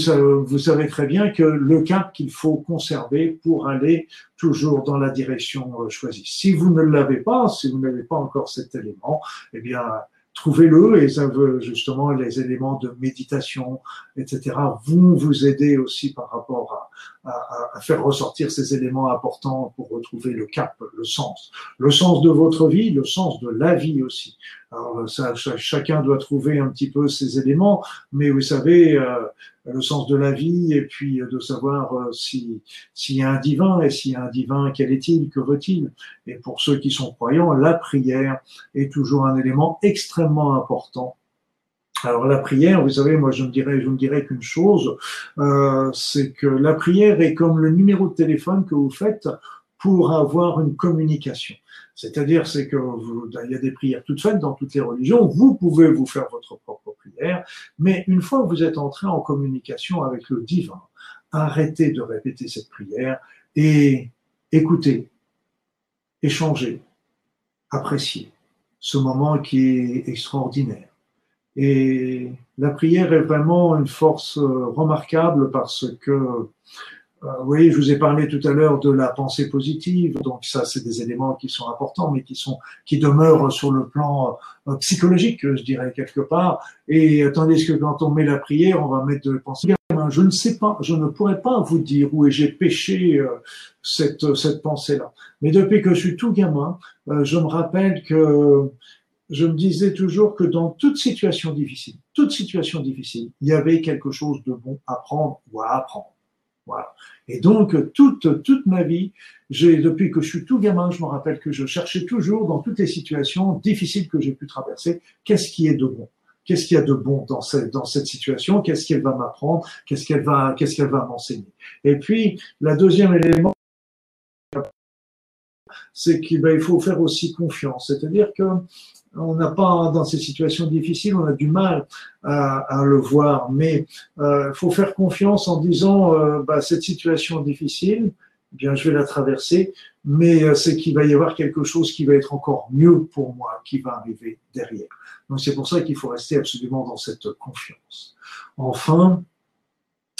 vous savez très bien que le cap qu'il faut conserver pour aller toujours dans la direction euh, choisie. Si vous ne l'avez pas, si vous n'avez pas encore cet élément, eh bien, trouvez-le et ça justement les éléments de méditation, etc. vont vous aider aussi par rapport à, à, faire ressortir ces éléments importants pour retrouver le cap, le sens, le sens de votre vie, le sens de la vie aussi. Alors ça, chacun doit trouver un petit peu ces éléments, mais vous savez, euh, le sens de la vie et puis de savoir euh, si s'il y a un divin et s'il y a un divin, quel est-il, que veut-il? Et pour ceux qui sont croyants, la prière est toujours un élément extrêmement important alors la prière, vous savez, moi je ne dirais, je ne dirais qu'une chose, euh, c'est que la prière est comme le numéro de téléphone que vous faites pour avoir une communication. C'est-à-dire, c'est que vous, il y a des prières toutes faites dans toutes les religions. Vous pouvez vous faire votre propre prière, mais une fois que vous êtes entré en communication avec le divin, arrêtez de répéter cette prière et écoutez, échangez, appréciez ce moment qui est extraordinaire. Et la prière est vraiment une force euh, remarquable parce que euh, vous voyez, je vous ai parlé tout à l'heure de la pensée positive, donc ça, c'est des éléments qui sont importants, mais qui sont qui demeurent sur le plan euh, psychologique, je dirais quelque part. Et tandis que quand on met la prière, on va mettre de pensée. Je ne sais pas, je ne pourrais pas vous dire où j'ai péché euh, cette cette pensée-là. Mais depuis que je suis tout gamin, je me rappelle que je me disais toujours que dans toute situation difficile, toute situation difficile, il y avait quelque chose de bon à prendre ou à apprendre. Voilà. Et donc, toute, toute ma vie, j'ai, depuis que je suis tout gamin, je me rappelle que je cherchais toujours dans toutes les situations difficiles que j'ai pu traverser, qu'est-ce qui est de bon? Qu'est-ce qu'il y a de bon dans cette, dans cette situation? Qu'est-ce qu'elle va m'apprendre? Qu'est-ce qu'elle va, qu'est-ce qu'elle va m'enseigner? Et puis, la deuxième élément, c'est qu'il ben, faut faire aussi confiance. C'est-à-dire que on n'a pas, dans ces situations difficiles, on a du mal à, le voir, mais il euh, faut faire confiance en disant, euh, bah, cette situation difficile, eh bien, je vais la traverser, mais euh, c'est qu'il va y avoir quelque chose qui va être encore mieux pour moi, qui va arriver derrière. Donc, c'est pour ça qu'il faut rester absolument dans cette confiance. Enfin,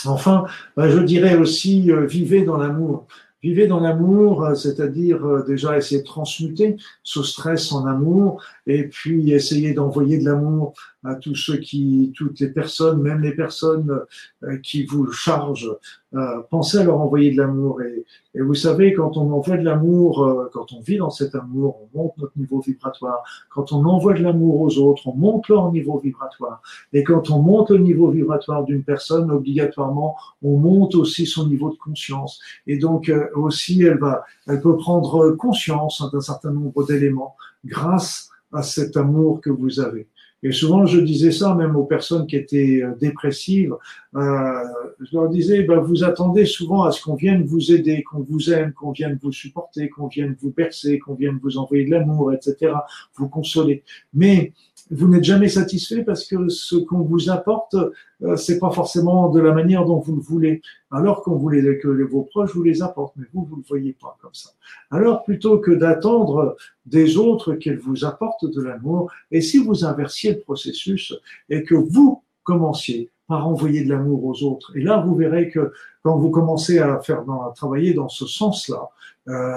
enfin, bah, je dirais aussi, vivez dans l'amour. Vivez dans l'amour, euh, c'est-à-dire euh, déjà essayer de transmuter ce stress en amour et puis essayer d'envoyer de l'amour à tous ceux qui, toutes les personnes, même les personnes euh, qui vous chargent, euh, pensez à leur envoyer de l'amour. Et, et, vous savez, quand on envoie de l'amour, euh, quand on vit dans cet amour, on monte notre niveau vibratoire. Quand on envoie de l'amour aux autres, on monte leur niveau vibratoire. Et quand on monte le niveau vibratoire d'une personne, obligatoirement, on monte aussi son niveau de conscience. Et donc aussi, elle va, elle peut prendre conscience d'un certain nombre d'éléments grâce à cet amour que vous avez. Et souvent, je disais ça même aux personnes qui étaient euh, dépressives. Euh, je leur disais, ben, vous attendez souvent à ce qu'on vienne vous aider, qu'on vous aime, qu'on vienne vous supporter, qu'on vienne vous bercer, qu'on vienne vous envoyer de l'amour, etc., vous consoler. Mais vous n'êtes jamais satisfait parce que ce qu'on vous apporte, euh, c'est pas forcément de la manière dont vous le voulez. Alors qu'on voulait que vos proches vous les apportent, mais vous, vous le voyez pas comme ça. Alors plutôt que d'attendre des autres qu'elles vous apportent de l'amour, et si vous inversiez le processus et que vous commenciez par envoyer de l'amour aux autres, et là vous verrez que quand vous commencez à faire, à travailler dans ce sens-là, euh,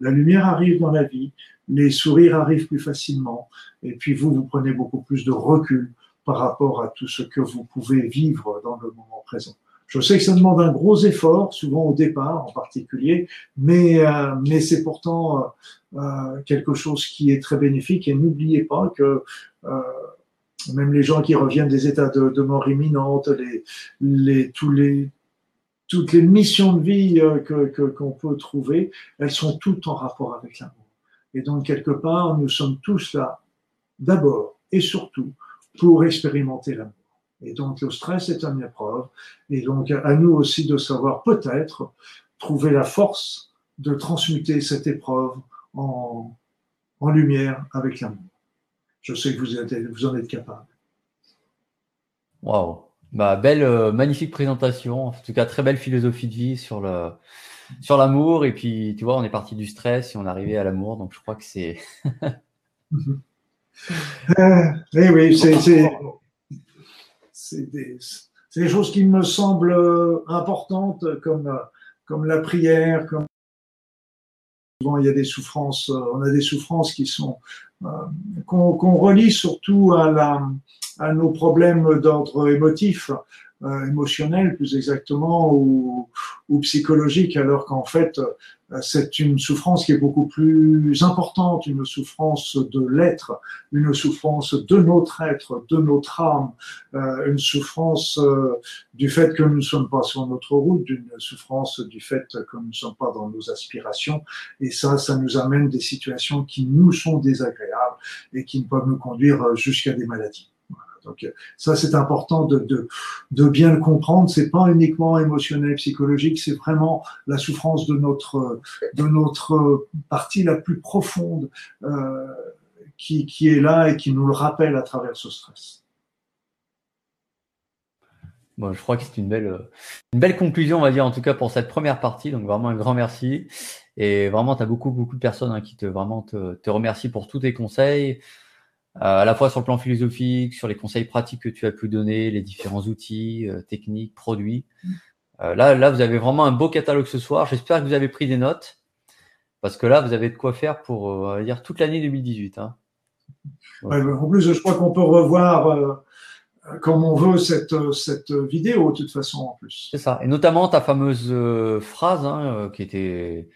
la lumière arrive dans la vie, les sourires arrivent plus facilement, et puis vous, vous prenez beaucoup plus de recul par rapport à tout ce que vous pouvez vivre dans le moment présent. Je sais que ça demande un gros effort, souvent au départ en particulier, mais, euh, mais c'est pourtant euh, euh, quelque chose qui est très bénéfique. Et n'oubliez pas que euh, même les gens qui reviennent des états de, mort imminente, les, les, tous les, toutes les missions de vie que qu'on peut trouver, elles sont toutes en rapport avec l'amour. Et donc, quelque part, nous sommes tous là, d'abord et surtout, pour expérimenter l'amour. Et donc, le stress est une épreuve. Et donc, à nous aussi de savoir peut-être trouver la force de transmuter cette épreuve en, lumière avec l'amour. je sais que vous, vous en êtes capable. Waouh. Bah, belle, euh, magnifique présentation. En tout cas, très belle philosophie de vie sur le, sur l'amour. Et puis, tu vois, on est parti du stress et on est arrivé à l'amour. Donc, je crois que c'est. [laughs] euh, oui, c'est, c'est, des, des, choses qui me semblent importantes, comme, comme la prière, comme souvent il y a des souffrances, on a des souffrances qui sont euh, qu'on, relie surtout à nos problèmes d'ordre émotif, euh, émotionnel plus exactement, ou, ou psychologique, alors qu'en fait, euh, c'est une souffrance qui est beaucoup plus importante, une souffrance de l'être, une souffrance de notre être, de notre âme, euh, une souffrance du fait que nous ne sommes pas sur notre route, d'une souffrance du fait que nous ne sommes pas dans nos aspirations. Et ça, ça nous amène des situations qui nous sont désagréables et qui peuvent nous conduire jusqu'à des maladies. Donc ça, c'est important de, bien le comprendre. C'est pas uniquement émotionnel, psychologique, c'est vraiment la souffrance de notre partie la plus profonde euh, qui, est là et qui nous le rappelle à travers ce stress. Bon, je crois que c'est une belle, conclusion, on va dire, en tout cas pour cette première partie. Donc vraiment un grand merci. Et vraiment, tu as beaucoup, beaucoup de personnes hein, qui te vraiment te, remercient pour tous tes conseils, euh, à la fois sur le plan philosophique, sur les conseils pratiques que tu as pu donner, les différents outils, euh, techniques, produits. Euh, là, là, vous avez vraiment un beau catalogue ce soir. J'espère que vous avez pris des notes, parce que là, vous avez de quoi faire pour on va dire toute l'année 2018. Hein. Ouais. en plus, je crois qu'on peut revoir comme on veut cette, cette vidéo de toute façon en plus. C'est ça, et notamment ta fameuse phrase hein, qui était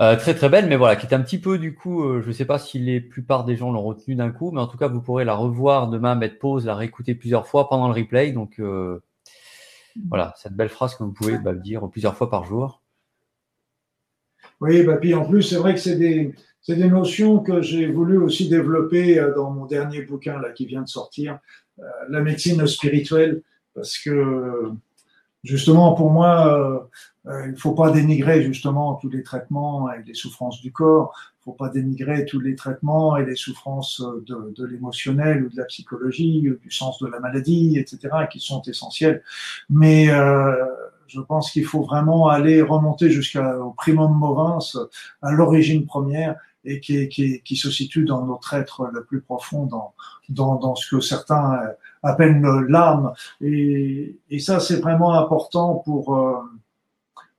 euh, très très belle, mais voilà, qui est un petit peu du coup, euh, je ne sais pas si les plupart des gens l'ont retenu d'un coup, mais en tout cas, vous pourrez la revoir demain, mettre pause, la réécouter plusieurs fois pendant le replay. Donc euh, voilà, cette belle phrase que vous pouvez bah, dire plusieurs fois par jour. Oui, bah, puis en plus, c'est vrai que c'est des, des notions que j'ai voulu aussi développer dans mon dernier bouquin là, qui vient de sortir, la médecine spirituelle, parce que justement, pour moi, il ne faut pas dénigrer justement tous les traitements et les souffrances du corps. Il ne faut pas dénigrer tous les traitements et les souffrances de, de l'émotionnel ou de la psychologie, du sens de la maladie, etc., qui sont essentiels. Mais euh, je pense qu'il faut vraiment aller remonter jusqu'au primum movens, à l'origine première, et qui, qui, qui, se situe dans notre être le plus profond, dans, dans, dans ce que certains appellent l'âme. Et, et ça, c'est vraiment important pour... Euh,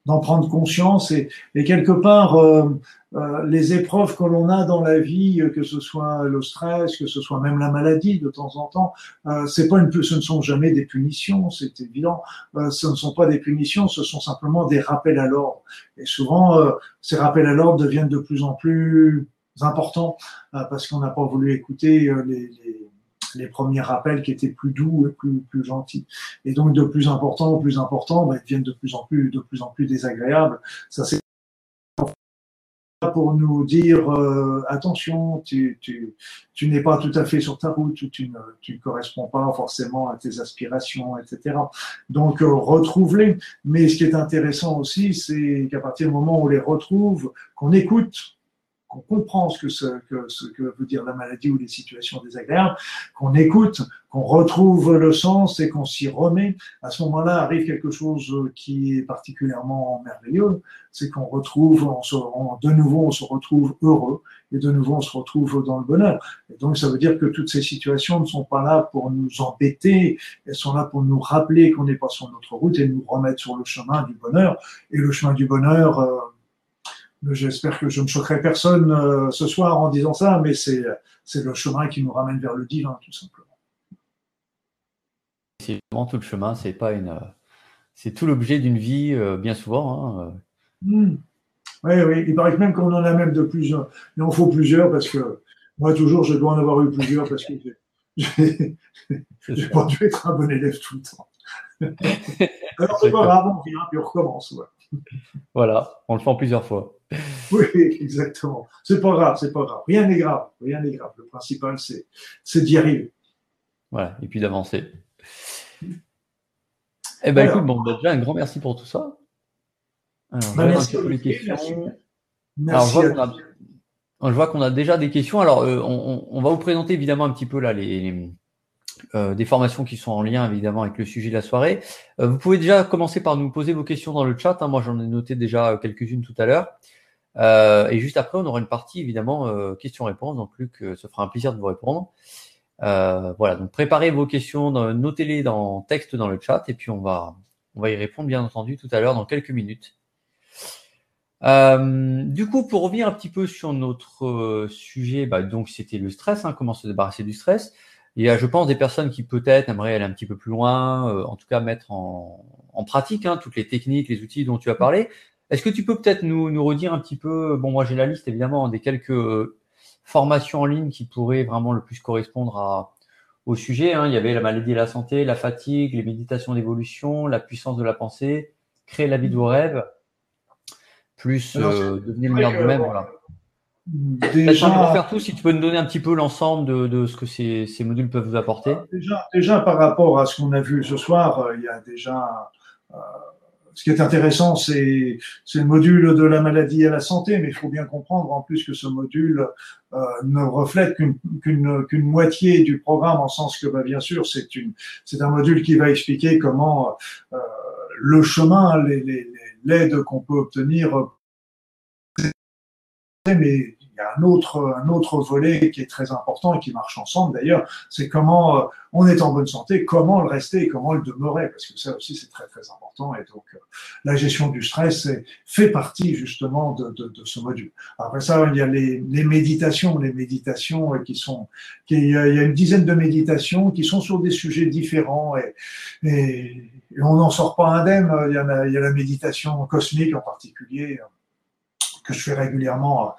d'en prendre conscience et, et quelque part euh, euh, les épreuves que l'on a dans la vie, que ce soit le stress, que ce soit même la maladie de temps en temps, euh, c'est pas une, ce ne sont jamais des punitions, c'est évident. Euh, ce ne sont pas des punitions, ce sont simplement des rappels à l'ordre. Et souvent, euh, ces rappels à l'ordre deviennent de plus en plus importants euh, parce qu'on n'a pas voulu écouter les, les les premiers rappels qui étaient plus doux et plus, plus gentils. Et donc de plus important en plus important, bah, ils deviennent de plus en plus, de plus en plus désagréables. Ça c'est pour nous dire euh, attention, tu, tu, tu n'es pas tout à fait sur ta route, tu, tu, ne, tu ne corresponds pas forcément à tes aspirations, etc. Donc euh, retrouve-les. Mais ce qui est intéressant aussi, c'est qu'à partir du moment où on les retrouve, qu'on écoute, qu'on comprend ce que, ce, que, ce que veut dire la maladie ou les situations désagréables, qu'on écoute, qu'on retrouve le sens et qu'on s'y remet, à ce moment-là arrive quelque chose qui est particulièrement merveilleux, c'est qu'on retrouve, on se, on, de nouveau on se retrouve heureux et de nouveau on se retrouve dans le bonheur. Et donc ça veut dire que toutes ces situations ne sont pas là pour nous embêter, elles sont là pour nous rappeler qu'on n'est pas sur notre route et nous remettre sur le chemin du bonheur. Et le chemin du bonheur, euh, J'espère que je ne choquerai personne euh, ce soir en disant ça, mais c'est, le chemin qui nous ramène vers le divin, tout simplement. C'est vraiment tout le chemin, c'est pas une, c'est tout l'objet d'une vie, euh, bien souvent. Hein. Mmh. Oui, oui, il paraît que même qu'on en a même de plusieurs. Il en faut plusieurs parce que moi, toujours, je dois en avoir eu plusieurs parce que j'ai, j'ai pas dû être un bon élève tout le temps. [laughs] Alors, c'est pas grave, on vient, puis on recommence. Ouais. Voilà, on le fait en plusieurs fois. [laughs] Oui, exactement. C'est pas grave, c'est pas grave. Rien n'est grave, rien n'est grave. Le principal, c'est, c'est d'y arriver. Voilà, et puis d'avancer. [laughs] Eh ben, écoute, bon, bah, déjà, un grand merci pour tout ça. Alors, bah, merci, les questions. Merci. Alors, Je vois qu'on a déjà des questions. Alors, on, va vous présenter évidemment un petit peu là les, des formations qui sont en lien évidemment avec le sujet de la soirée. vous pouvez déjà commencer par nous poser vos questions dans le chat. Hein. Moi, j'en ai noté déjà quelques-unes tout à l'heure. et juste après, on aura une partie évidemment questions-réponses. Donc, Luc, ce fera un plaisir de vous répondre. Euh, voilà, donc préparez vos questions, notez-les dans texte dans le chat et puis on va, on va y répondre bien entendu tout à l'heure dans quelques minutes. Euh, du coup, pour revenir un petit peu sur notre euh, sujet, bah, donc c'était le stress, hein, comment se débarrasser du stress. Il y a, je pense, des personnes qui peut-être aimeraient aller un petit peu plus loin, en tout cas mettre en, en pratique hein, toutes les techniques, les outils dont tu as parlé. Est-ce que tu peux peut-être nous, nous redire un petit peu, bon moi j'ai la liste évidemment des quelques formation en ligne qui pourrait vraiment le plus correspondre à, au sujet. Hein. Il y avait la maladie et la santé, la fatigue, les méditations d'évolution, la puissance de la pensée, créer la vie de vos rêves, plus euh, devenir le meilleur de vous-même. Voilà. Déjà, pour faire tout, si tu peux nous donner un petit peu l'ensemble de, de, ce que ces, ces, modules peuvent vous apporter. Déjà, déjà par rapport à ce qu'on a vu ce soir, euh, il y a déjà euh, ce qui est intéressant, c'est le module de la maladie et la santé, mais il faut bien comprendre en plus que ce module euh, ne reflète qu'une moitié du programme, en sens que, bah, bien sûr, c'est un module qui va expliquer comment euh, le chemin, l'aide qu'on peut obtenir, mais y a un autre, un autre volet qui est très important et qui marche ensemble d'ailleurs, c'est comment euh, on est en bonne santé, comment le rester et comment le demeurer, parce que ça aussi c'est très très important. Et donc euh, la gestion du stress fait partie justement de, de, de, ce module. Après ça, il y a les, les méditations, les méditations qui sont, qui, il y a une dizaine de méditations qui sont sur des sujets différents et, et, on n'en sort pas indemne. Il y, a, il y a la méditation cosmique en particulier que je fais régulièrement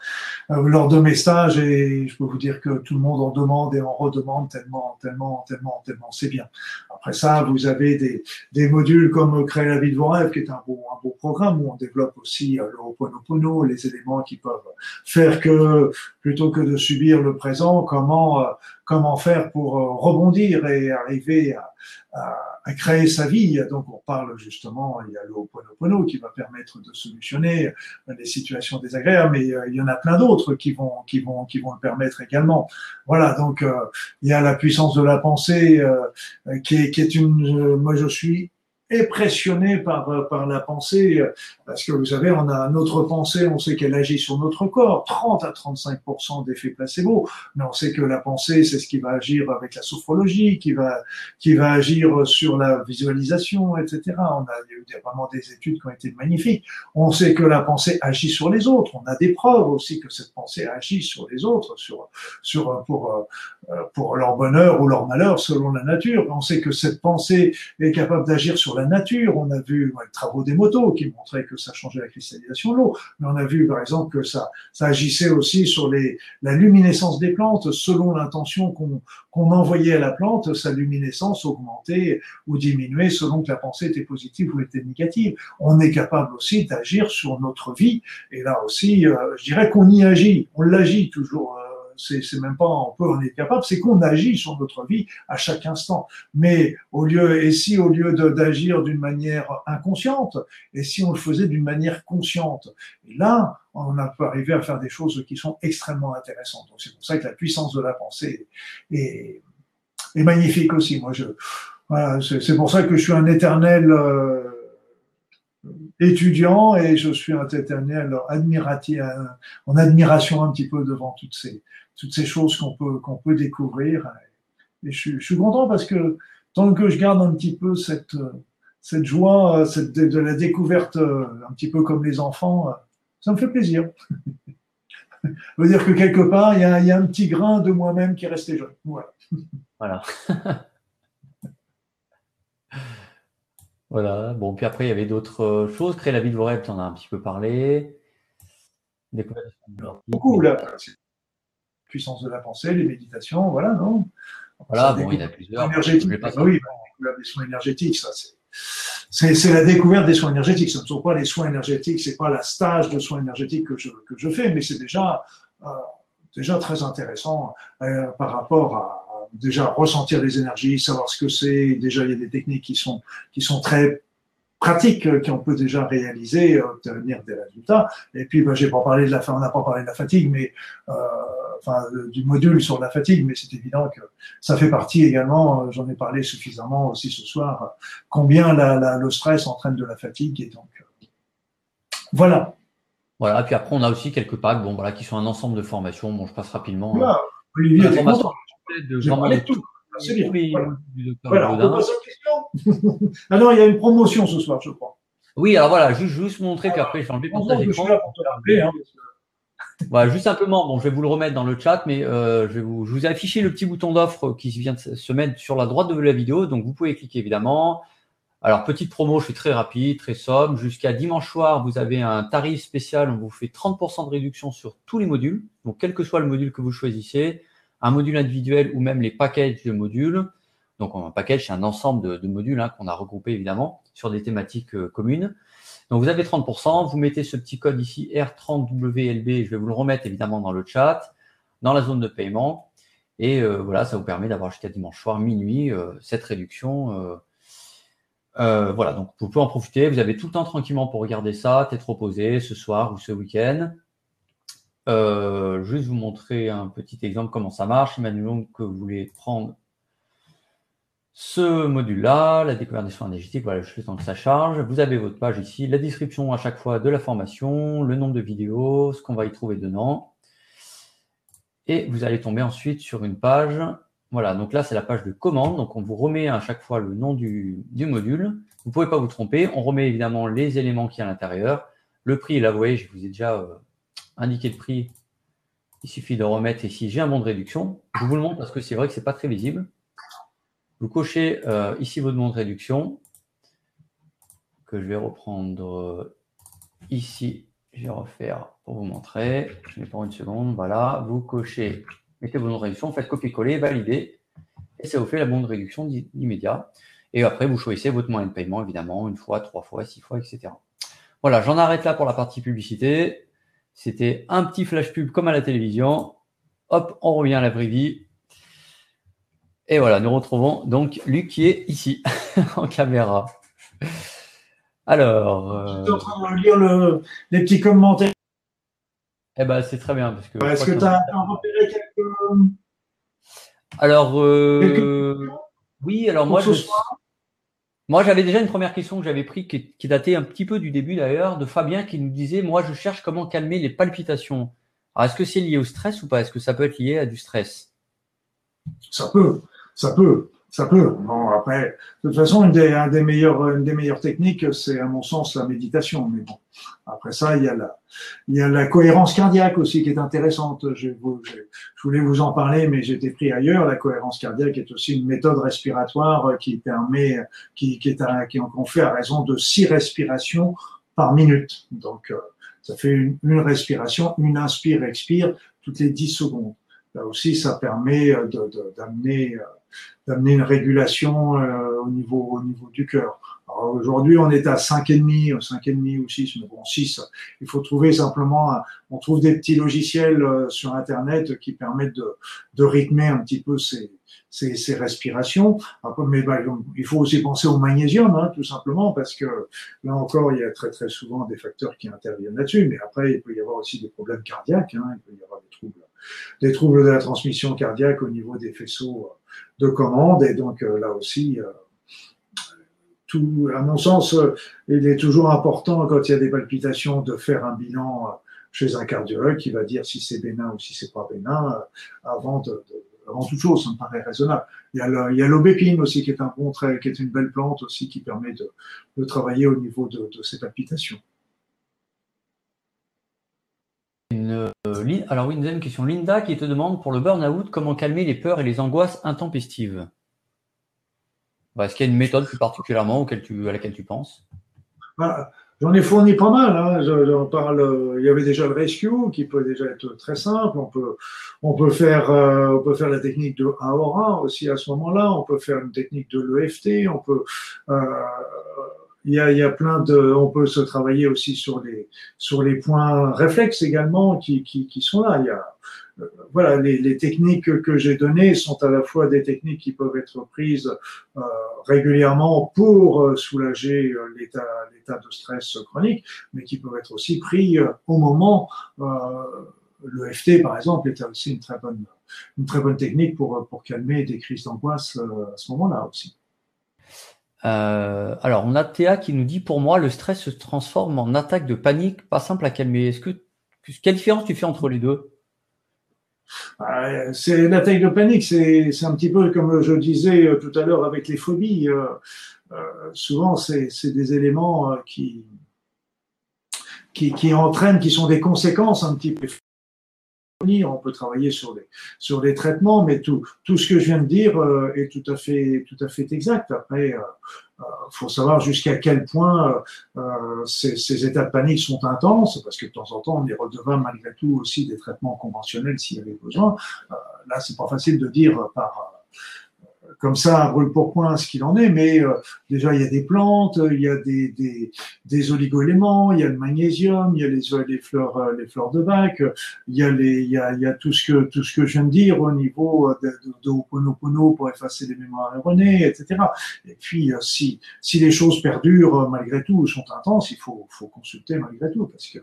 euh, lors de mes stages et je peux vous dire que tout le monde en demande et en redemande tellement, tellement, tellement, tellement c'est bien. Après ça, vous avez des, des modules comme Créer la vie de vos rêves, qui est un beau, un beau programme où on développe aussi euh, le Ho'oponopono, les éléments qui peuvent faire que, plutôt que de subir le présent, comment, euh, comment faire pour rebondir et arriver à, à, créer sa vie. Donc on parle justement, il y a le Ho'oponopono qui va permettre de solutionner les situations désagréables, mais il y en a plein d'autres qui vont qui vont qui vont le permettre également. Voilà, donc euh, il y a la puissance de la pensée euh, qui est qui est une. moi je suis impressionné par, euh, par la pensée, euh, parce que vous savez, on a notre pensée, on sait qu'elle agit sur notre corps, 30 à 35% d'effet placebo, mais on sait que la pensée, c'est ce qui va agir avec la sophrologie, qui va, qui va agir sur la visualisation, etc. On a, il y a vraiment des études qui ont été magnifiques. On sait que la pensée agit sur les autres. On a des preuves aussi que cette pensée agit sur les autres, sur, sur, pour, euh, pour leur bonheur ou leur malheur selon la nature. On sait que cette pensée est capable d'agir sur nature. On a vu les travaux des motos qui montraient que ça changeait la cristallisation de l'eau. Mais on a vu, par exemple, que ça, ça agissait aussi sur les, la luminescence des plantes. Selon l'intention qu'on envoyait à la plante, sa luminescence augmentait ou diminuait selon que la pensée était positive ou était négative. On est capable aussi d'agir sur notre vie. Et là aussi, euh, je dirais qu'on y agit. On l'agit toujours. C'est même pas on peut, on est capable, c'est qu'on agit sur notre vie à chaque instant. Mais au lieu, et si au lieu d'agir d'une manière inconsciente, et si on le faisait d'une manière consciente, et là, on a peut arriver à faire des choses qui sont extrêmement intéressantes. Donc c'est pour ça que la puissance de la pensée est, est magnifique aussi. Moi, je, voilà, c'est pour ça que je suis un éternel. Euh, étudiant et je suis un éternel admiratif, en admiration un petit peu devant toutes ces, toutes ces choses qu'on peut, qu'on peut découvrir. Et je, je, suis content parce que tant que je garde un petit peu cette, cette joie cette, de, la découverte, un petit peu comme les enfants, ça me fait plaisir. ça veut dire que quelque part, il y a, il y a un petit grain de moi-même qui est resté jeune. Voilà. Voilà. [laughs] voilà. Bon, puis après, il y avait d'autres choses. Créer la vie de vos rêves, tu en as un petit peu parlé. Beaucoup, là puissance de la pensée, les méditations, voilà, non? Voilà, bon, il y en a plusieurs. Énergétiques. oui, des soins énergétiques, ça, c'est. C'est la découverte des soins énergétiques. Ce ne sont pas les soins énergétiques, c'est pas la stage de soins énergétiques que je, que je fais, mais c'est déjà, euh, déjà très intéressant euh, par rapport à, déjà ressentir les énergies, savoir ce que c'est. Déjà, il y a des techniques qui sont, qui sont très pratiques qu'on peut déjà réaliser, obtenir des résultats. Et puis, ben, j'ai pas parlé de la, on n'a pas parlé de la fatigue, mais enfin du module sur la fatigue, mais c'est évident que ça fait partie également. J'en ai parlé suffisamment aussi ce soir. Combien la, le stress entraîne de la fatigue et donc voilà. Voilà. Puis après, on a aussi quelques packs, bon voilà, qui sont un ensemble de formations. Bon, je passe rapidement. Voilà. Olivier, de tout. C'est bien. Voilà. on peut question. [laughs] ah non, il y a une promotion ce soir, je crois. Oui, alors voilà, juste, juste montrer qu'après, je vais enlever le partage d'écran. Hein, voilà, juste simplement, bon, je vais vous le remettre dans le chat, mais euh, je, vais vous, je vous ai affiché le petit bouton d'offre qui vient de se mettre sur la droite de la vidéo, donc vous pouvez cliquer évidemment. Alors, petite promo, je suis très rapide, très somme. Jusqu'à dimanche soir, vous avez un tarif spécial, on vous fait 30% de réduction sur tous les modules. Donc, quel que soit le module que vous choisissez, un module individuel ou même les packages de modules. Donc, un package, c'est un ensemble de, modules hein, qu'on a regroupé évidemment sur des thématiques euh, communes. Donc, vous avez 30%. Vous mettez ce petit code ici, R30WLB. Je vais vous le remettre évidemment dans le chat, dans la zone de paiement. Et euh, voilà, ça vous permet d'avoir jusqu'à dimanche soir, minuit, euh, cette réduction voilà, donc vous pouvez en profiter. Vous avez tout le temps tranquillement pour regarder ça, tête reposée, ce soir ou ce week-end. Euh, juste vous montrer un petit exemple comment ça marche. Imaginons que vous voulez prendre ce module-là, la découverte des soins énergétiques. Voilà, je fais tant que ça charge. Vous avez votre page ici, la description à chaque fois de la formation, le nombre de vidéos, ce qu'on va y trouver dedans. Et vous allez tomber ensuite sur une page voilà, donc là, c'est la page de commande. Donc, on vous remet à chaque fois le nom du, module. Vous ne pouvez pas vous tromper. On remet évidemment les éléments qui y a à l'intérieur. Le prix, là, vous voyez, je vous ai déjà euh, indiqué le prix. Il suffit de remettre ici, j'ai un bon de réduction. Je vous le montre parce que c'est vrai que ce n'est pas très visible. Vous cochez euh, ici votre bon de réduction que je vais reprendre euh, ici. Je vais refaire pour vous montrer. Je vais prendre une seconde. Voilà, vous cochez mettez vos de réduction, faites copier-coller, valider, et ça vous fait la bonne réduction immédiat. Et après, vous choisissez votre moyen de paiement, évidemment, une fois, trois fois, six fois, etc. Voilà, j'en arrête là pour la partie publicité. C'était un petit flash pub comme à la télévision. Hop, on revient à la vraie vie. Et voilà, nous retrouvons donc Luc qui est ici, [laughs] en caméra. Alors. Euh... Je suis en train de lire les petits commentaires. Eh ben, c'est très bien. Parce que Est-ce que tu as, repéré quelques. Alors, euh, oui, alors moi, je... moi, j'avais déjà une première question que j'avais pris qui, qui, datait un petit peu du début d'ailleurs, de Fabien qui nous disait Moi, je cherche comment calmer les palpitations. Alors, est-ce que c'est lié au stress ou pas? Est-ce que ça peut être lié à du stress? Ça peut, ça peut. Ça peut. Bon, après, de toute façon, une des, des meilleures, une des meilleures techniques, c'est à mon sens la méditation. Mais bon, après ça, il y a la, il y a la cohérence cardiaque aussi qui est intéressante. Je, voulais vous en parler, mais j'étais pris ailleurs. La cohérence cardiaque est aussi une méthode respiratoire qui permet, qui, qui est à, qui qu'on fait à raison de six respirations par minute. Donc, euh, ça fait une, une respiration, une inspire, expire toutes les 10 secondes. Là aussi, ça permet d'amener de, d'amener une régulation euh, au niveau au niveau du cœur. Aujourd'hui, on est à 5,5, 5,5 ou 6, mais bon, 6. Il faut trouver simplement, on trouve des petits logiciels euh, sur Internet qui permettent de, de rythmer un petit peu ces, ces, ces respirations. Après, mais bah, il faut aussi penser au magnésium, hein, tout simplement, parce que là encore, il y a très très souvent des facteurs qui interviennent là-dessus. Mais après, il peut y avoir aussi des problèmes cardiaques. Hein, il peut y avoir des troubles, des troubles de la transmission cardiaque au niveau des faisceaux de commande. Et donc euh, là aussi, euh, tout, à mon sens, euh, il est toujours important quand il y a des palpitations de faire un bilan chez un cardiologue qui va dire si c'est bénin ou si c'est pas bénin avant de, avant toute chose, ça me paraît raisonnable. Il y a l'aubépine aussi qui est un bon trait, qui est une belle plante aussi qui permet de, travailler au niveau de ces palpitations. Euh, alors oui, une deuxième question. Linda qui te demande pour le burn-out, comment calmer les peurs et les angoisses intempestives? Bah, Est-ce qu'il y a une méthode plus particulièrement à laquelle tu penses? Bah, J'en ai fourni pas mal. Hein. Parle. Euh, il y avait déjà le rescue qui peut déjà être très simple. On peut, on peut faire, euh, on peut faire la technique de Aora aussi à ce moment-là. On peut faire une technique de l'EFT. On peut il y a, il y a plein de, on peut se travailler aussi sur les sur les points réflexes également qui, qui, qui sont là. Il y a euh, voilà, les, les, techniques que j'ai données sont à la fois des techniques qui peuvent être prises euh, régulièrement pour euh, soulager euh, l'état, l'état de stress chronique, mais qui peuvent être aussi pris au moment. le FT, par exemple, est aussi une très bonne, une très bonne technique pour, pour calmer des crises d'angoisse à ce moment-là aussi. Euh, alors, on a Théa qui nous dit pour moi, le stress se transforme en attaque de panique, pas simple à calmer. Est-ce que quelle différence tu fais entre les deux? Euh, C'est l'attaque de panique, c'est un petit peu comme je disais euh, tout à l'heure avec les phobies. Euh, euh souvent, c'est des éléments qui, qui qui entraînent, qui sont des conséquences un petit peu on peut travailler sur des sur des traitements, mais tout tout ce que je viens de dire euh, est tout à fait tout à fait exact. Après, euh, euh, faut savoir jusqu'à quel point ces, ces, états de panique sont intenses, parce que de temps en temps, on est redevable malgré tout aussi des traitements conventionnels s'il y avait besoin. là, c'est pas facile de dire par comme ça, brûle pour point ce qu'il en est, mais euh, déjà il y a des plantes, il y a des, des, des oligoéléments, il y a le magnésium, il y a les, les fleurs euh, les fleurs de bac, il y a les il y a, il y a tout ce que tout ce que je viens de dire au niveau euh, de, de, de Ho'oponopono pour effacer les mémoires erronées, etc. Et puis si si les choses perdurent malgré tout sont intenses, il faut faut consulter malgré tout parce que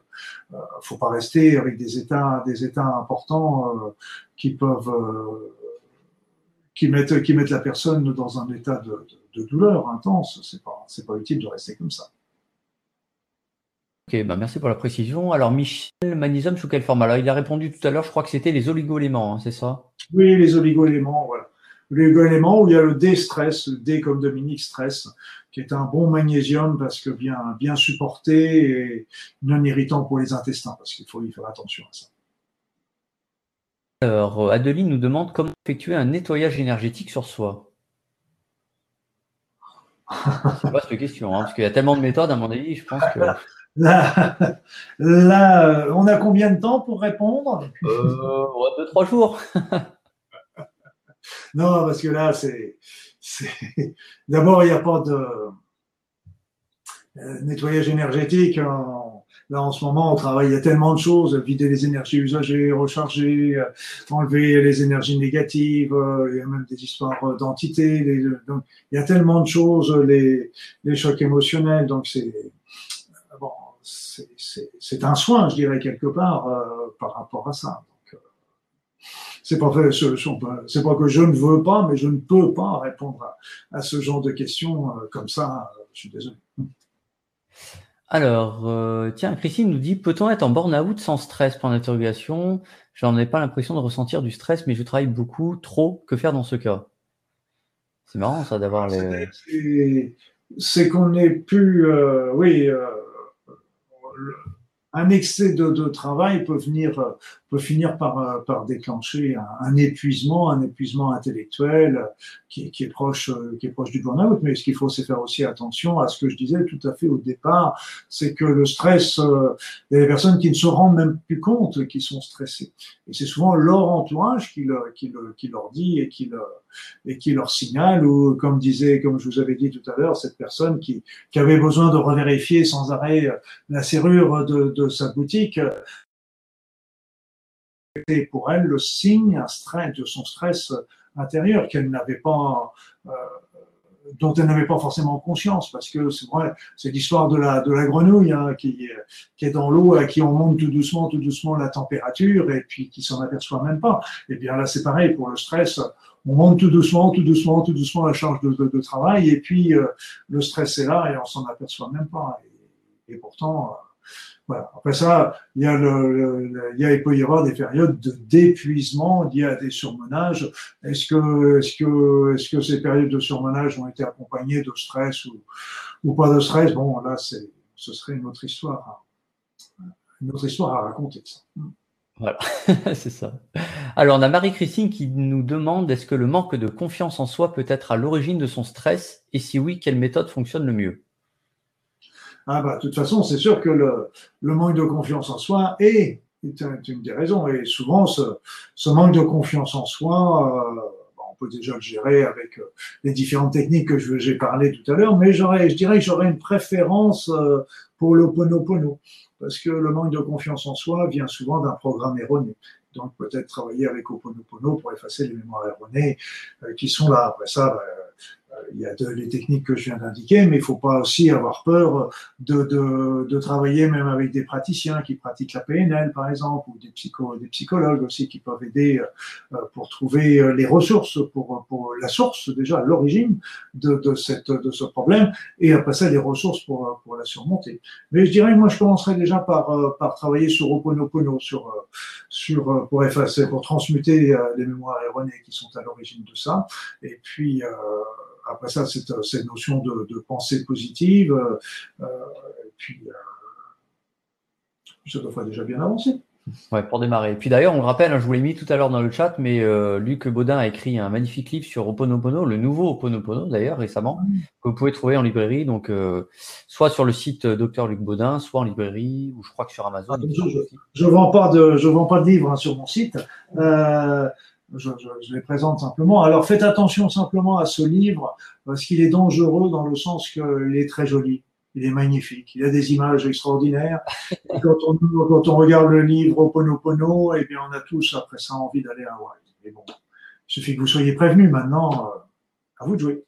euh, faut pas rester avec des états des états importants qui peuvent qui mettent, qui mettent la personne dans un état de, de, de douleur intense. C'est pas, c'est pas utile de rester comme ça. Ok, bah merci pour la précision. Alors Michel, magnésium sous quelle forme? Alors il a répondu tout à l'heure, je crois que c'était les oligoéléments, hein, c'est ça? Oui, les oligoéléments, voilà. L'oligoélément où il y a le D-stress, le D comme Dominique stress, qui est un bon magnésium parce que bien, bien supporté et non irritant pour les intestins, parce qu'il faut y faire attention à ça. Alors, euh, Adeline nous demande comment effectuer un nettoyage énergétique sur soi. C'est pas cette question, hein, parce qu'il y a tellement de méthodes, à mon avis, je pense que. [laughs] Là, là on a combien de temps pour répondre? Euh, Deux, trois jours. [laughs] non, parce que là, c'est. D'abord, il n'y a pas de euh, nettoyage énergétique. Là, en ce moment, on travaille, il y a tellement de choses, vider les énergies usagées, recharger, euh, enlever les énergies négatives, euh, il y a même des histoires euh, d'entités, il y a tellement de choses, les, chocs émotionnels, donc c'est un soin, je dirais, quelque part, par rapport à ça. c'est pas, pas que je ne veux pas, mais je ne peux pas répondre à ce genre de questions comme ça. Je suis désolé. Alors, euh, tiens, Christine nous dit, peut-on être en burn-out sans stress? Point d'interrogation. J'en ai pas l'impression de ressentir du stress, mais je travaille beaucoup, trop. Que faire dans ce cas? C'est marrant ça d'avoir les. C'est qu'on n'est plus, euh, oui, euh, un excès de, de, travail peut venir peut finir par, par déclencher un, épuisement, un épuisement intellectuel qui, qui, est proche qui est proche du burn-out. Mais ce qu'il faut, c'est faire aussi attention à ce que je disais tout à fait au départ, c'est que le stress, euh, il y a des personnes qui ne se rendent même plus compte qu'ils sont stressés. Et c'est souvent leur entourage qui leur, qui, leur, dit et qui leur, et qui leur signale, ou comme disait, comme je vous avais dit tout à l'heure, cette personne qui, qui avait besoin de revérifier sans arrêt la serrure de, de sa boutique, était pour elle le signe de son stress intérieur qu'elle n'avait pas, euh, dont elle n'avait pas forcément conscience, parce que c'est vrai, c'est l'histoire de la de la grenouille hein, qui qui est dans l'eau, à qui on monte tout doucement, tout doucement la température, et puis qui s'en aperçoit même pas. Et bien là, c'est pareil pour le stress. On monte tout doucement, tout doucement, tout doucement la charge de, de, travail, et puis euh, le stress est là et on s'en aperçoit même pas. Et pourtant, voilà. Après ça, il, y a le, il, y a, il peut y avoir des périodes d'épuisement liées à des surmenages. Est-ce que, est-ce que, est-ce que ces périodes de surmenage ont été accompagnées de stress ou, ou pas de stress? Bon, là, c'est, ce serait une autre histoire, une autre histoire à raconter. Voilà, [laughs] c'est ça. Alors, on a Marie-Christine qui nous demande est-ce que le manque de confiance en soi peut être à l'origine de son stress? Et si oui, quelle méthode fonctionne le mieux? Ah bah, de toute façon, c'est sûr que le, le, manque de confiance en soi est, est, une des raisons. Et souvent, ce, ce manque de confiance en soi, euh, on peut déjà le gérer avec euh, les différentes techniques que j'ai parlé tout à l'heure, mais j'aurais, je dirais que j'aurais une préférence euh, pour l'Oponopono, parce que le manque de confiance en soi vient souvent d'un programme erroné. Donc peut-être travailler avec Oponopono pour effacer les mémoires erronées qui sont là. Après ça, bah, il y a de, les techniques que je viens d'indiquer, mais il faut pas aussi avoir peur de, de, de, travailler même avec des praticiens qui pratiquent la PNL, par exemple, ou des, psycho, des psychologues aussi qui peuvent aider euh, pour trouver euh, les ressources, pour, pour la source déjà, l'origine de, de, de ce problème, et après ça, les ressources pour, pour la surmonter. Mais je dirais, moi, je commencerai déjà par, euh, par travailler sur Oponopono, sur, sur, pour effacer, pour transmuter les mémoires erronées qui sont à l'origine de ça, et puis, euh, après ça, cette, cette notion de, de, pensée positive, euh, et puis euh, ça devrait déjà bien avancer. Ouais, pour démarrer. Et puis d'ailleurs, on le rappelle, hein, je vous l'ai mis tout à l'heure dans le chat, mais euh, Luc Baudin a écrit un magnifique livre sur Oponopono, le nouveau Oponopono d'ailleurs récemment, que vous pouvez trouver en librairie, donc euh, soit sur le site Docteur Luc Baudin, soit en librairie, ou je crois que sur Amazon. Ah, je ne vends pas de, je vends pas de livres hein, sur mon site. Euh, je, je, je, les présente simplement. Alors faites attention simplement à ce livre parce qu'il est dangereux dans le sens qu'il est très joli, il est magnifique, il a des images extraordinaires. [laughs] quand, on, quand on regarde le livre Oponopono, eh bien on a tous après ça envie d'aller à Hawaï. Mais bon, il suffit que vous soyez prévenus maintenant. Euh, à vous de jouer.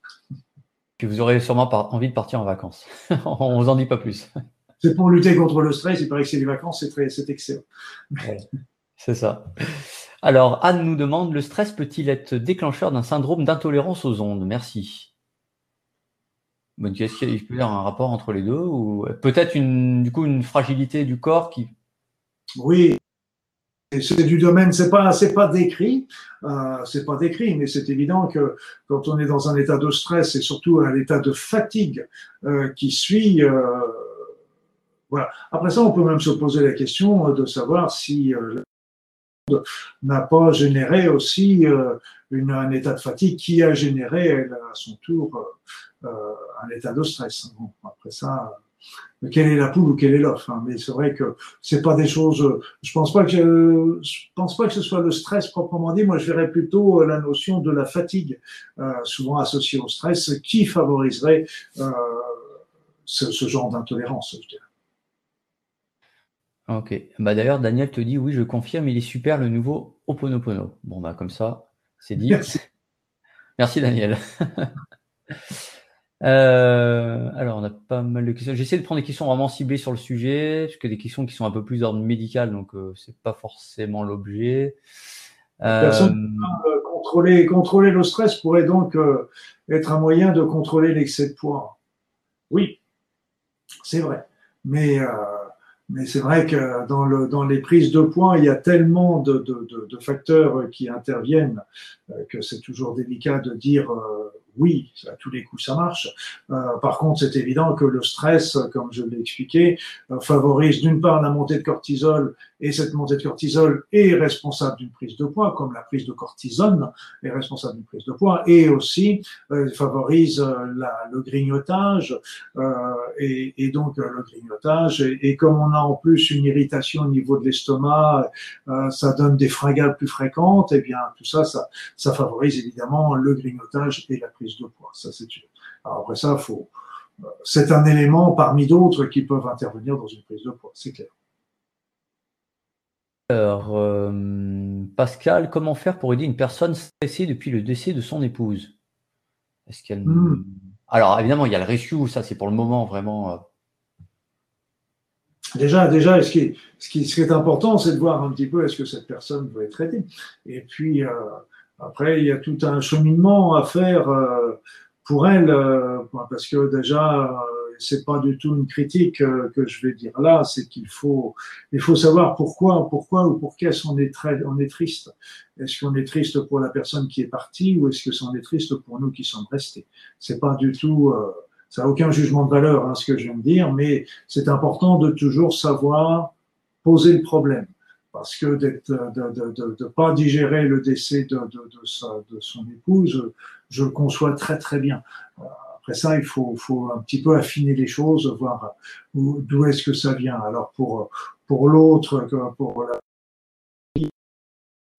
Puis vous aurez sûrement envie de partir en vacances. [laughs] on vous en dit pas plus. C'est pour lutter contre le stress. Il paraît que c'est les vacances, c'est très, c'est excellent. c'est ça. Alors, Anne nous demande, le stress peut-il être déclencheur d'un syndrome d'intolérance aux ondes? Merci. Bonne question. Il peut y avoir un rapport entre les deux ou peut-être une, du coup, une fragilité du corps qui. Oui, c'est du domaine, c'est pas, c'est pas décrit, euh, c'est pas décrit, mais c'est évident que quand on est dans un état de stress et surtout un état de fatigue euh, qui suit, euh, voilà. Après ça, on peut même se poser la question de savoir si n'a pas généré aussi euh, une, un état de fatigue qui a généré à son tour euh, euh, un état de stress. Bon, après ça, quelle est la poule ou quel est l'œuf hein, Mais c'est vrai que c'est pas des choses. Je pense pas que je pense pas que ce soit le stress proprement dit. Moi, je verrais plutôt la notion de la fatigue, euh, souvent associée au stress, qui favoriserait euh, ce, ce, genre d'intolérance. Je dirais. Ok. Bah d'ailleurs, Daniel te dit oui, je confirme, il est super le nouveau Oponopono. Bon bah comme ça, c'est dit. Merci, Merci Daniel. [laughs] euh, alors on a pas mal de questions. J'essaie de prendre des questions vraiment ciblées sur le sujet, parce que des questions qui sont un peu plus d'ordre médical, donc euh, c'est pas forcément l'objet. Euh... Contrôler, contrôler le stress pourrait donc euh, être un moyen de contrôler l'excès de poids. Oui, c'est vrai. Mais euh, mais c'est vrai que dans, le, dans les prises de points, il y a tellement de, de, de, de facteurs qui interviennent euh, que c'est toujours délicat de dire euh, oui, à tous les coups ça marche. Euh, par contre, c'est évident que le stress, comme je l'ai expliqué, euh, favorise d'une part la montée de cortisol et cette montée de cortisol est responsable d'une prise de poids, comme la prise de cortisone est responsable d'une prise de poids, et aussi euh, favorise euh, le grignotage et, et, donc le grignotage. Et, comme on a en plus une irritation au niveau de l'estomac, ça donne des fringales plus fréquentes. Et bien tout ça, ça, favorise évidemment le grignotage et la prise de poids. Ça, c'est Alors après ça, faut, c'est un élément parmi d'autres qui peuvent intervenir dans une prise de poids, c'est clair. Alors, euh, Pascal, comment faire pour aider une personne stressée depuis le décès de son épouse? Est-ce qu'elle mmh. Alors, évidemment, il y a le ratio, ça c'est pour le moment vraiment. Euh... Déjà, déjà, ce qui est, ce qui, ce qui est important, c'est de voir un petit peu est-ce que cette personne doit être traitée. Et puis, euh, après, il y a tout un cheminement à faire pour elle, parce que déjà, c'est pas du tout une critique que je vais dire là, c'est qu'il faut, il faut savoir pourquoi, pourquoi ou pour qu'est-ce on est très, on est triste. Est-ce qu'on est triste pour la personne qui est partie ou est-ce que on est triste pour nous qui sommes restés? C'est pas du tout, ça n'a aucun jugement de valeur, hein, ce que je viens de dire, mais c'est important de toujours savoir poser le problème parce que d'être, de, ne pas digérer le décès de, sa, de, son épouse, je le conçois très très bien. Après ça, il faut, faut un petit peu affiner les choses, voir d'où est-ce que ça vient. Alors pour pour l'autre, pour la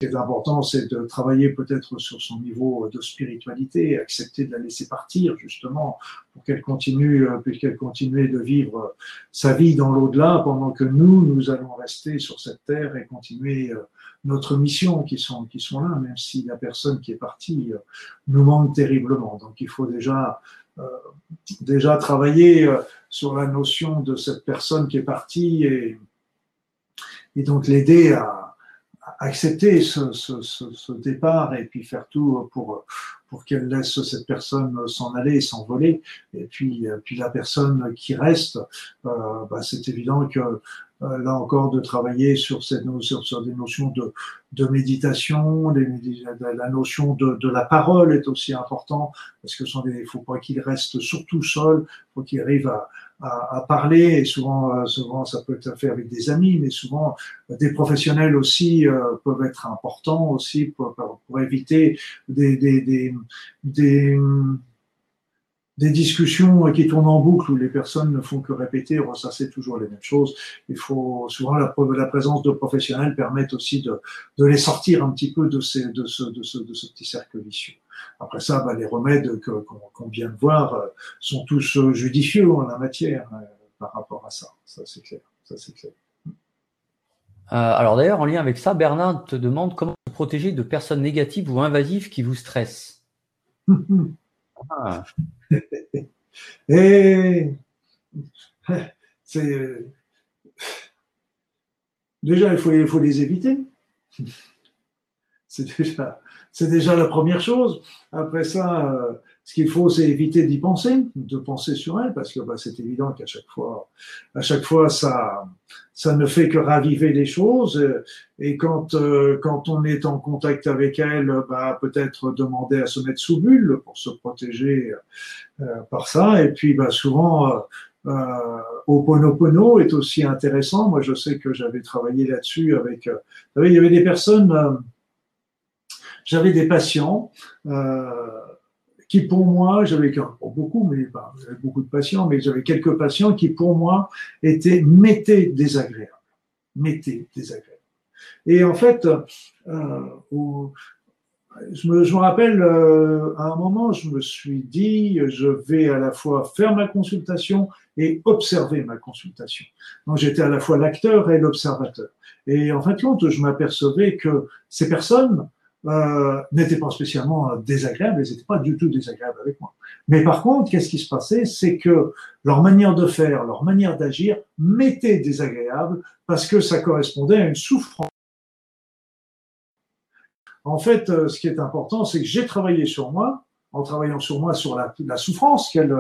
ce qui est important, c'est de travailler peut-être sur son niveau de spiritualité, accepter de la laisser partir justement pour qu'elle continue, euh, pour qu'elle continue de vivre sa vie dans l'au-delà, pendant que nous, nous allons rester sur cette terre et continuer euh, notre mission qui sont qui sont là, même si la personne qui est partie euh, nous manque terriblement. Donc il faut déjà déjà travailler sur la notion de cette personne qui est partie et, et donc l'aider à accepter ce, départ et puis faire tout pour, pour qu'elle laisse cette personne s'en aller, s'envoler. Et puis, puis la personne qui reste, euh, bah, c'est évident que euh, là encore de travailler sur, cette, sur, sur des notions de, de méditation, les, la notion de, de, la parole est aussi important parce que il ne faut pas qu'il reste surtout seul, faut qu'il arrive à, à, à, parler. Et souvent, euh, souvent, ça peut être fait avec des amis, mais souvent des professionnels aussi euh, peuvent être importants aussi pour, pour éviter des, des, des, des des discussions qui tournent en boucle où les personnes ne font que répéter, ressasser toujours les mêmes choses. Il faut souvent la, la présence de professionnels permettre aussi de, de, les sortir un petit peu de, ces, de, ce, de, ce, de ce petit cercle vicieux. Après ça, bah, les remèdes qu'on vient de voir euh, sont tous euh, judicieux en la matière euh, par rapport à ça. Ça c'est clair. Ça c'est clair. alors d'ailleurs, en lien avec ça, Bernard te demande comment se protéger de personnes négatives ou invasives qui vous stressent. [laughs] Ah. Et c'est déjà il faut, il faut les éviter. C'est déjà, c'est déjà la première chose. Après ça, euh, ce qu'il faut, c'est éviter d'y penser, de penser sur elle, parce que bah, c'est évident qu'à chaque fois, à chaque fois, ça, ça ne fait que raviver les choses. Et quand, euh, quand on est en contact avec elle, bah, peut-être demander à se mettre sous bulle pour se protéger euh, par ça. Et puis, bah, souvent, euh, Oponopono est aussi intéressant. Moi, je sais que j'avais travaillé là-dessus avec. Euh, il y avait des personnes. Euh, j'avais des patients. Euh, qui pour moi, j'avais beaucoup, mais bah, beaucoup de patients, mais j'avais quelques patients qui pour moi étaient m'étaient désagréables, m'étaient désagréables. Et en fait, euh, je, me, je me, rappelle euh, à un moment, je me suis dit, je vais à la fois faire ma consultation et observer ma consultation. Donc j'étais à la fois l'acteur et l'observateur. Et en fait, compte, je m'apercevais que ces personnes euh, n'étaient pas spécialement désagréables, elles n'étaient pas du tout désagréables avec moi. Mais par contre, qu'est-ce qui se passait? C'est que leur manière de faire, leur manière d'agir m'était désagréable parce que ça correspondait à une souffrance. En fait, euh, ce qui est important, c'est que j'ai travaillé sur moi, en travaillant sur moi, sur la, la souffrance qu'elle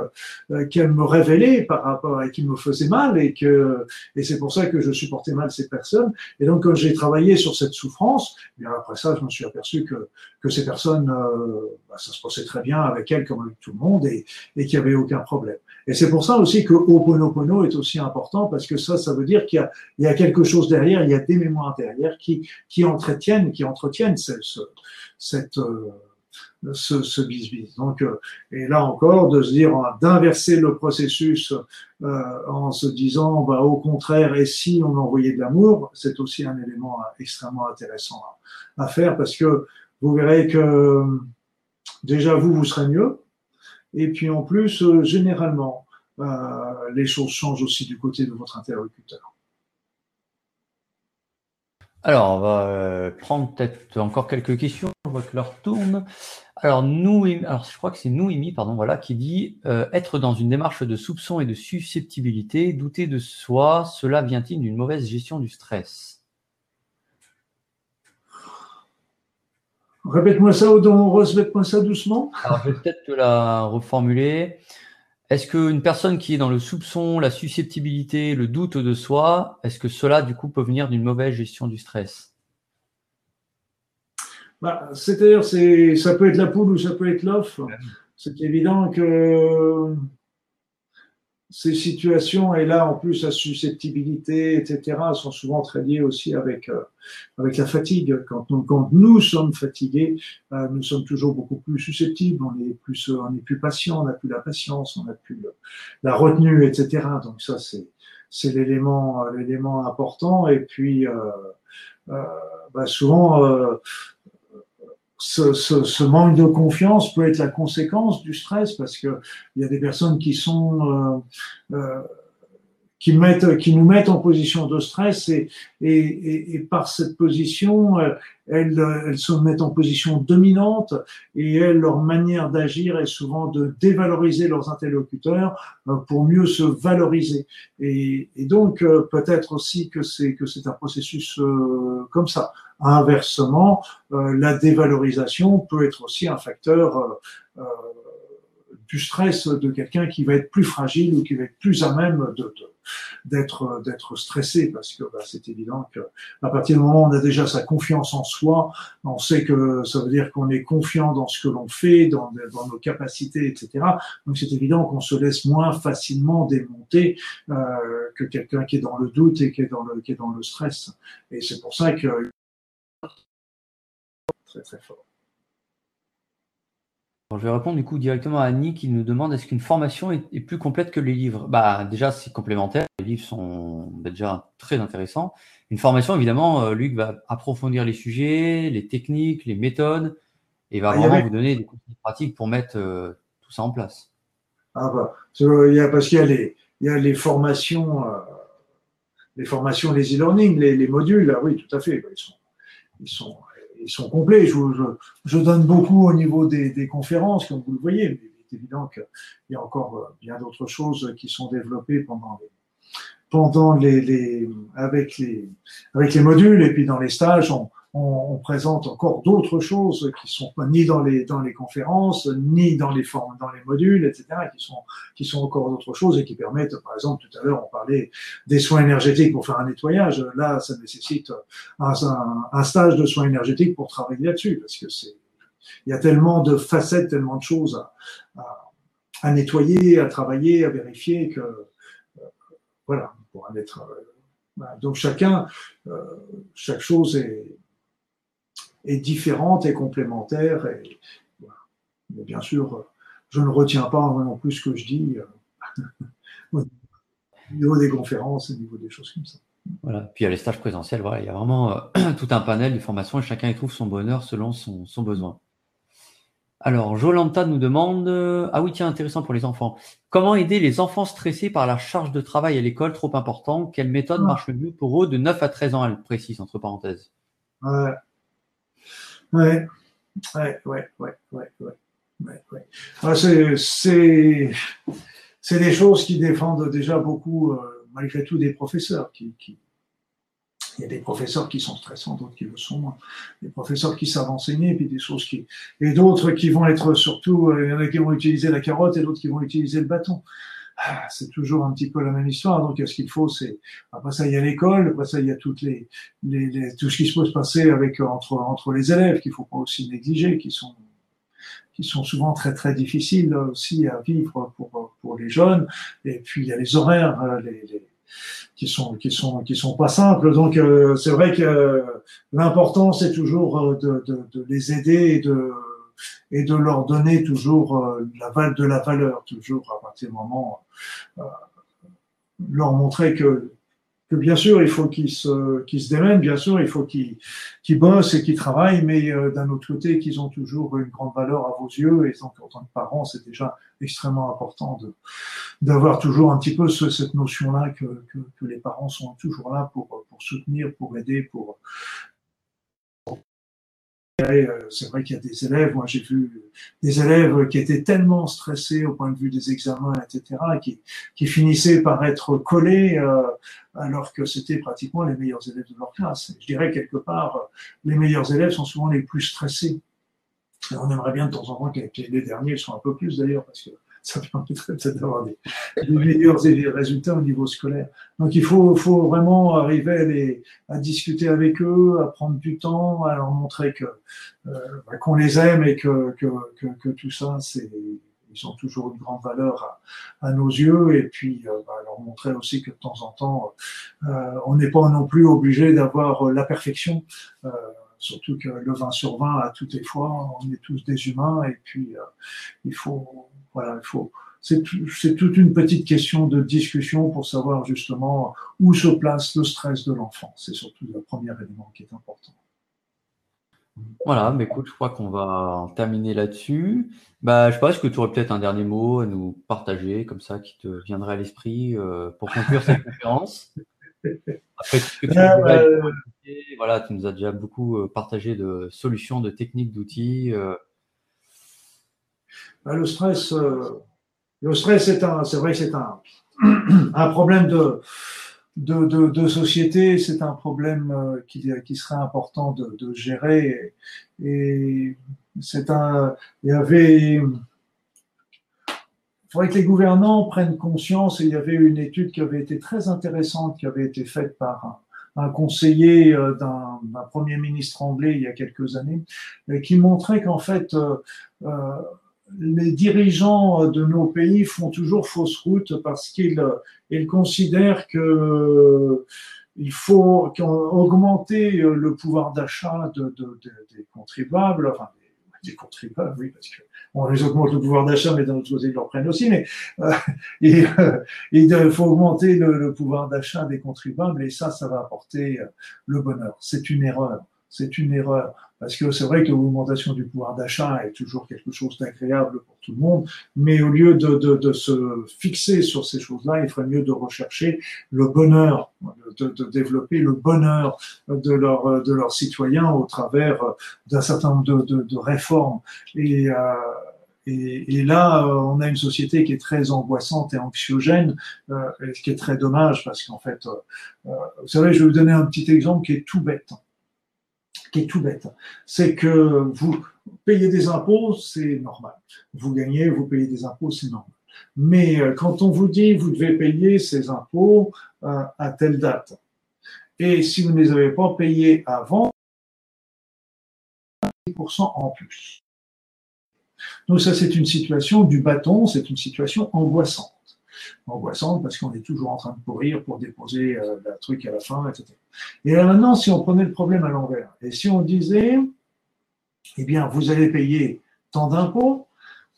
euh, qu'elle me révélait par rapport et qui me faisait mal et que et c'est pour ça que je supportais mal ces personnes. Et donc quand j'ai travaillé sur cette souffrance, eh bien après ça, je me suis aperçu que que ces personnes, euh, bah, ça se passait très bien avec elles comme avec tout le monde et et qu'il y avait aucun problème. Et c'est pour ça aussi que Oponopono est aussi important parce que ça, ça veut dire qu'il y a il y a quelque chose derrière, il y a des mémoires derrière qui qui entretiennent qui entretiennent cette, cette euh, ce, ce bis Donc, euh, et là encore, de se dire d'inverser le processus euh, en se disant, bah, au contraire, et si on envoyait de l'amour, c'est aussi un élément extrêmement intéressant à, faire parce que vous verrez que déjà vous, vous serez mieux. Et puis en plus, euh, généralement, les choses changent aussi du côté de votre interlocuteur. Alors, on va prendre peut-être encore quelques questions. On voit que l'heure tourne. Alors, nous, alors je crois que c'est Nouimi, pardon, voilà, qui dit euh, être dans une démarche de soupçon et de susceptibilité, douter de soi, cela vient-il d'une mauvaise gestion du stress? Répète-moi ça, Odon, répète-moi ça doucement. Alors, je vais peut-être te la reformuler. Est-ce qu'une personne qui est dans le soupçon, la susceptibilité, le doute de soi, est-ce que cela, du coup, peut venir d'une mauvaise gestion du stress? Bah, C'est-à-dire, c'est, ça peut être la poule ou ça peut être l'offre. C'est évident que ces situations, et là en plus la susceptibilité, etc., sont souvent très liées aussi avec, euh, avec la fatigue. Quand quand nous sommes fatigués, euh, nous sommes toujours beaucoup plus susceptibles, on est plus, on est plus patient, on n'a plus la patience, on n'a plus la retenue, etc. Donc ça, c'est, c'est l'élément, l'élément important. Et puis, euh, bah, souvent, ce, ce, ce, manque de confiance peut être la conséquence du stress parce que il y a des personnes qui sont euh, qui, mettent, qui nous mettent en position de stress et, et, et, par cette position, euh, elles, elles se mettent en position dominante et elles, leur manière d'agir est souvent de dévaloriser leurs interlocuteurs euh, pour mieux se valoriser. Et, donc euh, peut-être aussi que c'est un processus comme ça. Inversement, la dévalorisation peut être aussi un facteur du stress de quelqu'un qui va être plus fragile ou qui va être plus à même de, d'être d'être stressé parce que bah, c'est évident que à partir du moment où on a déjà sa confiance en soi, on sait que ça veut dire qu'on est confiant dans ce que l'on fait, dans, dans nos capacités, etc. Donc c'est évident qu'on se laisse moins facilement démonter euh, que quelqu'un qui est dans le doute et qui est dans le qui est dans le stress. Et c'est pour ça que très très fort je vais répondre du coup directement à Annie qui nous demande est-ce qu'une formation est, plus complète que les livres? Bah déjà c'est complémentaire. Les livres sont bah, déjà très intéressants. Une formation évidemment, euh, Luc va approfondir les sujets, les techniques, les méthodes et va ah, vraiment vous donner des conseils pratiques pour mettre euh, tout ça en place. Ah bah, parce qu'il y a les, il y a les formations, euh, les formations, les e-learning, les, les, modules. Ah oui, tout à fait. Ils sont, ils sont ils sont complets. Je, donne beaucoup au niveau des, conférences, comme vous le voyez, mais il est évident qu'il y a encore euh, bien d'autres choses qui sont développées pendant pendant les, les, avec les, avec les modules et puis dans les stages, on, on, on présente encore d'autres choses qui sont pas ni dans les dans les conférences, ni dans les formes, dans les modules, etc., qui sont qui sont encore d'autres choses et qui permettent, par exemple, tout à l'heure, on parlait des soins énergétiques pour faire un nettoyage. Là, ça nécessite un, un, un stage de soins énergétiques pour travailler là-dessus, parce que c'est il y a tellement de facettes, tellement de choses à, à, nettoyer, à travailler, à vérifier que euh, voilà, pour en être. Euh, donc chacun, euh, chaque chose est, est différente et complémentaire. Et, voilà. Mais bien sûr, je ne retiens pas non plus ce que je dis euh, [laughs] au niveau des conférences, au niveau des choses comme ça. Voilà. Puis il y a les stages présentiels, voilà, il y a vraiment euh, [clears throat] tout un panel de formations et chacun y trouve son bonheur selon son, son besoin. Alors, Jolanta nous demande, ah oui, tiens, intéressant pour les enfants. Comment aider les enfants stressés par la charge de travail à l'école trop important? Quelle méthode ah. marche le mieux pour eux de 9 à 13 ans, elle précise, entre parenthèses. Ouais. Ouais, ouais, ouais, ouais, ouais, ouais. ouais, ah, c'est, c'est, des choses qui défendent déjà beaucoup, euh, malgré tout, des professeurs. Qui, qui, il y a des professeurs qui sont stressants, d'autres qui le sont, des professeurs qui savent enseigner, puis des choses qui, et d'autres qui vont être surtout, euh, il y en a qui vont utiliser la carotte et d'autres qui vont utiliser le bâton. Ah, c'est toujours un petit peu la même histoire. Donc, ce qu'il faut, c'est après ça, il y a l'école, après ça, il y a toutes les, les, les, tout ce qui se peut se passer avec entre entre les élèves qu'il faut pas aussi négliger, qui sont qui sont souvent très très difficiles aussi à vivre pour pour les jeunes. Et puis il y a les horaires, euh, les, les qui sont qui sont qui sont pas simples. Donc euh, c'est vrai que l'important c'est toujours euh, de, de, de les aider et de et de leur donner toujours euh, la, de la valeur, toujours à partir du moment, euh, leur montrer que, bien sûr, il faut qu'ils se, démènent, bien sûr, il faut qu'ils bossent et qu'ils travaillent, mais euh, d'un autre côté, qu'ils ont toujours une grande valeur à vos yeux, et donc, en tant que parents, c'est déjà extrêmement important d'avoir toujours un petit peu ce, cette notion-là que, les parents sont toujours là pour, pour soutenir, pour aider, pour, c'est vrai qu'il y a des élèves, moi j'ai vu des élèves qui étaient tellement stressés au point de vue des examens, etc., qui, finissaient par être collés euh, alors que c'était pratiquement les meilleurs élèves de leur classe. Je dirais quelque part, les meilleurs élèves sont souvent les plus stressés. on aimerait bien de temps en temps que les derniers soient un peu plus d'ailleurs, parce que ça permettrait peut-être d'avoir des, meilleurs résultats au niveau scolaire. Donc il faut, faut vraiment arriver à, les, à, discuter avec eux, à prendre du temps, à leur montrer que euh, bah, qu'on les aime et que, que, que, que tout ça, c'est ils ont toujours une grande valeur à, à nos yeux. Et puis euh, bah, leur montrer aussi que de temps en temps euh, on n'est pas non plus obligé d'avoir la perfection. Euh, surtout que le 20 sur 20 à toutes les fois on est tous des humains. Et puis euh, il faut voilà, il faut. C'est toute une petite question de discussion pour savoir justement où se place le stress de l'enfant. C'est surtout le premier élément qui est important. Voilà, mais écoute, je crois qu'on va terminer là-dessus. Bah, je sais pas, est-ce que tu aurais peut-être un dernier mot à nous partager, comme ça, qui te viendrait à l'esprit euh, pour conclure cette [laughs] conférence? Après, tu, euh, voilà, tu nous as déjà beaucoup euh, partagé de solutions, de techniques, d'outils. Bah, le stress, le stress, c'est un, c'est vrai, c'est un, [clears throat] un problème de de, de, société, c'est un problème euh, qui, qui, serait important de, gérer. Et, c'est un, il y avait, il faudrait que les gouvernants prennent conscience. Il y avait une étude qui avait été très intéressante, qui avait été faite par un, conseiller euh, d'un, premier ministre anglais il y a quelques années, qui montrait qu'en fait, euh, les dirigeants de nos pays font toujours fausse route parce qu'ils ils considèrent que il faut augmenter le pouvoir d'achat de, de, des contribuables, enfin des, contribuables, oui, parce que on les augmente le pouvoir d'achat, mais d'un autre côté ils leur prennent aussi, mais euh, [laughs] et, euh, il faut augmenter le, le pouvoir d'achat des contribuables et ça, ça va apporter le bonheur. C'est une erreur c'est une erreur. Parce que c'est vrai que l'augmentation du pouvoir d'achat est toujours quelque chose d'agréable pour tout le monde, mais au lieu de, de, de se fixer sur ces choses-là, il ferait mieux de rechercher le bonheur, de, de, développer le bonheur de, leur, de leurs citoyens au travers d'un certain nombre de, réformes. Et, euh, et, là, on a une société qui est très angoissante et anxiogène, euh, ce qui est très dommage parce qu'en fait, euh, vous savez, je vais vous donner un petit exemple qui est tout bête qui est tout bête. C'est que vous payez des impôts, c'est normal. Vous gagnez, vous payez des impôts, c'est normal. Mais euh, quand on vous dit vous devez payer ces impôts euh, à telle date, et si vous ne les avez pas payés avant, 10% en plus. Donc ça, c'est une situation du bâton, c'est une situation angoissante angoissante parce qu'on est toujours en train de courir pour déposer euh, le truc à la fin, etc. Et là maintenant, si on prenait le problème à l'envers, et si on disait, eh bien, vous allez payer tant d'impôts,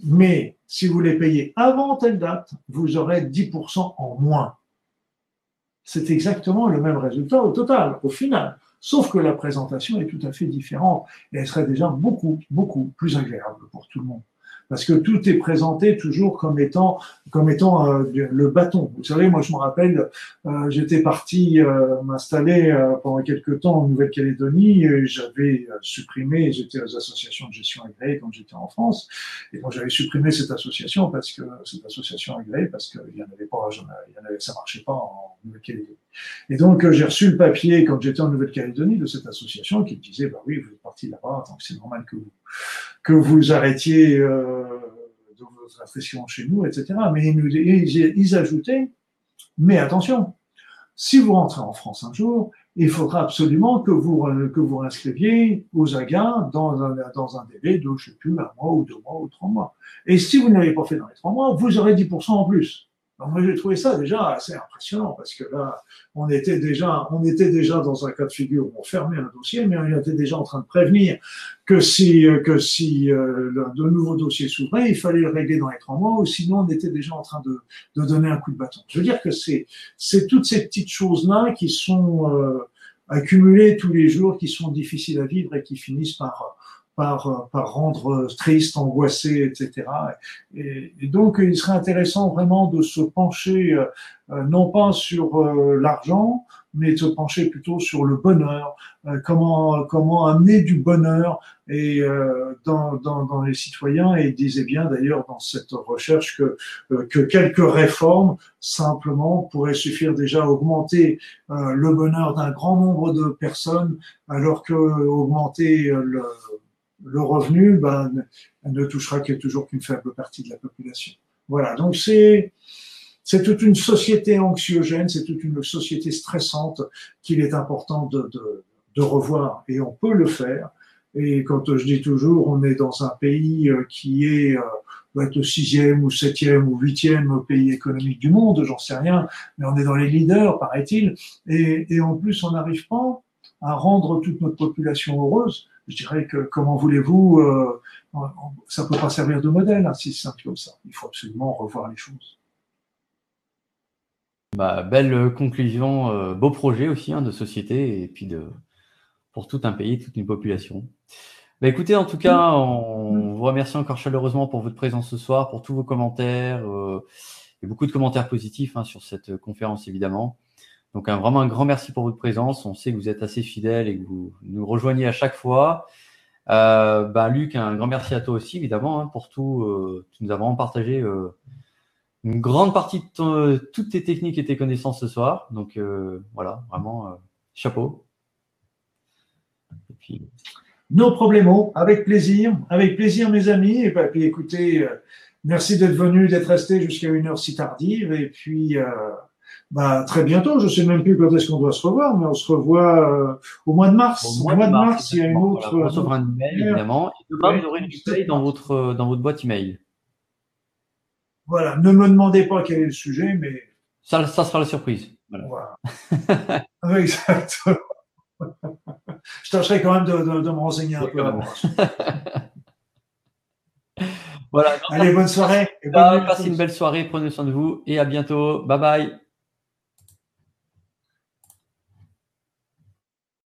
mais si vous les payez avant telle date, vous aurez 10% en moins. C'est exactement le même résultat au total, au final. Sauf que la présentation est tout à fait différente et elle serait déjà beaucoup, beaucoup plus agréable pour tout le monde parce que tout est présenté toujours comme étant comme étant euh, le bâton. Vous savez, moi je me rappelle, euh, j'étais parti euh, m'installer pendant quelques temps en Nouvelle-Calédonie, j'avais supprimé, j'étais aux associations de gestion agréées quand j'étais en France, et moi j'avais supprimé cette association parce que cette association agréée parce qu'il y en avait pas, il y en avait, ça marchait pas en Et donc j'ai reçu le papier quand j'étais en Nouvelle-Calédonie de cette association qui me disait, bah oui, vous êtes parti là-bas, donc c'est normal que vous que vous arrêtiez euh, de vos impressions chez nous, etc. Mais ils, ajoutaient, mais attention, si vous rentrez en France un jour, il faudra absolument que vous que vous inscriviez aux AGA dans un, dans un délai de, je sais plus, un mois ou deux mois ou trois mois. Et si vous n'avez pas fait dans les trois mois, vous aurez 10% en plus moi, j'ai trouvé ça déjà assez impressionnant parce que là, on était déjà, on était déjà dans un cas de figure où on fermait un dossier, mais on était déjà en train de prévenir que si, que si euh, de nouveaux dossiers s'ouvraient, il fallait le régler dans les trois mois, ou sinon on était déjà en train de, de donner un coup de bâton. Je veux dire que c'est, c'est toutes ces petites choses-là qui sont euh, accumulées tous les jours, qui sont difficiles à vivre et qui finissent par par, par rendre triste, angoissé, etc. Et, donc, il serait intéressant vraiment de se pencher euh, non pas sur euh, l'argent, mais de se pencher plutôt sur le bonheur, euh, comment comment amener du bonheur et dans, dans, dans, les citoyens. Et il disait bien d'ailleurs dans cette recherche que que quelques réformes simplement pourraient suffire déjà à augmenter le bonheur d'un grand nombre de personnes, alors que augmenter le le revenu ben, ne touchera que toujours qu'une faible partie de la population. Voilà, donc c'est c'est toute une société anxiogène, c'est toute une société stressante qu'il est important de, de, de, revoir et on peut le faire. Et quand je dis toujours, on est dans un pays euh, qui est euh, doit être le sixième ou septième ou huitième pays économique du monde, j'en sais rien, mais on est dans les leaders, paraît-il, et, et en plus on n'arrive pas à rendre toute notre population heureuse je dirais que comment voulez-vous, euh, ça peut pas servir de modèle, hein, si c'est simple comme ça. Il faut absolument revoir les choses. Bah, belle conclusion, euh, beau projet aussi hein, de société et puis de, pour tout un pays, toute une population. Bah, écoutez, en tout cas, on vous remercie encore chaleureusement pour votre présence ce soir, pour tous vos commentaires, euh, et beaucoup de commentaires positifs hein, sur cette conférence évidemment. Donc un, vraiment un grand merci pour votre présence. On sait que vous êtes assez fidèles et que vous nous rejoignez à chaque fois. Euh, bah, Luc, un grand merci à toi aussi évidemment hein, pour tout. Euh, tu nous as vraiment partagé euh, une grande partie de toutes tes techniques et tes connaissances ce soir. Donc euh, voilà, vraiment euh, chapeau. Et puis... Nos problèmes, avec plaisir, avec plaisir mes amis. Et bah, puis écoutez, euh, merci d'être venu, d'être resté jusqu'à une heure si tardive. Et puis bah, très bientôt. Je sais même plus quand est-ce qu'on doit se revoir, mais on se revoit au mois de mars. Au mois, de, mars, il y a une autre. Voilà, on un email, évidemment. Et demain, vous aurez une email dans votre, dans votre boîte email. Voilà, ne me demandez pas quel est le sujet, mais. Ça, ça sera la surprise. Voilà. voilà. [laughs] Exactement. Je tâcherai quand même de, de, de me renseigner un peu avant. [laughs] voilà. Allez, bonne soirée. Et bonne Passez une belle soirée, prenez soin de vous et à bientôt. Bye bye.